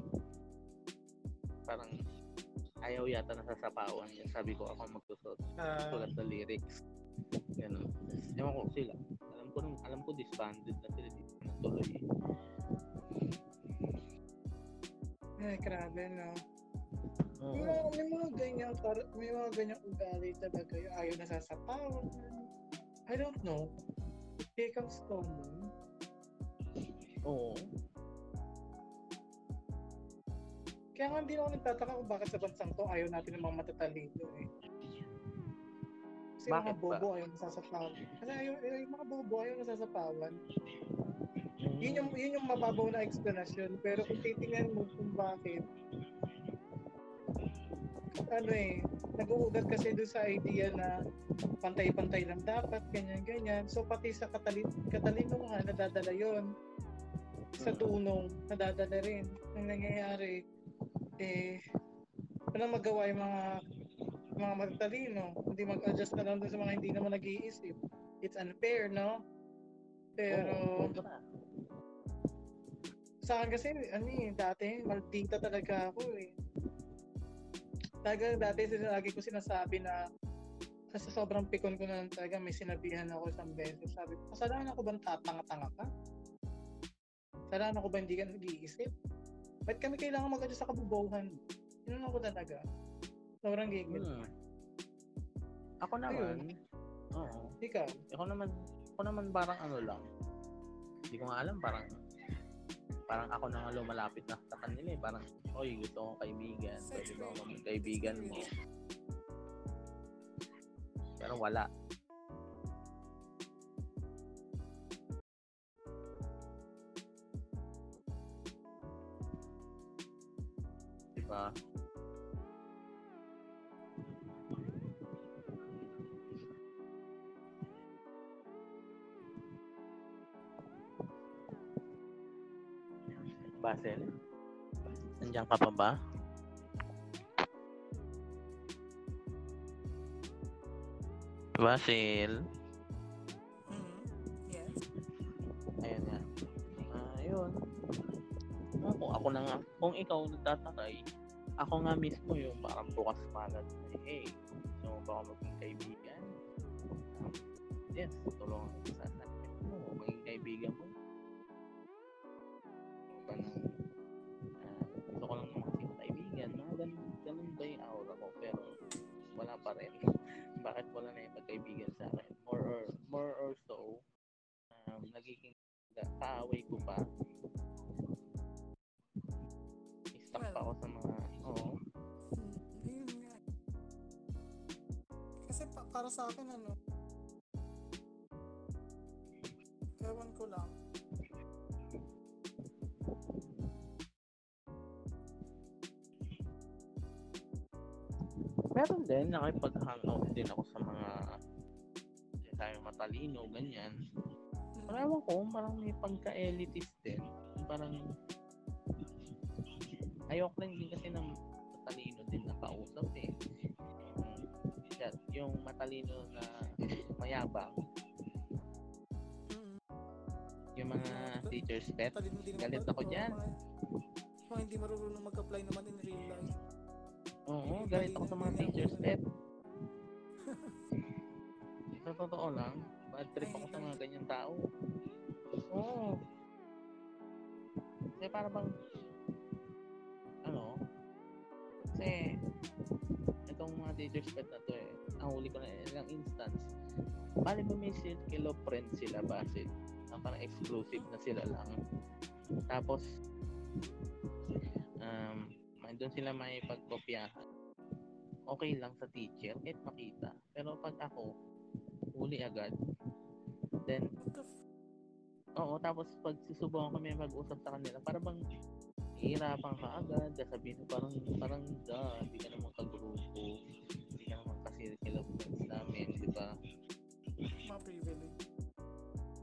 A: parang ayaw yata nasasapawan niya. Sabi ko ako magsusot.
C: Ah,
A: Sulat sa lyrics. Ganun. Ewan ko sila. Alam ko alam ko disbanded na sila dito na tuloy.
C: Ay, grabe, no?
A: Oo.
C: May mga, may mga ganyan, may mga ganyang ugali talaga yung ayaw nasasapawan. I don't know. It becomes common.
A: Oo.
C: Kaya nga hindi ako nagtataka kung bakit sa bansang to ayaw natin ng mga matatalino eh. Kasi
A: Bakit
C: mga
A: ba?
C: bobo ayaw nasasapawan. Kasi ayaw, ayaw- yung mga bobo ayaw nasasapawan. Yun yung, yun yung mababaw na explanation. Pero kung titingnan mo kung bakit, ano eh, nag-uugat kasi doon sa idea na pantay-pantay lang dapat, ganyan-ganyan. So pati sa katalin katalinuhan, nadadala yon Sa tunong, nadadala rin. Ang nangyayari, eh, walang magawa yung mga mga matatalino. Hindi mag-adjust na lang doon sa mga hindi naman nag-iisip. It's unfair, no? Pero,
A: sobra.
C: Sa akin kasi, ano eh, dati, maldita talaga ako eh. Talaga dati lagi ko sinasabi na kasi sobrang pikon ko na lang talaga may sinabihan ako isang beses. Sabi ko, kasalanan ako ba tatanga-tanga ka? Kasalanan ako ba hindi ka nag-iisip? Ba't kami kailangan mag-adjust sa kabubuhan? Yun ako talaga. Sobrang gigil.
A: Hmm. Ako naman, oo.
C: Ikaw,
A: Ako naman, ako naman parang ano lang. Hindi ko nga alam, parang parang ako na nga lumalapit na sa kanila eh. Parang, oy, gusto kong kaibigan. Pwede ba ako maging kaibigan mo? Pero wala. Diba? Basil? Nandiyan ka pa ba? Basil?
C: yes.
A: Ayun nga. Ah, ayun. Kung ako na nga, kung ikaw nagtatakay, ako nga mismo yung parang bukas palad na, hey, gusto mo ba ako maging kaibigan? Yes, tulungan ko sana. Mo, maging kaibigan mo. Ba na, ganun ba yung aura ko? Pero wala pa rin. *laughs* Bakit wala na yung pagkaibigan sa akin? More or, more or so, um, nagiging ka- kaaway ko pa. Stuck pa ako sa mga, oo.
C: Kasi pa- para sa akin ano, ewan ko lang.
A: Meron din, nakipag-hangout din ako sa mga hindi tayo matalino, ganyan. Ewan ko, parang may pagka-elitist din. Parang ayok lang din kasi ng matalino din na kausap eh. Yung, yan, yung matalino na mayabang, yung mga teacher's pet, galit ako dyan.
C: Mga hindi marunong mag-apply naman in real life.
A: Oo, galit ako sa mga teachers pet. *laughs* sa totoo lang, bad trip ako sa mga ganyan tao. Oo. Kasi para bang, ano, kasi, itong mga teachers pet na to eh, nahuli ko na ilang instance, bali ba may circle of friends sila basit, na parang exclusive na sila lang. Tapos, um, doon sila may pagkopyahan. Okay lang sa teacher, kahit makita. Pero pag ako, huli agad. Then, oo, tapos pag susubukan kami mag-usap sa kanila, para bang hihirapan ka agad, sasabihin parang, parang, da, hindi ka naman kagrupo, hindi ka naman ka-circle of friends namin, di ba?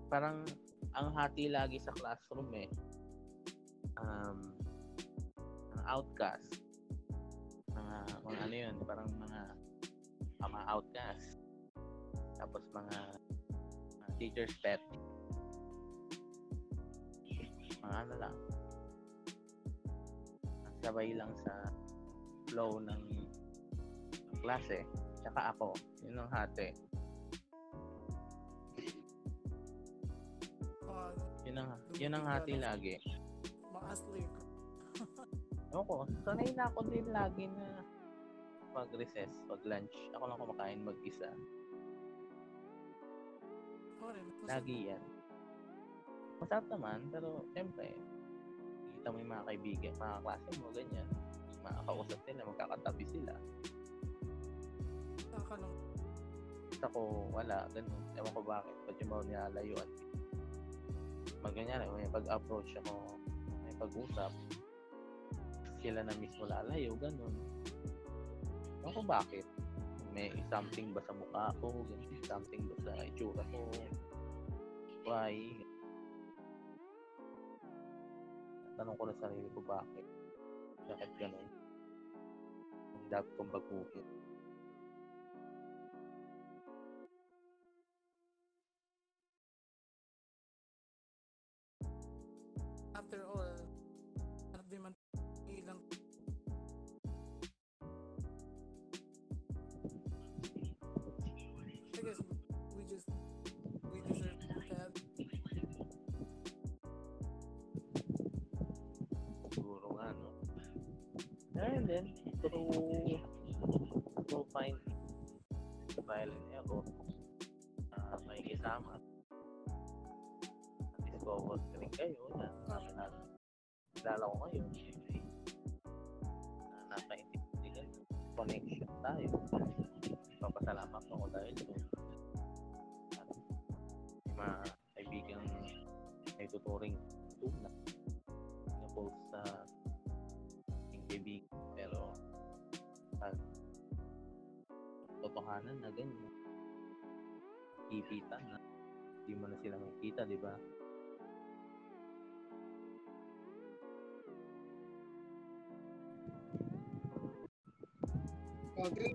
A: parang ang hati lagi sa classroom eh um outcast. Mga mga ano yun parang mga ah, mga outcast. Tapos mga, mga teacher's pet. Mga ano lang. Sabay lang sa flow ng klase. Tsaka ako yun ang hati.
C: Mga,
A: yun ang yun ang hati lagi.
C: mga aslig.
A: Ako, sanay na ako din lagi na pag recess, pag lunch, ako lang kumakain mag-isa.
C: Ako rin. Kasi
A: Lagi yan. Masarap naman, pero siyempre, kita mo yung mga kaibigan, mga klase mo, ganyan. Makakausap nila, magkakatabi sila.
C: nakakalung.
A: Tapos ako, wala, ganun. Ewan ko bakit, ba't yung mga nilalayuan. Maganyan, may pag-approach ako, may pag-usap, sila na mismo lalayo, ganun. Ewan ko bakit. May something ba sa mukha ko? ganun, Something ba sa itsura ko? Why? Tanong ko na sarili ko bakit. Bakit ganun? Ang dapat kong baguhin. And then, through, through find and error, uh, may isama. Discover ko rin kayo na kami na kilala ko kayo. Na nakaintindihan connection tayo. Papasalamat ako dahil doon. At mga kaibigan may tuturing tuna totohanan na ganyan, kikita na, hindi mo na sila makikita, di ba?
C: Okay.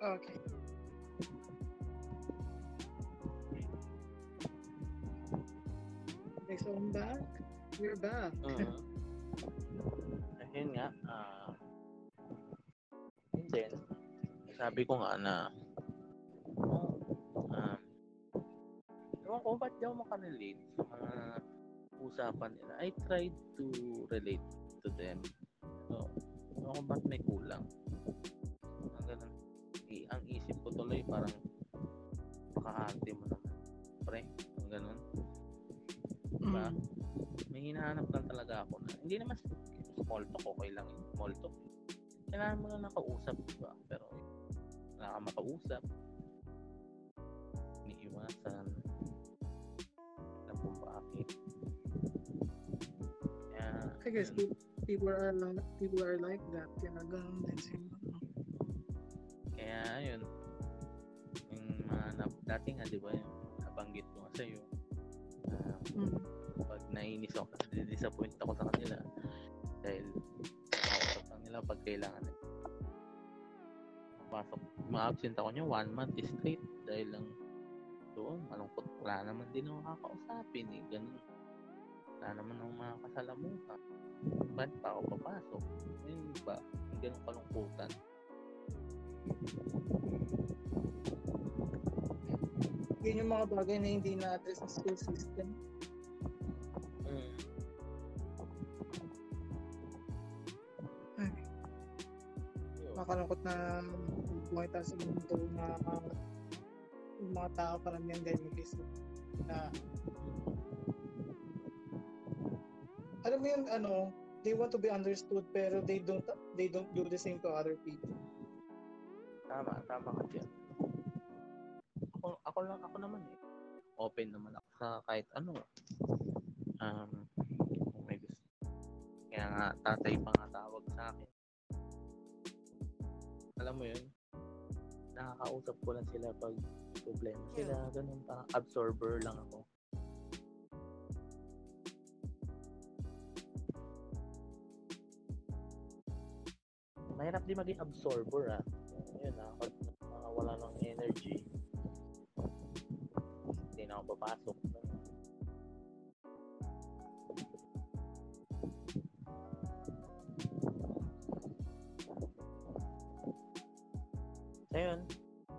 C: Okay. Okay, so I'm back. We're back.
A: Mhm. Ayun nga, ah, and then, sabi ko nga na, oh, um, ewan ko, ba't di ako makarelate sa mga usapan nila? I tried to relate to them. So, ewan ko ba't may kulang. Ang ganun. I- ang isip ko tuloy parang kakahati mo naman. Pre, ang ganun. Diba?
C: Mm.
A: may hinahanap lang talaga ako na hindi naman small talk okay lang yun small talk kailangan mo lang nakausap diba wala ka makausap iniiwasan alam kung bakit kaya
C: I guess people are like people are like that. Kaya ganun din sila.
A: kaya yun yung mga na- dati nga di ba yung nabanggit ko nga sa'yo na
C: Mm.
A: pag nainis ako, disappoint ako sa kanila dahil makausap lang nila pag kailangan nila. Pasok, ma-absent ako niya one month straight dahil lang doon, malungkot. Wala naman din ako kakausapin eh, ganun. Wala naman akong makakasalamuhan. Ba't pa ako papasok? Yun ba? Yung ganun kalungkutan.
C: Yun yung mga bagay na hindi na-address sa school system.
A: Mm.
C: Makalungkot na tayo sa mundo na uh, yung mga tao parang din mag na alam mo yun ano they want to be understood pero they don't they don't do the same to other people
A: Tama, tama ka dyan. Ako, ako lang, ako naman eh. Open naman ako sa kahit ano. Um, kung may gusto. Kaya nga, tatay pa nga tawag sa akin. Alam mo yun? Nakakausap ko lang sila pag problema sila. Ganun, parang absorber lang ako. Mahirap din maging absorber ah. Yun ah, pag nakawala ng energy, hindi na ako papasok. So yun,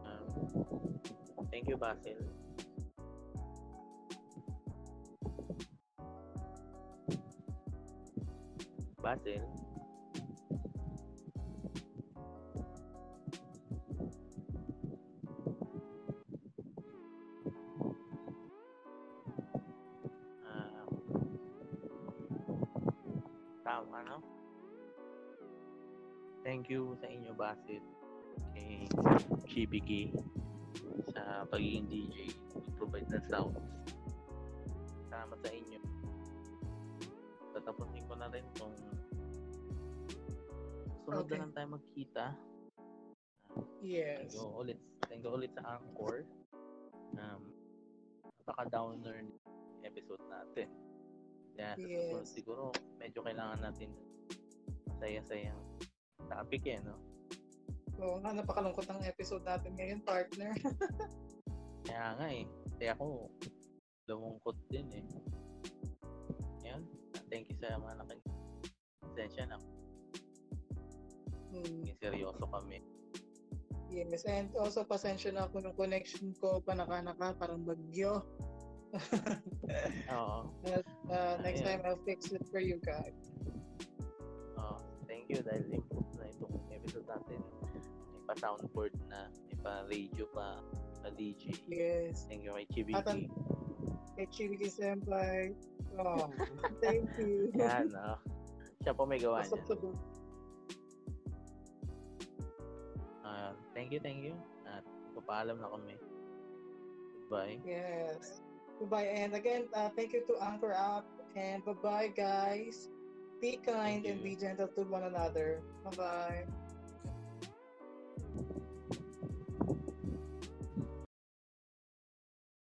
A: um, thank you Basil. Basil, Ah, tama, no? Thank you sa inyo, Basit. Kay Chibiki sa pagiging DJ. Provide ng sounds. Salamat sa inyo. Tatapusin ko na rin kung sunod
C: Okay.
A: na lang tayo magkita
C: Yes.
A: Thank you ulit. Thank you ulit sa Anchor. Um, napaka-downer episode natin. Kaya
C: Yes.
A: susunod siguro, medyo kailangan natin saya-sayang topic eh, no?
C: Oo nga, napakalungkot ang episode natin ngayon, partner. *laughs*
A: Kaya nga eh. Kaya ako, lumungkot din eh. Yan. Thank you sa mga nakin. Pasensya na.
C: Hmm.
A: Seryoso kami.
C: Yes, and also pasensya na ako ng connection ko, panaka-naka, parang bagyo. *laughs*
A: Oo. *laughs*
C: Uh, next
A: Ayan.
C: time, I'll fix it for you guys.
A: Oo. Thank you dahil improve na itong episode natin. Pa soundboard na, may pa radio pa, pa DJ.
C: Yes.
A: Thank you kay
C: At
A: Chibiki.
C: ang- Kay Chibiki Senpai. Oh, *laughs* thank you.
A: Yan, oh. Siya po may gawa niya. Ah, thank you, thank you. At papaalam na kami. Goodbye.
C: Yes. Goodbye. And again, uh, thank you to Anchor App. And bye-bye, guys. Be kind and be gentle to one another. Bye-bye.